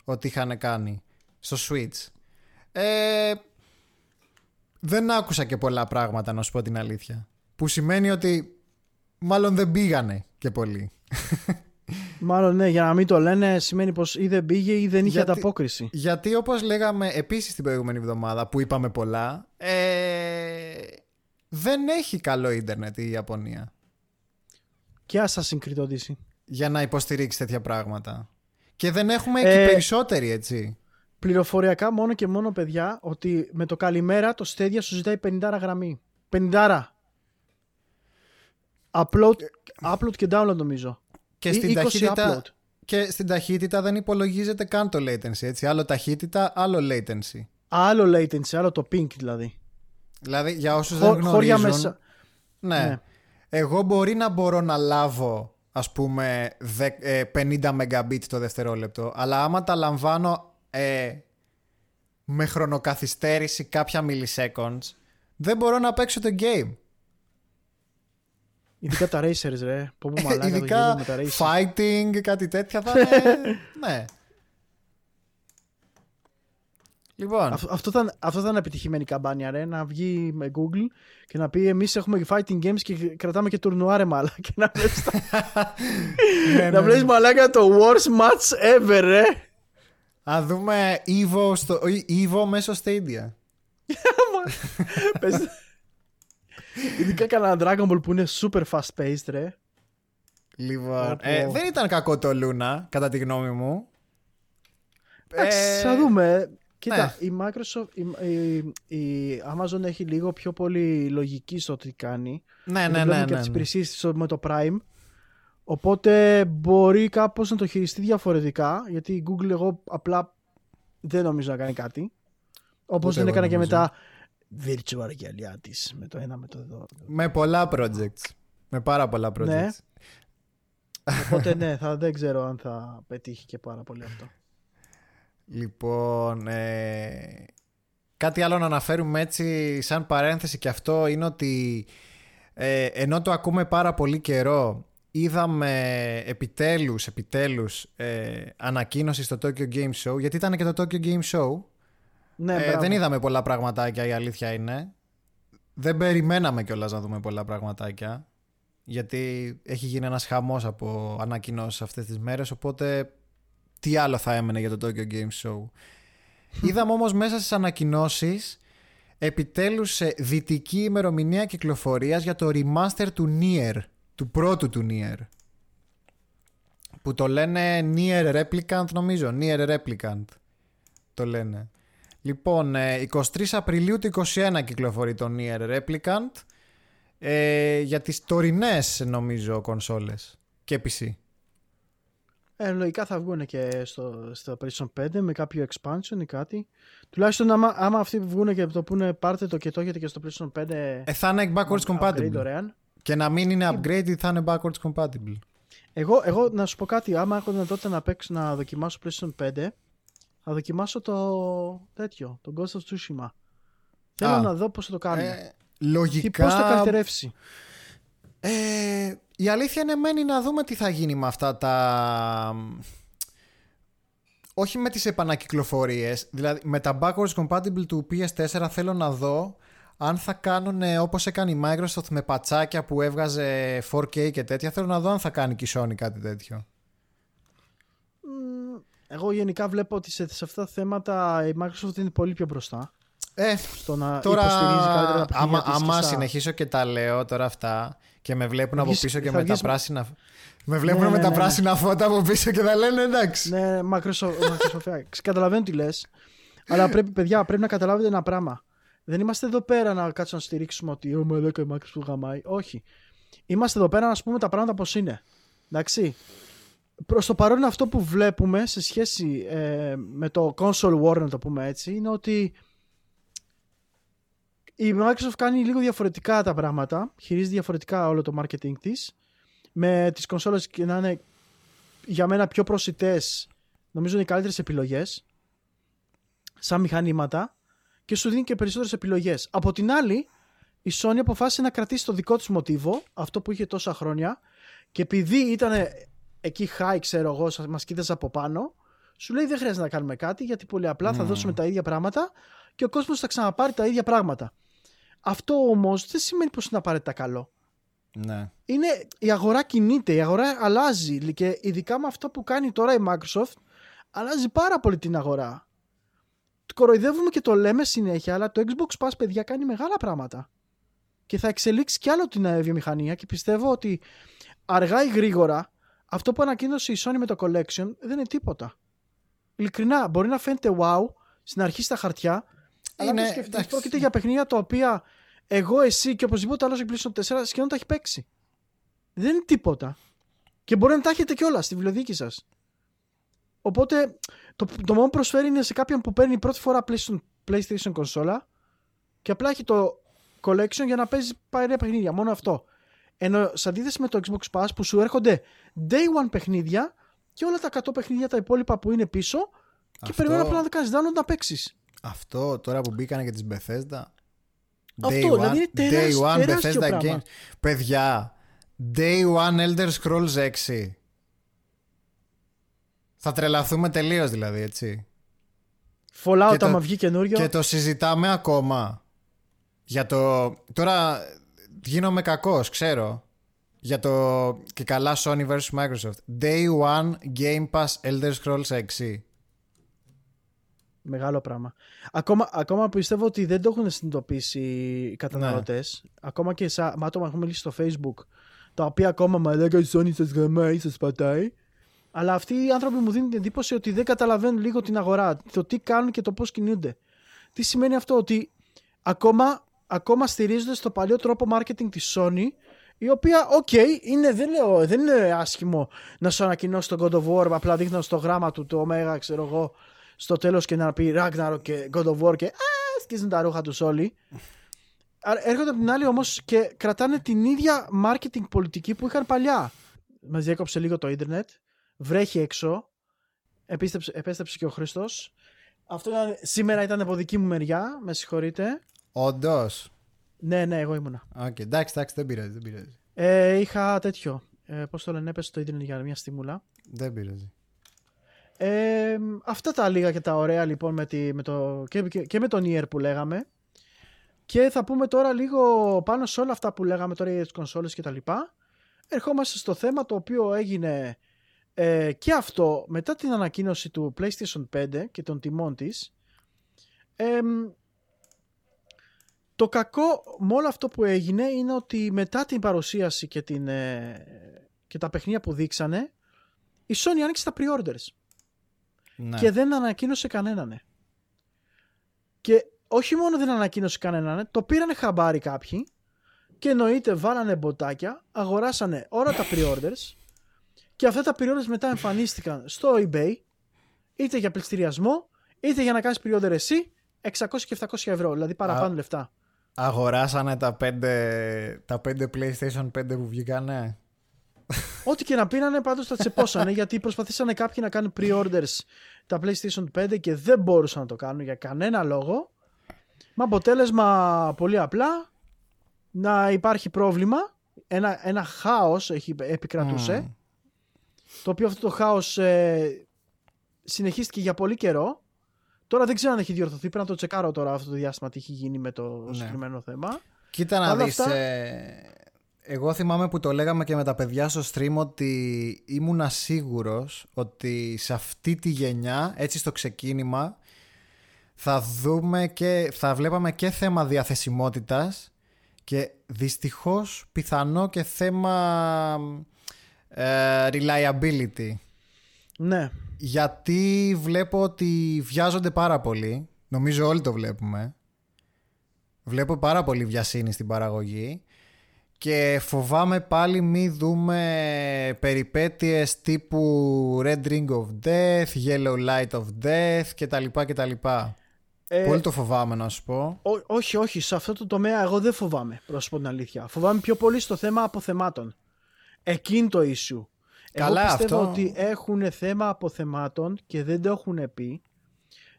ότι είχαν κάνει στο Switch. Ε, δεν άκουσα και πολλά πράγματα να σου πω την αλήθεια. Που σημαίνει ότι μάλλον δεν πήγανε και πολύ.
Μάλλον ναι, για να μην το λένε σημαίνει πως ή δεν πήγε ή δεν είχε γιατί, ανταπόκριση.
Γιατί όπως λέγαμε επίσης την προηγούμενη εβδομάδα που είπαμε πολλά, ε, δεν έχει καλό ίντερνετ η Ιαπωνία.
Και Assassin's Creed Odyssey.
Για να υποστηρίξει τέτοια πράγματα. Και δεν έχουμε ε, και περισσότεροι έτσι
πληροφοριακά μόνο και μόνο παιδιά ότι με το καλημέρα το Stadia σου ζητάει 50 γραμμή. 50 Upload, upload και download νομίζω.
Και στην, ταχύτητα, και στην ταχύτητα δεν υπολογίζεται καν το latency. Έτσι. Άλλο ταχύτητα, άλλο latency.
Άλλο latency, άλλο το ping δηλαδή.
Δηλαδή για όσους δεν γνωρίζουν... Μέσα. Ναι. ναι. Εγώ μπορεί να μπορώ να λάβω ας πούμε 50 ε, Mbit το δευτερόλεπτο αλλά άμα τα λαμβάνω ε, με χρονοκαθυστέρηση κάποια milliseconds, δεν μπορώ να παίξω το game.
Ειδικά τα racers, ρε. Πω μου
μαλάκα Ειδικά το με τα fighting, κάτι τέτοια θα είναι... ναι. Λοιπόν.
αυτό, θα, αυτό θα είναι επιτυχημένη καμπάνια, ρε. Να βγει με Google και να πει εμείς έχουμε fighting games και κρατάμε και τουρνουά, ρε μαλάκα. Και να βλέπεις. Ναι, να ναι, βλέπεις ναι. μαλάκα το worst match ever, ρε.
Α δούμε Evo, στο, Evo μέσω Stadia.
Ειδικά κανένα Dragon Ball που είναι super fast paced, ρε.
Λοιπόν, ε, δεν ήταν κακό το Luna, κατά τη γνώμη μου.
Εντάξει, ε, θα δούμε. Κοίτα, ναι. η Microsoft, η, η, Amazon έχει λίγο πιο πολύ λογική στο τι κάνει.
Ναι, ναι, ναι.
Και ναι, τις ναι. υπηρεσίες με το Prime. Οπότε μπορεί κάπως να το χειριστεί διαφορετικά, γιατί η Google εγώ απλά δεν νομίζω να κάνει κάτι. Όπως δεν έκανε και με τα virtual reality της με το ένα με το εδώ.
Με πολλά projects. Με πάρα πολλά projects. Ναι.
Οπότε ναι, θα, δεν ξέρω αν θα πετύχει και πάρα πολύ αυτό.
Λοιπόν, ε, κάτι άλλο να αναφέρουμε έτσι σαν παρένθεση και αυτό είναι ότι ε, ενώ το ακούμε πάρα πολύ καιρό, είδαμε επιτέλους, επιτέλους ε, ανακοίνωση στο Tokyo Game Show, γιατί ήταν και το Tokyo Game Show.
Ναι,
Ε,
μπράβο.
δεν είδαμε πολλά πραγματάκια, η αλήθεια είναι. Δεν περιμέναμε κιόλας να δούμε πολλά πραγματάκια. Γιατί έχει γίνει ένας χαμός από ανακοινώσεις αυτές τις μέρες, οπότε τι άλλο θα έμενε για το Tokyo Game Show. Είδαμε όμως μέσα στις ανακοινώσεις επιτέλους σε δυτική ημερομηνία κυκλοφορίας για το remaster του Nier, του πρώτου του Nier. Που το λένε Nier Replicant νομίζω, Nier Replicant το λένε. Λοιπόν, ε, 23 Απριλίου του 21 κυκλοφορεί το Nier Replicant ε, για τις τωρινές νομίζω κονσόλες και PC.
Ε, λογικά θα βγουν και στο, στο PlayStation 5 με κάποιο expansion ή κάτι. Τουλάχιστον άμα, άμα αυτοί που βγουν και το πούνε πάρτε το και το έχετε και στο PlayStation 5
Ε, θα είναι backwards
upgrade
compatible.
δωρεάν.
Και να μην είναι upgrade θα είναι backwards compatible.
Εγώ, εγώ να σου πω κάτι, άμα έχω δυνατότητα να παίξω να δοκιμάσω PlayStation 5 θα δοκιμάσω το τέτοιο, το Ghost of Tsushima. Θέλω
Α.
να δω πώς θα το κάνουμε.
Ε,
και
λογικά...
πώς θα καλυτερεύσει.
Ε, η αλήθεια είναι μένει να δούμε τι θα γίνει με αυτά τα... Όχι με τις επανακυκλοφορίες, δηλαδή με τα backwards compatible του PS4 θέλω να δω αν θα κάνουν ε, όπως έκανε η Microsoft με πατσάκια που έβγαζε 4K και τέτοια θέλω να δω αν θα κάνει και η Sony κάτι τέτοιο.
Μμ, Εγώ γενικά βλέπω ότι σε, σε αυτά τα θέματα η Microsoft είναι πολύ πιο μπροστά.
Ε,
Στο να
τώρα
υποστηρίζει καλύτερα τα παιχνίδια
άμα,
της και
άμα
στα-
συνεχίσω και τα λέω τώρα αυτά και με βλέπουν από
βγεις-
πίσω και
θα
με
βγεις-
τα πράσινα... Με βλέπουν
Ναι,
με
ναι,
τα
ναι, ναι.
πράσινα φώτα από πίσω και θα λένε εντάξει.
Ναι, Microsoft, Microsoft Καταλαβαίνω τι λες. Αλλά πρέπει, παιδιά, πρέπει να καταλάβετε ένα πράγμα. Δεν είμαστε εδώ πέρα να κάτσουμε να στηρίξουμε ότι ο μαλάκα η Microsoft γαμάει. Όχι. Είμαστε εδώ πέρα να σου πούμε τα πράγματα πώ είναι. Εντάξει. Προς το παρόν αυτό που βλέπουμε σε σχέση ε, με το console war, να το πούμε έτσι, είναι ότι η Microsoft κάνει λίγο διαφορετικά τα πράγματα. Χειρίζεται διαφορετικά όλο το marketing της. Με τις κονσόλες και να είναι για μένα πιο προσιτές νομίζω είναι οι καλύτερες επιλογές σαν μηχανήματα και σου δίνει και περισσότερες επιλογές. Από την άλλη, η Sony αποφάσισε να κρατήσει το δικό της μοτίβο, αυτό που είχε τόσα χρόνια και επειδή ήταν εκεί high, ξέρω εγώ, σας- μας κοίταζε από πάνω, σου λέει δεν χρειάζεται να κάνουμε κάτι γιατί πολύ απλά θα
Μμμ.
δώσουμε τα ίδια πράγματα και ο κόσμος θα ξαναπάρει τα ίδια πράγματα. Αυτό όμως δεν σημαίνει πως είναι απαραίτητα καλό
Ναι.
είναι η αγορά κινείται, η αγορά αλλάζει και ειδικά με αυτό που κάνει τώρα η Microsoft αλλάζει πάρα πολύ την αγορά. Κοροϊδεύουμε και το λέμε συνέχεια, αλλά το Xbox Pass, παιδιά, κάνει μεγάλα πράγματα. Και θα εξελίξει κι άλλο την ε, βιομηχανία και πιστεύω ότι αργά ή γρήγορα αυτό που ανακοίνωσε η Sony με το Collection δεν είναι τίποτα. Ειλικρινά, μπορεί να φαίνεται wow στην αρχή στα χαρτιά, αλλά
Είναι-
αν το σκεφτείς,
εντάξει.
πρόκειται για παιχνίδια τα οποία εγώ, εσύ και οπωσδήποτε άλλος PlayStation 4 σχεδόν τα έχει παίξει. Δεν είναι τίποτα. Και μπορεί να τα έχετε κιόλας στη βιβλιοθήκη σας. Οπότε το, το μόνο που προσφέρει είναι σε κάποιον που παίρνει πρώτη φορά PlayStation, PlayStation κονσόλα και απλά έχει το collection για να παίζει παρέα παιχνίδια. Μόνο αυτό. Ενώ σε αντίθεση με το Xbox Pass που σου έρχονται day one παιχνίδια και όλα τα 100 παιχνίδια τα υπόλοιπα που είναι πίσω και
Αυτό-
περιμένω απλά να κάνει download να παίξεις.
Αυτό τώρα που μπήκανε και τις Bethesda.
Αυτό, δηλαδή είναι τεράσ-
day one
τεράστιο
Bethesda
πράγμα.
Games. Παιδιά, Day one Elder Scrolls 6. Θα τρελαθούμε τελείως δηλαδή, έτσι.
Fallout
Και το-
άμα βγει καινούριο.
Και το συζητάμε ακόμα. Για το... Τώρα γίνομαι κακός, ξέρω. Για το... Και καλά Sony vs Microsoft. Day one Game Pass Elder Scrolls 6.
Μεγάλο πράγμα. Ακόμα, ακόμα πιστεύω ότι δεν το έχουν συνειδητοποιήσει οι καταναλωτές. Ακόμα και σε με άτομα που έχουν μιλήσει στο Facebook, τα οποία ακόμα μα λέγανε η Sony σας γαμάει, σας πατάει. Αλλά αυτοί οι άνθρωποι μου δίνουν την εντύπωση ότι δεν καταλαβαίνουν λίγο την αγορά, το τι κάνουν και το πώς κινούνται. Τι σημαίνει αυτό, ότι ακόμα, ακόμα στηρίζονται στο παλιό τρόπο marketing της Sony, η οποία, οκ, είναι, δεν, λέω, δεν είναι άσχημο να σου ανακοινώσει τον God of War απλά δείχνοντας το γράμμα του, το Omega, ξέρω εγώ, στο τέλος και να πει Ragnarok και God of War και Α, σκίζουν τα ρούχα τους όλοι. Άρα Έρχονται από την άλλη όμως και κρατάνε την ίδια marketing πολιτική που είχαν παλιά. Μας διέκοψε λίγο το ίντερνετ. Βρέχει έξω. Επίστεψε, επέστρεψε και ο Χριστός. Αυτό ήταν, σήμερα ήταν από δική μου μεριά. Με συγχωρείτε.
Όντως.
Ναι, ναι, εγώ ήμουνα.
Okay, εντάξει, εντάξει, δεν πειράζει. Δεν πειράζει.
Ε, είχα τέτοιο. Ε, Πώς το λένε, έπεσε το ίδρυμα για μια στιγμούλα.
Δεν πειράζει.
Ε, αυτά τα λίγα και τα ωραία λοιπόν με, τη, με το, και, και, με τον Nier που λέγαμε. Και θα πούμε τώρα λίγο πάνω σε όλα αυτά που λέγαμε τώρα για τις κονσόλες και τα λοιπά. Ερχόμαστε στο θέμα το οποίο έγινε ε, και αυτό μετά την ανακοίνωση του PlayStation 5 και των τιμών της. Ε, το κακό με όλο αυτό που έγινε είναι ότι μετά την παρουσίαση και, την, ε, και τα παιχνίδια που δείξανε η Sony άνοιξε τα pre-orders
Ναι.
και δεν ανακοίνωσε κανέναν. Και όχι μόνο δεν ανακοίνωσε κανέναν, το πήρανε χαμπάρι κάποιοι και εννοείται βάλανε μποτάκια, αγοράσανε όλα τα pre-orders και αυτά τα pre-orders μετά εμφανίστηκαν στο eBay είτε για πληστηριασμό είτε για να κάνεις pre-order εσύ 600 και 700 ευρώ, δηλαδή παραπάνω
Α.
λεφτά.
Αγοράσανε τα πέντε, τα πέντε PlayStation 5 που βγήκανε;
Ό,τι και να πήρανε πάντως τα τσεπώσανε γιατί προσπαθήσανε κάποιοι να κάνουν pre-orders τα PlayStation 5 και δεν μπορούσαν να το κάνουν για κανένα λόγο. Με αποτέλεσμα πολύ απλά να υπάρχει πρόβλημα, ένα, ένα χάος έχει, επικρατούσε,
Μμμ.
το οποίο αυτό το χάος ε, συνεχίστηκε για πολύ καιρό. Τώρα δεν ξέρω αν έχει διορθωθεί, πρέπει να το τσεκάρω τώρα αυτό το διάστημα τι έχει γίνει με το
Ναι.
συγκεκριμένο θέμα.
Κοίτα να
Παρ'
δεις,
αυτά-
ε, εγώ θυμάμαι που το λέγαμε και με τα παιδιά στο stream ότι ήμουνα σίγουρος ότι σε αυτή τη γενιά, έτσι στο ξεκίνημα, θα δούμε και θα βλέπαμε και θέμα διαθεσιμότητας και δυστυχώς πιθανό και θέμα ε, reliability.
Ναι,
Γιατί βλέπω ότι βιάζονται πάρα πολύ. Νομίζω όλοι το βλέπουμε. Βλέπω πάρα πολύ βιασύνη στην παραγωγή. Και φοβάμαι πάλι μη δούμε περιπέτειες τύπου Red Ring of Death, Yellow Light of Death κτλ. κτλ.
Ε,
Πολύ το φοβάμαι να σου πω.
Ό- όχι, όχι. Σε αυτό το τομέα εγώ δεν φοβάμαι, προς σου πω την αλήθεια. Φοβάμαι πιο πολύ στο θέμα αποθεμάτων. Εκείνη το issue.
Καλά,
εγώ πιστεύω
αυτό-
ότι έχουν θέμα αποθεμάτων και δεν το έχουν πει.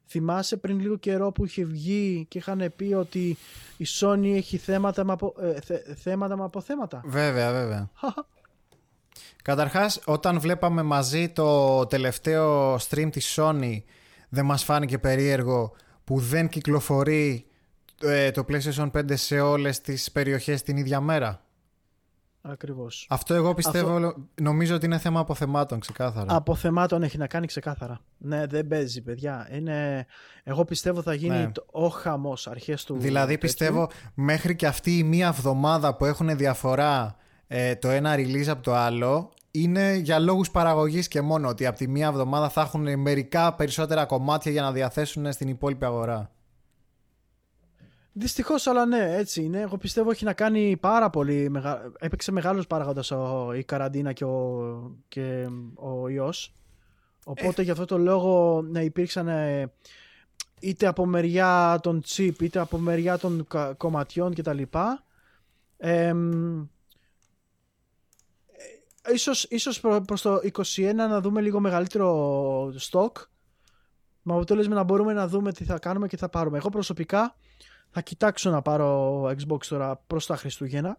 Θυμάσαι πριν λίγο καιρό που είχε βγει και είχαν πει ότι η Sony έχει θέματα με, απο, ε, θε- θέματα με αποθέματα.
Βέβαια, βέβαια. Καταρχάς, όταν βλέπαμε μαζί το τελευταίο stream της Sony, δεν μας φάνηκε περίεργο που δεν κυκλοφορεί ε, το PlayStation 5 σε όλες τις περιοχές την ίδια μέρα;
Ακριβώς.
Αυτό εγώ πιστεύω, νομίζω ότι είναι θέμα αποθεμάτων, ξεκάθαρα.
Αποθεμάτων έχει να κάνει ξεκάθαρα. Ναι, δεν παίζει, παιδιά. Είναι... Εγώ πιστεύω θα γίνει
Ναι.
το, ο χαμός αρχές του
δηλαδή
τέτοιου.
πιστεύω μέχρι και αυτή η μία εβδομάδα που έχουν διαφορά ε, το ένα release από το άλλο είναι για λόγους παραγωγής και μόνο ότι από τη μία εβδομάδα θα έχουν μερικά περισσότερα κομμάτια για να διαθέσουν στην υπόλοιπη αγορά.
Δυστυχώς, αλλά ναι, έτσι είναι. Εγώ πιστεύω έχει να κάνει πάρα πολύ. Μεγα... Έπαιξε μεγάλος παράγοντας η καραντίνα και ο, και ο ιό. Οπότε γι' αυτό το λόγο ναι, υπήρξαν ε, είτε από μεριά των chip είτε από μεριά των κα- κομματιών κτλ. Ε, ίσως, ίσως προ- προς το 21 να δούμε λίγο μεγαλύτερο stock με αποτέλεσμα να μπορούμε να δούμε τι θα κάνουμε και θα πάρουμε. Εγώ προσωπικά θα κοιτάξω να πάρω Xbox τώρα προς τα Χριστούγεννα.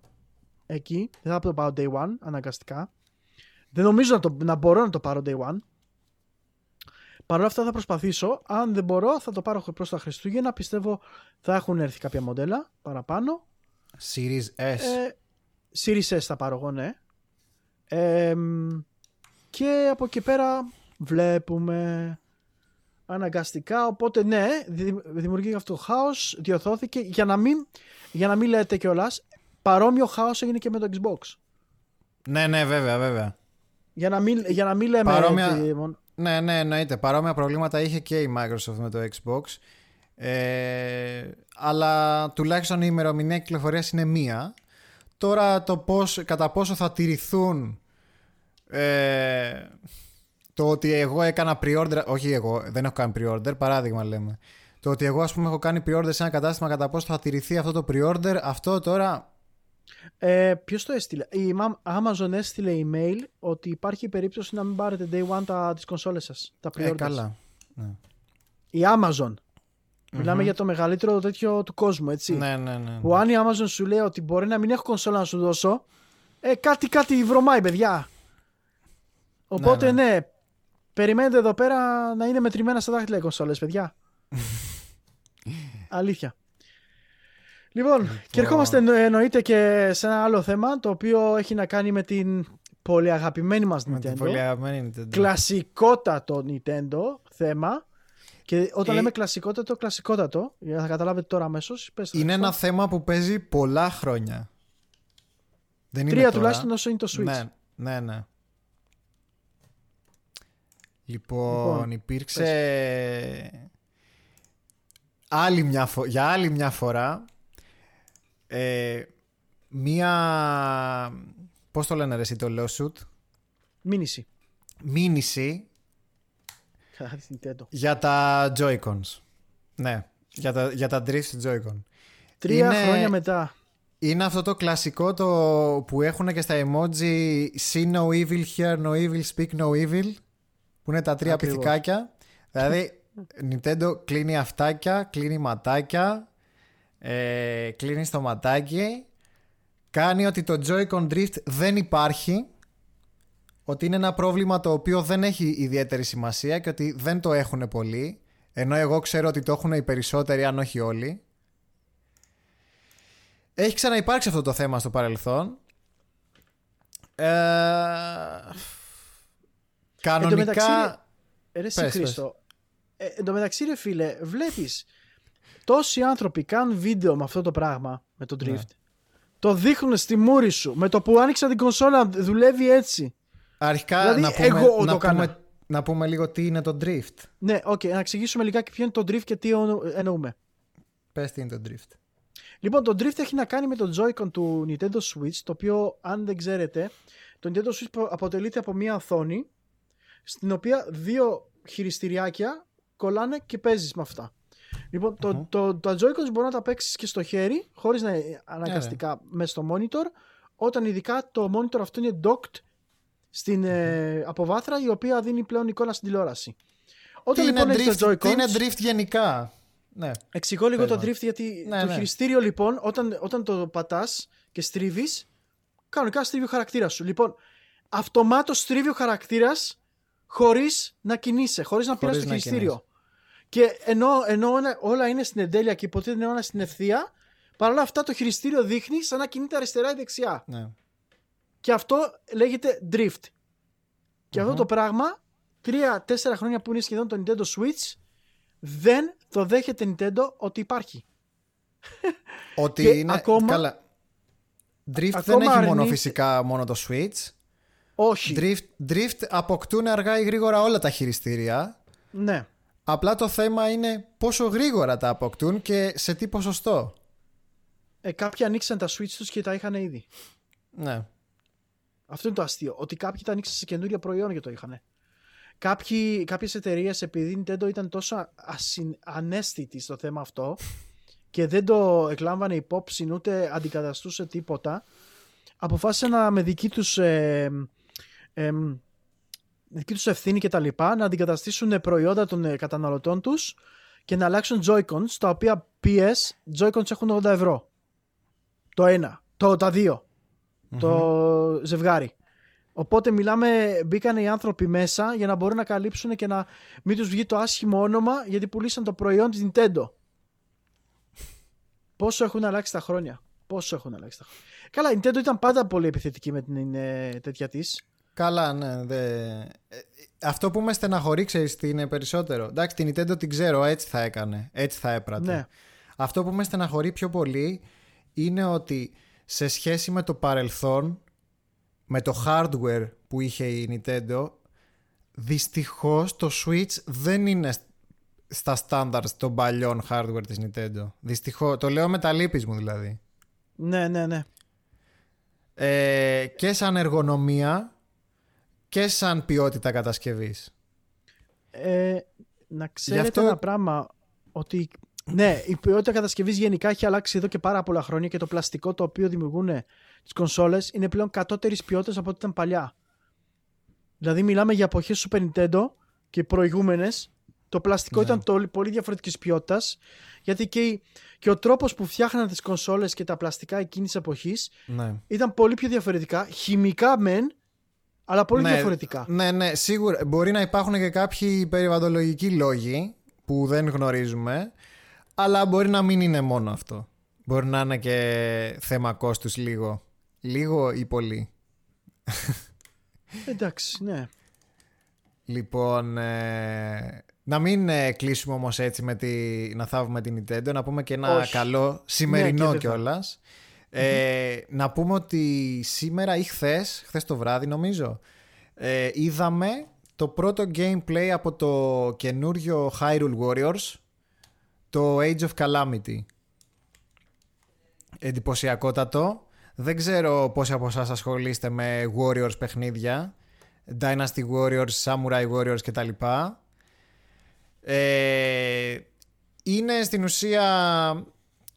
Εκεί. Δεν θα το πάρω day one, αναγκαστικά. Δεν νομίζω να, το, να μπορώ να το πάρω day one. Παρ' όλα αυτά θα προσπαθήσω. Αν δεν μπορώ θα το πάρω προς τα Χριστούγεννα. Πιστεύω θα έχουν έρθει κάποια μοντέλα παραπάνω.
Series S.
Ε, Series S θα πάρω εγώ, ναι. Ε, μ, και από εκεί πέρα βλέπουμε αναγκαστικά. Οπότε ναι, δη- δημιουργεί αυτό το χάος, διορθώθηκε. Για να μην, για να μην λέτε κιόλας, παρόμοιο χάος έγινε και με το Xbox.
Ναι, ναι, βέβαια, βέβαια.
Για να μην, για να μην λέμε...
Παρόμοια-
ότι μόνο-
Ναι, ναι, εννοείται. Παρόμοια προβλήματα είχε και η Microsoft με το Xbox. Ε, αλλά τουλάχιστον η ημερομηνία κυκλοφορίας είναι μία. Τώρα το πώς, κατά πόσο θα τηρηθούν ε, το ότι εγώ έκανα pre-order, όχι εγώ, δεν έχω κάνει pre-order, παράδειγμα λέμε. Το ότι εγώ ας πούμε έχω κάνει pre-order σε ένα κατάστημα κατά πόσο θα τηρηθεί αυτό το pre-order, αυτό τώρα
Ε, Ποιος το έστειλε; Η Am- Amazon έστειλε email ότι υπάρχει περίπτωση να μην πάρετε day one τα, τις κονσόλες σας. Τα pre
ε, καλά. Ναι.
Η Amazon. Μιλάμε για το μεγαλύτερο τέτοιο του κόσμου, έτσι.
Ναι, ναι, ναι.
Που αν η Amazon σου λέει ότι μπορεί να μην έχω κονσόλα να σου δώσω, ε, κάτι, κάτι βρωμάει, παιδιά. Οπότε,
Ναι,
ναι, περιμένετε εδώ πέρα να είναι μετρημένα στα δάχτυλα οι κονσόλες, παιδιά. Αλήθεια. Λοιπόν, και ερχόμαστε εννο- εννοείται και σε ένα άλλο θέμα, το οποίο έχει να κάνει με την πολύ αγαπημένη μας
Με
Nintendo.
την πολύ αγαπημένη Nintendo.
Κλασικότατο Nintendo θέμα. Και όταν
Ε,
λέμε κλασικότατο, κλασικότατο, για να καταλάβετε τώρα αμέσως.
Είναι ένα θέμα που παίζει πολλά χρόνια. Δεν είναι
Τρία
τώρα.
τουλάχιστον όσο είναι το Switch.
Ναι, ναι, ναι. Λοιπόν,
Λοιπόν,
υπήρξε άλλη μια φο... για άλλη μια φορά ε, μία πώς το λένε ρε εσύ το lawsuit;
Μήνυση.
μήνυση
Κατά τη Nintendo.
για τα Joy-Cons ναι για τα, για τα Drift Joy-Con
Τρία
Είναι-
χρόνια μετά.
Είναι αυτό το κλασικό το που έχουν και στα emoji See no evil, hear no evil, speak no evil που είναι τα τρία
Ακριβώς.
πυθικάκια. δηλαδή Nintendo κλείνει αυτάκια, κλείνει ματάκια, ε, κλείνει στο ματάκι, κάνει ότι το Joy-Con Drift δεν υπάρχει, ότι είναι ένα πρόβλημα το οποίο δεν έχει ιδιαίτερη σημασία και ότι δεν το έχουν πολλοί, ενώ εγώ ξέρω ότι το έχουν οι περισσότεροι αν όχι όλοι. Έχει ξαναυπάρξει αυτό το θέμα στο παρελθόν. Ε, κανονικά...
μεταξύ, Ε, ρε εσύ
Πες,
Χρήστο. Ε, εν τω μεταξύ, ρε φίλε, βλέπεις τόσοι άνθρωποι κάνουν βίντεο με αυτό το πράγμα, με το Drift.
Ναι.
Το δείχνουν στη μούρη σου. Με το που άνοιξα την κονσόλα δουλεύει έτσι.
Αρχικά
Δηλαδή,
να, πούμε,
εγώ
να,
το
πούμε,
κάνα.
να πούμε λίγο τι είναι το drift.
Ναι, οκ, να εξηγήσουμε λιγάκι ποιο είναι το Drift και τι εννο- εννοούμε.
Πες τι είναι το drift.
Λοιπόν, το Drift έχει να κάνει με το Joy-Con του Nintendo Switch, το οποίο, αν δεν ξέρετε, το Nintendo Switch πο- αποτελείται από μία οθόνη, στην οποία δύο χειριστηριάκια κολλάνε και παίζεις με αυτά. Λοιπόν, το, το, τα Joy-Cons μπορεί να τα παίξεις και στο χέρι, χωρίς να είναι αναγκαστικά μέσα στο monitor, όταν ειδικά το monitor αυτό είναι docked στην ε, αποβάθρα, η οποία δίνει πλέον εικόνα στην τηλεόραση. Όταν
Τι,
λοιπόν
είναι
έχεις τα
drift,
Joy-Cons,
τι είναι drift γενικά; Ναι.
Εξηγώ λίγο
Πες
το
μας.
drift γιατί
Ναι,
το
ναι.
χειριστήριο λοιπόν όταν, όταν το πατάς και στρίβεις κανονικά στρίβει ο χαρακτήρας σου. Λοιπόν, αυτομάτως στρίβει ο χαρακτήρας χωρίς να κινείσαι, χωρίς να πειράς το
να
χειριστήριο. Και ενώ, ενώ όλα- όλα είναι στην εντέλεια και υποτίθεται είναι όλα στην ευθεία, παρόλα αυτά το χειριστήριο δείχνει σαν να κινείται αριστερά ή δεξιά.
ναι.
Και αυτό λέγεται drift. Και αυτό το πράγμα, τρία-τέσσερα χρόνια που είναι σχεδόν το Nintendo Switch, δεν το δέχεται Nintendo ότι υπάρχει.
Ότι
Και
είναι.
ακόμα-
Καλά. Drift δεν
ακόμα
έχει μόνο
αρνείται-
φυσικά μόνο το Switch.
Όχι.
Drift, drift αποκτούν αργά ή γρήγορα όλα τα χειριστήρια.
Ναι.
Απλά το θέμα είναι πόσο γρήγορα τα αποκτούν και σε τι ποσοστό.
Ε, κάποιοι ανοίξαν τα Switch τους και τα είχαν ήδη.
Ναι.
Αυτό είναι το αστείο. Ότι κάποιοι τα ανοίξαν σε καινούρια προϊόν και το είχαν. Κάποιοι, κάποιες εταιρείες επειδή η Nintendo ήταν τόσο ασυν, ανέστητη στο θέμα αυτό και δεν το εκλάμβανε υπόψη ούτε αντικαταστούσε τίποτα αποφάσισαν να, με δική τους ε, ε, δική τους ευθύνη και τα λοιπά να αντικαταστήσουν προϊόντα των ε, καταναλωτών τους και να αλλάξουν Joy-Cons τα οποία PS Joy-Cons έχουν 80 ευρώ το ένα, το, τα δυο το ζευγάρι. Οπότε μιλάμε, μπήκαν οι άνθρωποι μέσα για να μπορούν να καλύψουν και να μην τους βγει το άσχημο όνομα γιατί πουλήσαν το προϊόν της Nintendo. Πόσο έχουν αλλάξει τα χρόνια. Πόσο έχουν αλλάξει τα χρόνια. Καλά, η Nintendo ήταν πάντα πολύ επιθετική με την ε, τέτοια της.
Καλά, ναι. Δε... ε, Αυτό που με στεναχωρεί, ξέρεις τι είναι περισσότερο. Εντάξει, την Nintendo την ξέρω, έτσι θα έκανε. Έτσι θα έπρατε.
Ναι.
Αυτό που με στεναχωρεί πιο πολύ είναι ότι σε σχέση με το παρελθόν, με το hardware που είχε η Nintendo, δυστυχώς το Switch δεν είναι στα standards των παλιών hardware της Nintendo. Δυστυχώς, το λέω με τα λύπης μου δηλαδή.
Ναι, ναι, ναι.
Ε, και σαν εργονομία και σαν ποιότητα κατασκευής.
Ε, να ξέρετε
Γι' αυτό-
ένα πράγμα ότι ναι, η ποιότητα κατασκευής γενικά έχει αλλάξει εδώ και πάρα πολλά χρόνια και το πλαστικό το οποίο δημιουργούν τις κονσόλες είναι πλέον κατώτερης ποιότητας από ό,τι ήταν παλιά. Δηλαδή, μιλάμε για εποχές Super Nintendo και προηγούμενες Το πλαστικό ήταν το, πολύ διαφορετικής ποιότητας. Γιατί και, και ο τρόπος που φτιάχναν τις κονσόλες και τα πλαστικά εκείνης τη εποχής
Ναι.
ήταν πολύ πιο διαφορετικά. Χημικά μεν, αλλά πολύ
ναι,
διαφορετικά.
Ναι, ναι, σίγουρα. Μπορεί να υπάρχουν και κάποιοι περιβαλλοντολογικοί λόγοι που δεν γνωρίζουμε, αλλά μπορεί να μην είναι μόνο αυτό. Μπορεί να είναι και θέμα κόστους λίγο. Λίγο ή πολύ.
Εντάξει, ναι.
Λοιπόν, ε, να μην ε, κλείσουμε όμως έτσι με τη, να θάβουμε την Nintendo, να πούμε και ένα
Όχι.
καλό σημερινό
Ναι, και δεν θα.
κιόλας. Ε, Να πούμε ότι σήμερα ή χθες, χθες το βράδυ νομίζω, ε, είδαμε το πρώτο gameplay από το καινούριο Hyrule Warriors, το Age of Calamity. Εντυπωσιακότατο. Δεν ξέρω πόσοι από εσάς ασχολείστε με Warriors παιχνίδια. Dynasty Warriors, Samurai Warriors κτλ. Ε, είναι στην ουσία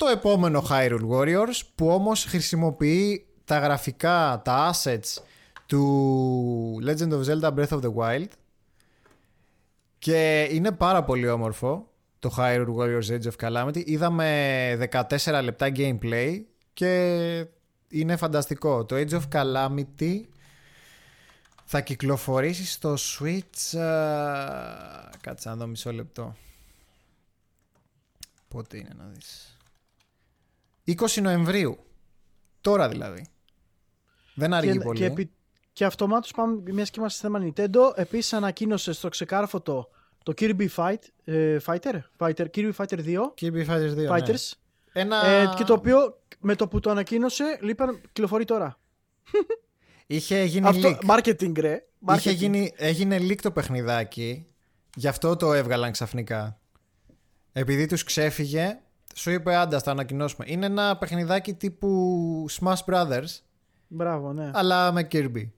το επόμενο Hyrule Warriors που όμως χρησιμοποιεί τα γραφικά, τα assets του Legend of Zelda Breath of the Wild και είναι πάρα πολύ όμορφο το Hyrule Warriors Age of Calamity. Είδαμε 14 λεπτά gameplay και είναι φανταστικό. Το Age of Calamity θα κυκλοφορήσει στο Switch. α, Κάτσε να δω μισό λεπτό. Πότε είναι να δεις. 20 Νοεμβρίου. Τώρα δηλαδή. Δεν αργεί
και,
πολύ.
και, επί, και αυτομάτως πάμε, μιας και είμαστε σε θέμα Nintendo, επίσης ανακοίνωσε στο ξεκάρφωτο το Kirby Fight, ε, Fighter, Fighter, Kirby Fighter 2,
Kirby Fighters 2. ναι.
Fighters,
Ένα...
ε, και το οποίο με το που το ανακοίνωσε, λείπαν, κυκλοφορεί τώρα.
Είχε γίνει
Αυτό,
leak.
marketing ρε. Marketing.
Είχε γίνει, έγινε leak το παιχνιδάκι. Γι' αυτό το έβγαλαν ξαφνικά. Επειδή τους ξέφυγε, σου είπε άντα, θα ανακοινώσουμε. Είναι ένα παιχνιδάκι τύπου Smash Brothers,
Μπράβο, ναι.
αλλά με Kirby.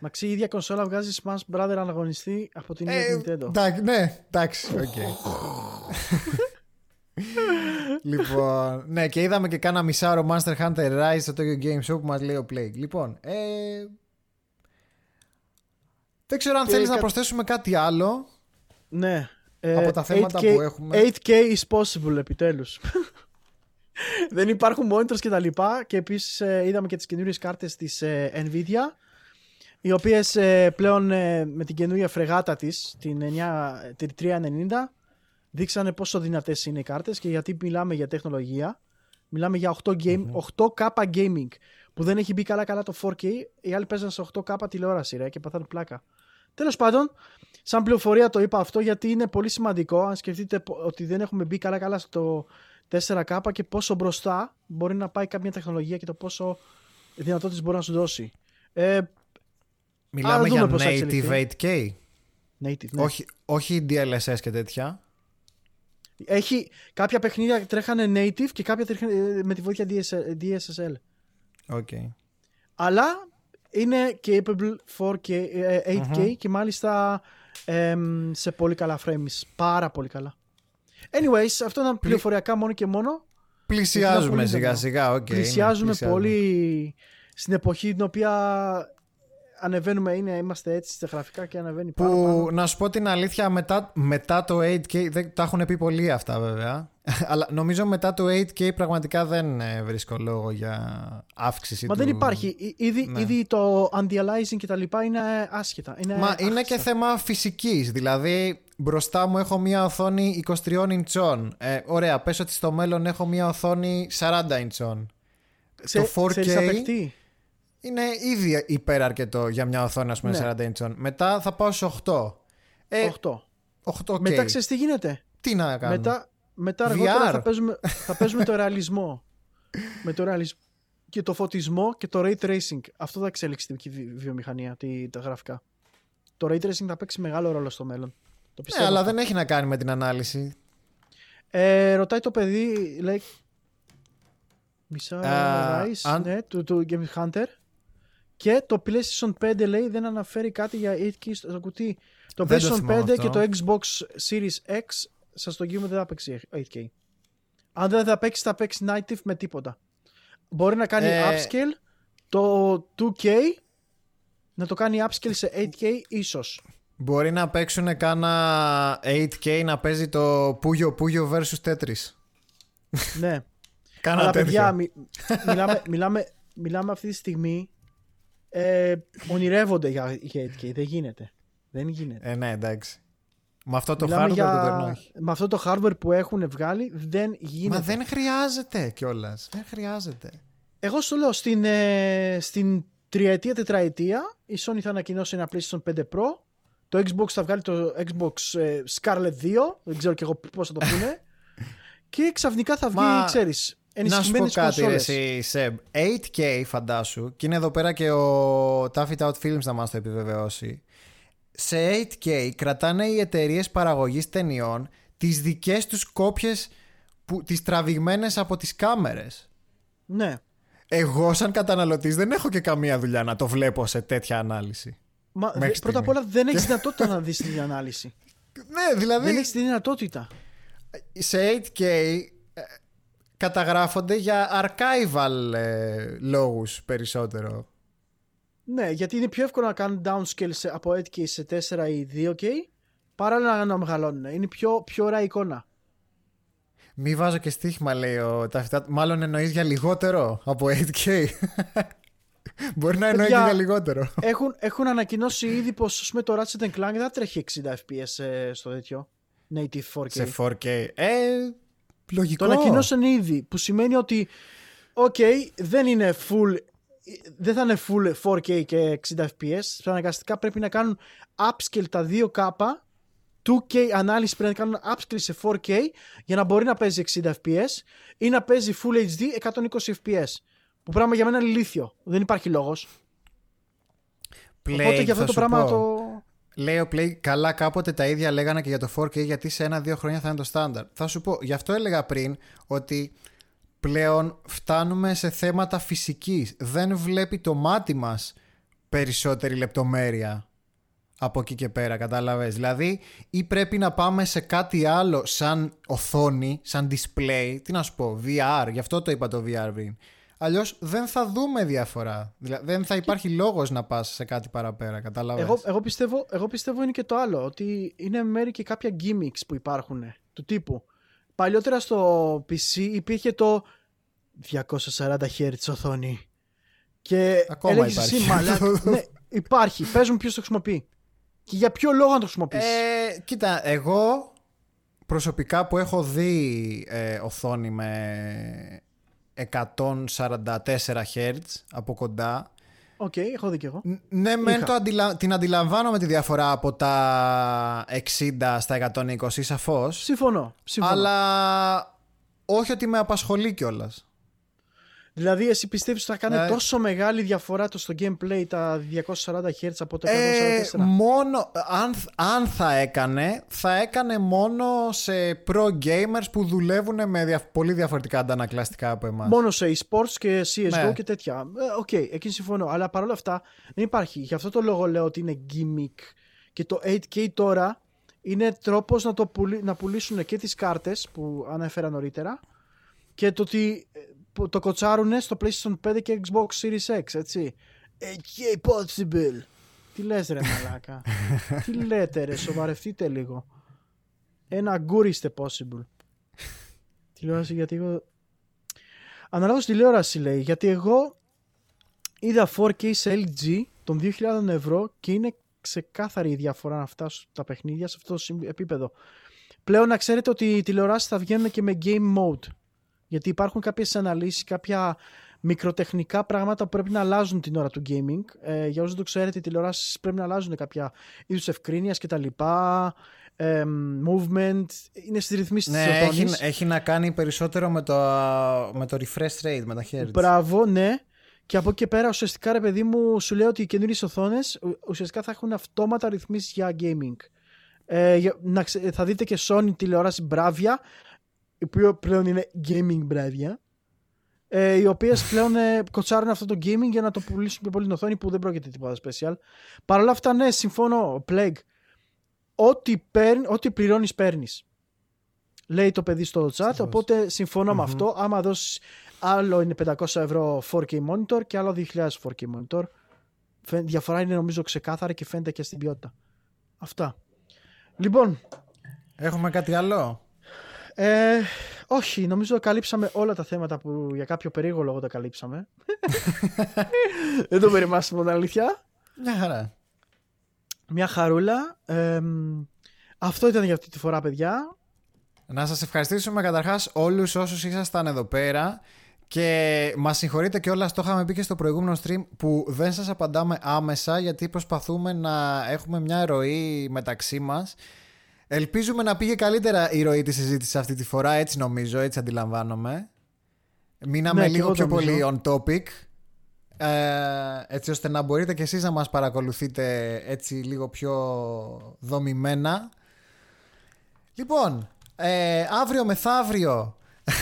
Μαξί, η ίδια κονσόλα βγάζει Smash Brother αναγωνιστή από την ίδια
Ε,
Nintendo.
εντάξει, ναι, εντάξει, οκ. λοιπόν, ναι, και είδαμε και κάνα μισάωρο Monster Hunter Rise στο Tokyo Game Show που μας λέει ο Plague. Λοιπόν, ε, δεν ξέρω αν
Και
θέλεις να
κα-
προσθέσουμε κάτι άλλο.
Ναι. Ε,
Από τα θέματα
8K
που έχουμε.
8K is possible επιτέλους. Δεν υπάρχουν monitors και τα λοιπά και επίσης ε, είδαμε και τις καινούριες κάρτες της ε, Nvidia οι οποίες ε, πλέον ε, με την καινούρια φρεγάτα της την, 9, την 390 δείξανε πόσο δυνατές είναι οι κάρτες και γιατί μιλάμε για τεχνολογία μιλάμε για 8 game, 8K gaming που δεν έχει μπει καλά καλά το 4K οι άλλοι παίζαν σε 8K τηλεόραση ρε, και παθάνε πλάκα Τέλος πάντων, σαν πληροφορία το είπα αυτό γιατί είναι πολύ σημαντικό αν σκεφτείτε πο- ότι δεν έχουμε μπει καλά καλά στο 4K και πόσο μπροστά μπορεί να πάει κάποια τεχνολογία και το πόσο δυνατότητες μπορεί να σου δώσει. Ε,
Μιλάμε
δούμε
για
πώς θα
native
εξελιχθεί.
8K.
native, ναι.
Όχι, όχι DLSS και τέτοια.
Έχει, κάποια παιχνίδια τρέχανε native και κάποια τρέχανε με τη βοήθεια DS- DSSL.
Οκ.
Αλλά είναι capable 4K, ε, 8K και μάλιστα εμ, σε πολύ καλά frames. Πάρα πολύ καλά. Anyways, αυτό ήταν πληροφοριακά μόνο και μόνο.
Πλησιάζουμε
πολύ
σιγά
θέμα.
σιγά. οκ, ναι,
πλησιάζουμε πολύ στην εποχή την οποία ανεβαίνουμε, είναι, είμαστε έτσι στα γραφικά και ανεβαίνει πάρα,
Που
πάρα.
να σου πω την αλήθεια, μετά, μετά το 8K, δεν, τα έχουν πει πολλοί αυτά βέβαια. Αλλά νομίζω μετά το 8K πραγματικά δεν ε, βρίσκω λόγο για αύξηση
Μα
του...
δεν υπάρχει. Εί- Ήδη,
Ναι.
ήδη το anti-aliasing και τα λοιπά είναι άσχετα. Είναι
Μα είναι και
άχρηστα.
θέμα φυσικής, δηλαδή μπροστά μου έχω μια οθόνη 23 ιντσών. Ε, ωραία, πες ότι στο μέλλον έχω μια οθόνη 40 ιντσών.
Ξέ-
το 4K
ξέρεις απαιτεί.
είναι ήδη υπέρ αρκετό για μια οθόνη ας πούμε
Ναι.
40 ιντσών. Μετά θα πάω σε 8. Ε,
8.
8 ok.
Μετά ξέρεις τι γίνεται;
Τι να κάνω;
Μετά, μετά
VR.
αργότερα θα παίζουμε, θα παίζουμε το ρεαλισμό. Με το ρεαλισμό και το φωτισμό και το ray tracing. Αυτό θα εξέλιξει τη βι- βιομηχανία, τη, τα γραφικά. Το ray tracing θα παίξει μεγάλο ρόλο στο μέλλον. Το
Ναι,
πιστεύω.
αλλά
αυτό.
δεν έχει να κάνει με την ανάλυση.
Ε, ρωτάει το παιδί, λέει. Μισά
Α,
Rise,
αν-
ναι, του, του Game Hunter. Και το PlayStation 5 λέει δεν αναφέρει κάτι για 8K στο στο κουτί. Το
Δεν το
PlayStation
θυμάμαι
5
αυτό.
και το Xbox Series X σας το εγγύουμε δεν θα παίξει 8K. Αν δεν θα παίξει θα παίξει native με τίποτα. Μπορεί να κάνει
Ε,
upscale το 2K να το κάνει upscale σε 8K ίσως.
Μπορεί να παίξουν κάνα 8K να παίζει το Puyo Puyo vs Tetris.
ναι.
Κάνα
Αλλά
τέτοιο.
παιδιά, μι- μιλάμε, μιλάμε, μιλάμε αυτή τη στιγμή. Ε, ονειρεύονται για, για 8K. Δεν γίνεται. Δεν γίνεται.
Ε, ναι, εντάξει. Με αυτό το
Μιλάμε
hardware
για-
δεν περνάει.
Με αυτό το hardware που έχουν βγάλει δεν γίνεται.
Μα δεν χρειάζεται κιόλας. Δεν χρειάζεται.
Εγώ σου λέω στην, ε, στην τριετία, τετραετία η Sony θα ανακοινώσει ένα PlayStation 5 Pro. Το Xbox θα βγάλει το Xbox ε, Scarlet 2. Δεν ξέρω και εγώ πώς θα το πούνε. και ξαφνικά θα βγει,
Μα,
ξέρεις,
Να σου πω
ενισχυμένες
κάτι, ρε,
κονσόλες.
εσύ, Σεμ. 8K φαντάσου, και είναι εδώ πέρα και ο Taffy Out Films να μας το επιβεβαιώσει. Σε 8K κρατάνε οι εταιρείες παραγωγής ταινιών τις δικές τους κόπιες, που, τις τραβηγμένες από τις κάμερες.
Ναι.
Εγώ σαν καταναλωτής δεν έχω και καμία δουλειά να το βλέπω σε τέτοια ανάλυση.
Μα,
Μέχρι
δε- πρώτα
στιγμή.
απ' όλα δεν έχεις δυνατότητα να δεις την ανάλυση.
Ναι, δηλαδή
δεν έχεις τη δυνατότητα.
σε 8K ε, καταγράφονται για archival ε, λόγους περισσότερο.
Ναι, γιατί είναι πιο εύκολο να κάνουν downscale σε, από 8K σε 4 ή 2K παρά να, να μεγαλώνουν. Είναι πιο, πιο ωραία εικόνα.
Μη βάζω και στοίχημα, λέει ο Ταφιτά. Μάλλον εννοείς για λιγότερο από 8K. Μπορεί να εννοείς και
Παιδιά,
για λιγότερο.
έχουν, έχουν ανακοινώσει ήδη πως ας πούμε, το Ratchet Clank δεν θα τρέχει 60 FPS ε, στο τέτοιο. Native 4K.
Σε 4K. Ε, λογικό.
Το ανακοινώσαν ήδη, που σημαίνει ότι οκ, δεν είναι full δεν θα είναι full 4K και 60 FPS. Αναγκαστικά πρέπει να κάνουν upscale τα 2K 2K ανάλυση πρέπει να κάνουν upscale σε 4K για να μπορεί να παίζει 60 FPS ή να παίζει Full HD 120 FPS. Που πράγμα για μένα είναι ηλίθιο. Δεν υπάρχει λόγος.
Play,
Οπότε για αυτό
θα
το
σου
πράγμα
πω.
το.
Λέει ο Play, καλά κάποτε τα ίδια λέγανε και για το 4K γιατί σε ένα-δύο χρόνια θα είναι το στάνταρ. Θα σου πω, γι' αυτό έλεγα πριν ότι πλέον φτάνουμε σε θέματα φυσικής. Δεν βλέπει το μάτι μας περισσότερη λεπτομέρεια από εκεί και πέρα, κατάλαβες. Δηλαδή, ή πρέπει να πάμε σε κάτι άλλο σαν οθόνη, σαν display, τι να σου πω, VR, γι' αυτό το είπα το VR πριν. Αλλιώς δεν θα δούμε διαφορά. Δηλαδή, δεν θα υπάρχει λόγος να πας σε κάτι παραπέρα, κατάλαβες.
Εγώ, εγώ, πιστεύω, εγώ πιστεύω είναι και το άλλο. Ότι είναι μέρη και κάποια gimmicks που υπάρχουν. Του τύπου. Παλιότερα στο PC υπήρχε το 240 Hz οθόνη. Και
Ακόμα
έλεγες
υπάρχει.
εσύ, μαλάκα, ναι, υπάρχει. Πες μου ποιος το χρησιμοποιεί. Και για ποιο λόγο να το χρησιμοποιήσεις;
Ε, κοίτα, εγώ προσωπικά που έχω δει ε, οθόνη με 144 Hz από κοντά
Οκ, έχω δει κι εγώ.
Ν- Ναι, μεν
Είχα.
το αντιλα... την αντιλαμβάνομαι τη διαφορά από τα 60 στα 120 σαφώς
Συμφωνώ. συμφωνώ.
αλλά όχι ότι με απασχολεί κιόλας.
Δηλαδή, εσύ πιστεύεις ότι θα κάνει
Ναι.
τόσο μεγάλη διαφορά το στο gameplay τα 240 Hz από τα 144.
Ε, μόνο, αν, αν θα έκανε, θα έκανε μόνο σε pro gamers που δουλεύουν με δια- πολύ διαφορετικά αντανακλαστικά από εμάς.
Μόνο σε e-sports και CSGO
Ναι.
και τέτοια. Ε, Οκ, εκεί συμφωνώ. Αλλά παρόλα αυτά δεν υπάρχει. Γι' αυτό το λόγο λέω ότι είναι gimmick. Και το 8K τώρα είναι τρόπος να, το πουλή, να πουλήσουν και τις κάρτες που ανέφερα νωρίτερα και το ότι ε, που το κοτσάρουν στο PlayStation 5 και Xbox Series X, έτσι. 8K possible. Τι λες ρε μαλάκα; Τι λέτε ρε, σοβαρευτείτε λίγο. Ένα γκούρι είστε possible. Τηλεόραση γιατί εγώ Αναλόγως τηλεόραση λέει, γιατί εγώ είδα 4K σε LG των 2.000 ευρώ και είναι ξεκάθαρη η διαφορά να φτάσουν τα παιχνίδια σε αυτό το συμ- επίπεδο. Πλέον να ξέρετε ότι οι τηλεοράσεις θα βγαίνουν και με game mode. Γιατί υπάρχουν κάποιες αναλύσεις, κάποια μικροτεχνικά πράγματα που πρέπει να αλλάζουν την ώρα του gaming. Ε, για όσους δεν το ξέρετε, οι τηλεοράσεις πρέπει να αλλάζουν κάποια είδους ευκρίνειας κτλ. Ε, movement, είναι στις ρυθμίσεις
Ναι,
της
έχει,
οθόνης.
έχει να κάνει περισσότερο με το, με το refresh rate, με τα hertz.
Μπράβο, ναι. Και από εκεί και πέρα, ουσιαστικά ρε παιδί μου, σου λέω ότι οι καινούριες οθόνες ουσιαστικά θα έχουν αυτόματα ρυθμίσεις για gaming. Ε, για- να ξε- θα δείτε και Sony τηλεόραση Bravia, η οποία πλέον είναι gaming Bravia, ε, οι οποίες πλέον ε, κοτσάρουν αυτό το gaming για να το πουλήσουν πιο πολύ στην οθόνη που δεν πρόκειται τίποτα special. Παρ' όλα αυτά, ναι, συμφωνώ. Plague. Ό,τι, παίρν, ό,τι πληρώνεις, παίρνεις. Λέει το παιδί στο chat,
Σαφώς.
οπότε συμφωνώ με αυτό. Άμα δώσεις άλλο είναι 500 ευρώ 4K monitor και άλλο 2000 4K monitor. Φαι- Διαφορά είναι νομίζω ξεκάθαρα και φαίνεται και στην ποιότητα. Αυτά. Λοιπόν.
Έχουμε κάτι άλλο;
Ε, όχι, νομίζω καλύψαμε όλα τα θέματα που για κάποιο περίεργο λόγο τα καλύψαμε. Δεν το περιμάσαμε την αλήθεια.
Μια χαρά.
Μια χαρούλα. Ε, αυτό ήταν για αυτή τη φορά, παιδιά.
Να σας ευχαριστήσουμε καταρχάς όλους όσους ήσασταν εδώ πέρα και μας συγχωρείτε και όλα το είχαμε πει και στο προηγούμενο stream που δεν σας απαντάμε άμεσα γιατί προσπαθούμε να έχουμε μια ροή μεταξύ μας. Ελπίζουμε να πήγε καλύτερα η ροή της συζήτησης αυτή τη φορά, έτσι νομίζω, έτσι αντιλαμβάνομαι. Μείναμε
Ναι,
λίγο
και εγώ
πιο
το
πολύ
νομίζω.
on topic. Ε, έτσι ώστε να μπορείτε και εσείς να μας παρακολουθείτε έτσι λίγο πιο δομημένα. Λοιπόν, ε, αύριο μεθαύριο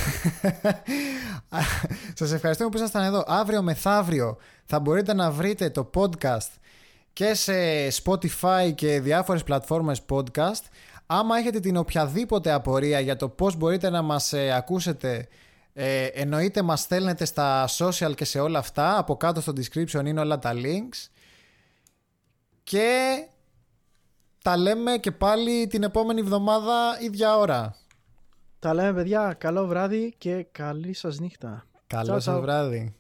Σας ευχαριστούμε που ήσασταν εδώ. Αύριο μεθαύριο θα μπορείτε να βρείτε το podcast και σε Spotify και διάφορες πλατφόρμες podcast. Άμα έχετε την οποιαδήποτε απορία για το πώς μπορείτε να μας ε, ακούσετε ε, εννοείται μας στέλνετε στα social και σε όλα αυτά. Από κάτω στο description είναι όλα τα links. Και τα λέμε και πάλι την επόμενη εβδομάδα ίδια ώρα.
Τα λέμε παιδιά, καλό βράδυ και καλή σας νύχτα.
Καλό
Ciao,
σας
ciao.
βράδυ.